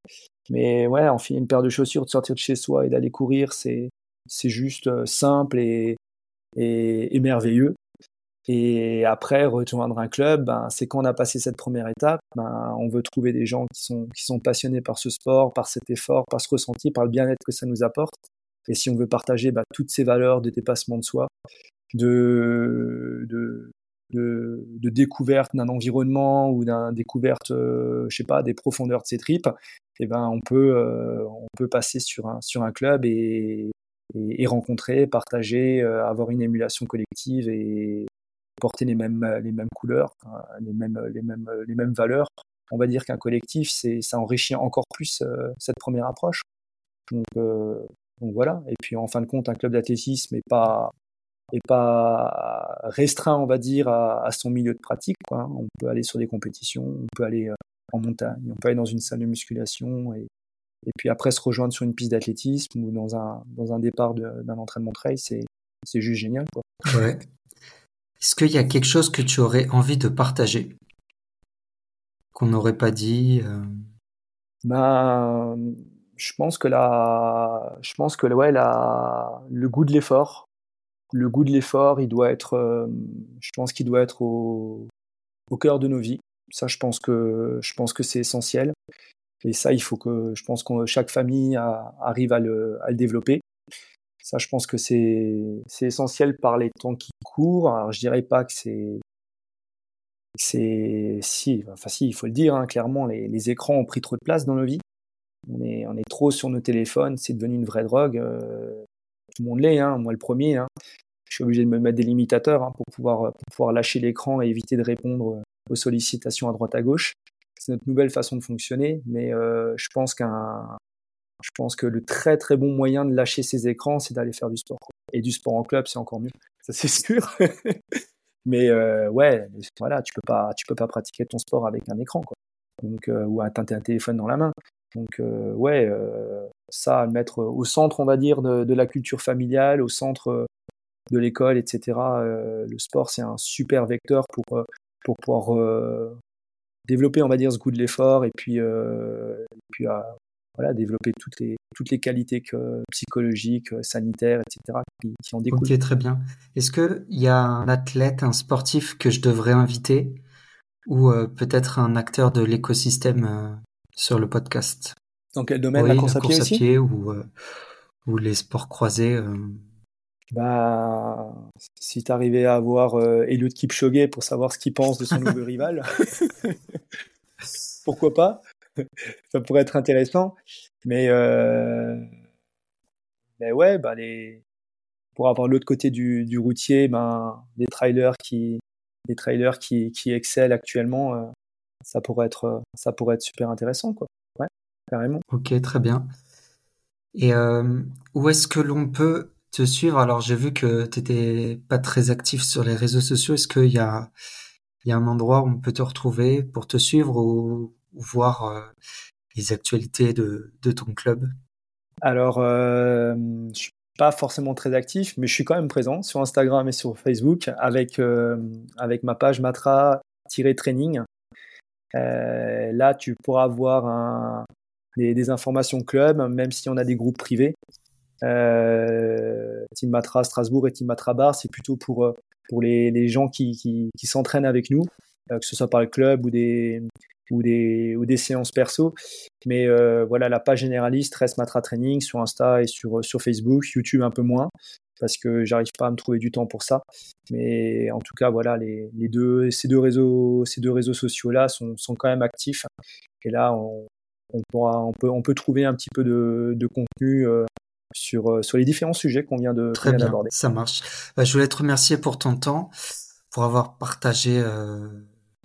Mais ouais, enfiler une paire de chaussures, de sortir de chez soi et d'aller courir, c'est c'est juste euh, simple et, et, merveilleux. Et après, rejoindre un club, ben, c'est quand on a passé cette première étape, ben, on veut trouver des gens qui sont, qui sont passionnés par ce sport, par cet effort, par ce ressenti, par le bien-être que ça nous apporte. Et si on veut partager ben, toutes ces valeurs de dépassement de soi, de, de, de découverte d'un environnement ou d'un découverte, euh, je sais pas, des profondeurs de ses tripes, eh ben on peut euh, on peut passer sur un sur un club et, et, rencontrer, partager, euh, avoir une émulation collective et, porter les mêmes, les mêmes couleurs, les mêmes, les mêmes, les mêmes valeurs. On va dire qu'un collectif, c'est, ça enrichit encore plus cette première approche. Donc, donc voilà. Et puis en fin de compte, un club d'athlétisme n'est pas, est pas restreint, on va dire, à, son milieu de pratique. Quoi. On peut aller sur des compétitions, on peut aller en montagne, on peut aller dans une salle de musculation et, et puis après se rejoindre sur une piste d'athlétisme ou dans un, dans un départ d'un entraînement trail, c'est, c'est juste génial. Quoi. Ouais. Est-ce qu'il y a quelque chose que tu aurais envie de partager? Qu'on n'aurait pas dit euh? ben, je pense que la, je pense que ouais, la, le goût de l'effort, le goût de l'effort, il doit être, euh, je pense qu'il doit être au, au cœur de nos vies. Ça, je pense que, je pense que c'est essentiel. Et ça, il faut que, je pense que chaque famille arrive à le, à le développer. Ça, je pense que c'est, c'est essentiel par les temps qui courent. Alors, je dirais pas que c'est, c'est, si, enfin si, il faut le dire, hein, clairement, les, les, écrans ont pris trop de place dans nos vies. On est, on est trop sur nos téléphones, c'est devenu une vraie drogue. Euh, tout le monde l'est, hein, moi le premier. Hein. Je suis obligé de me mettre des limitateurs hein, pour, pouvoir, pour pouvoir lâcher l'écran et éviter de répondre aux sollicitations à droite à gauche. C'est notre nouvelle façon de fonctionner, mais euh, je pense qu'un je pense que le très très bon moyen de lâcher ces écrans, c'est d'aller faire du sport. Et du sport en club, c'est encore mieux, ça c'est sûr. mais euh, ouais, voilà, tu peux pas, tu peux pas pratiquer ton sport avec un écran, quoi. Donc euh, ou un téléphone dans la main. Donc euh, ouais, euh, ça, le mettre au centre, on va dire, de, la culture familiale, au centre de l'école, etc. le sport, c'est un super vecteur pour pour pouvoir développer, on va dire, ce goût de l'effort et puis, puis voilà, développer toutes les, toutes les qualités que, psychologiques, sanitaires, etc., qui en découlent. Ok, très bien. Est-ce qu'il y a un athlète, un sportif que je devrais inviter ou peut-être un acteur de l'écosystème sur le podcast. Dans quel domaine La course, à, pied, aussi ou, ou les sports croisés bah, si tu arrivais à avoir euh, Eliud Kipchoge pour savoir ce qu'il pense de son nouveau rival, pourquoi pas? Ça pourrait être intéressant. Mais, euh... mais ouais, bah les... pour avoir l'autre côté du, du, routier, ben, des trailers qui, des trailers qui, qui excellent actuellement, euh, ça, pourrait être, ça pourrait être super intéressant. Quoi. Ouais, carrément. Ok, très bien. Et euh, où est-ce que l'on peut te suivre? Alors, j'ai vu que tu n'étais pas très actif sur les réseaux sociaux. Est-ce qu'il y a, il y a un endroit où on peut te retrouver pour te suivre ou, voir euh, les actualités de, de, ton club? Alors, euh, je suis pas forcément très actif, mais je suis quand même présent sur Instagram et sur Facebook avec, euh, avec ma page Matra-training. Euh, là, tu pourras voir un, des, informations club, même si on a des groupes privés. Euh, Team Matra Strasbourg et Team Matra Bar, c'est plutôt pour, euh, pour les, les gens qui, qui, s'entraînent avec nous, que ce soit par le club ou des, ou des, ou des séances perso. Mais voilà, la page généraliste reste Matra Training sur Insta et sur, sur Facebook, YouTube un peu moins, parce que j'arrive pas à me trouver du temps pour ça. Mais en tout cas, voilà, les, les deux, ces deux réseaux, ces deux réseaux sociaux là sont, sont quand même actifs. Et là, on, on pourra, on peut, on peut trouver un petit peu de, de contenu euh, sur, euh, sur les différents sujets qu'on vient de Très bien, Ça marche. Bah, je voulais te remercier pour ton temps, pour avoir partagé euh,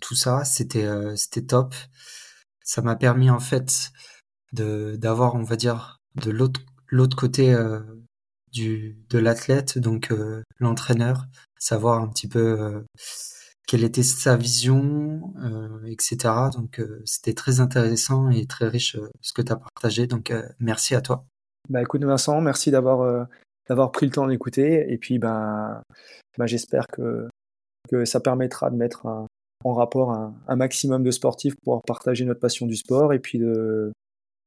tout ça. C'était euh, c'était top. Ça m'a permis en fait de d'avoir, on va dire, de l'autre l'autre côté du de l'athlète, donc euh, l'entraîneur, savoir un petit peu quelle était sa vision, etc. Donc c'était très intéressant et très riche ce que tu as partagé. Donc merci à toi. Bah écoute Vincent, merci d'avoir euh, d'avoir pris le temps d'écouter et puis ben j'espère que que ça permettra de mettre en rapport un, maximum de sportifs pour partager notre passion du sport et puis de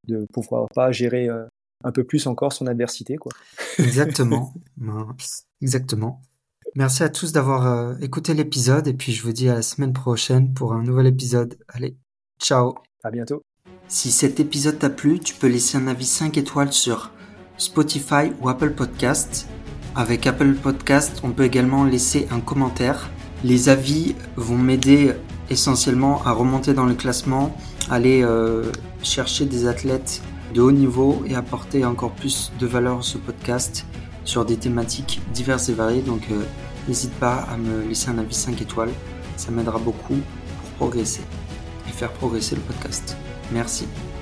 de pouvoir pas gérer euh, un peu plus encore son adversité quoi. Exactement. Exactement. Merci à tous d'avoir euh, écouté l'épisode et puis je vous dis à la semaine prochaine pour un nouvel épisode. Allez, ciao. À bientôt. Si cet épisode t'a plu, tu peux laisser un avis 5 étoiles sur Spotify ou Apple Podcast. Avec Apple Podcast, on peut également laisser un commentaire. Les avis vont m'aider essentiellement à remonter dans le classement, aller euh, chercher des athlètes de haut niveau et apporter encore plus de valeur à ce podcast sur des thématiques diverses et variées. Donc euh, n'hésite pas à me laisser un avis 5 étoiles, ça m'aidera beaucoup pour progresser et faire progresser le podcast. Merci.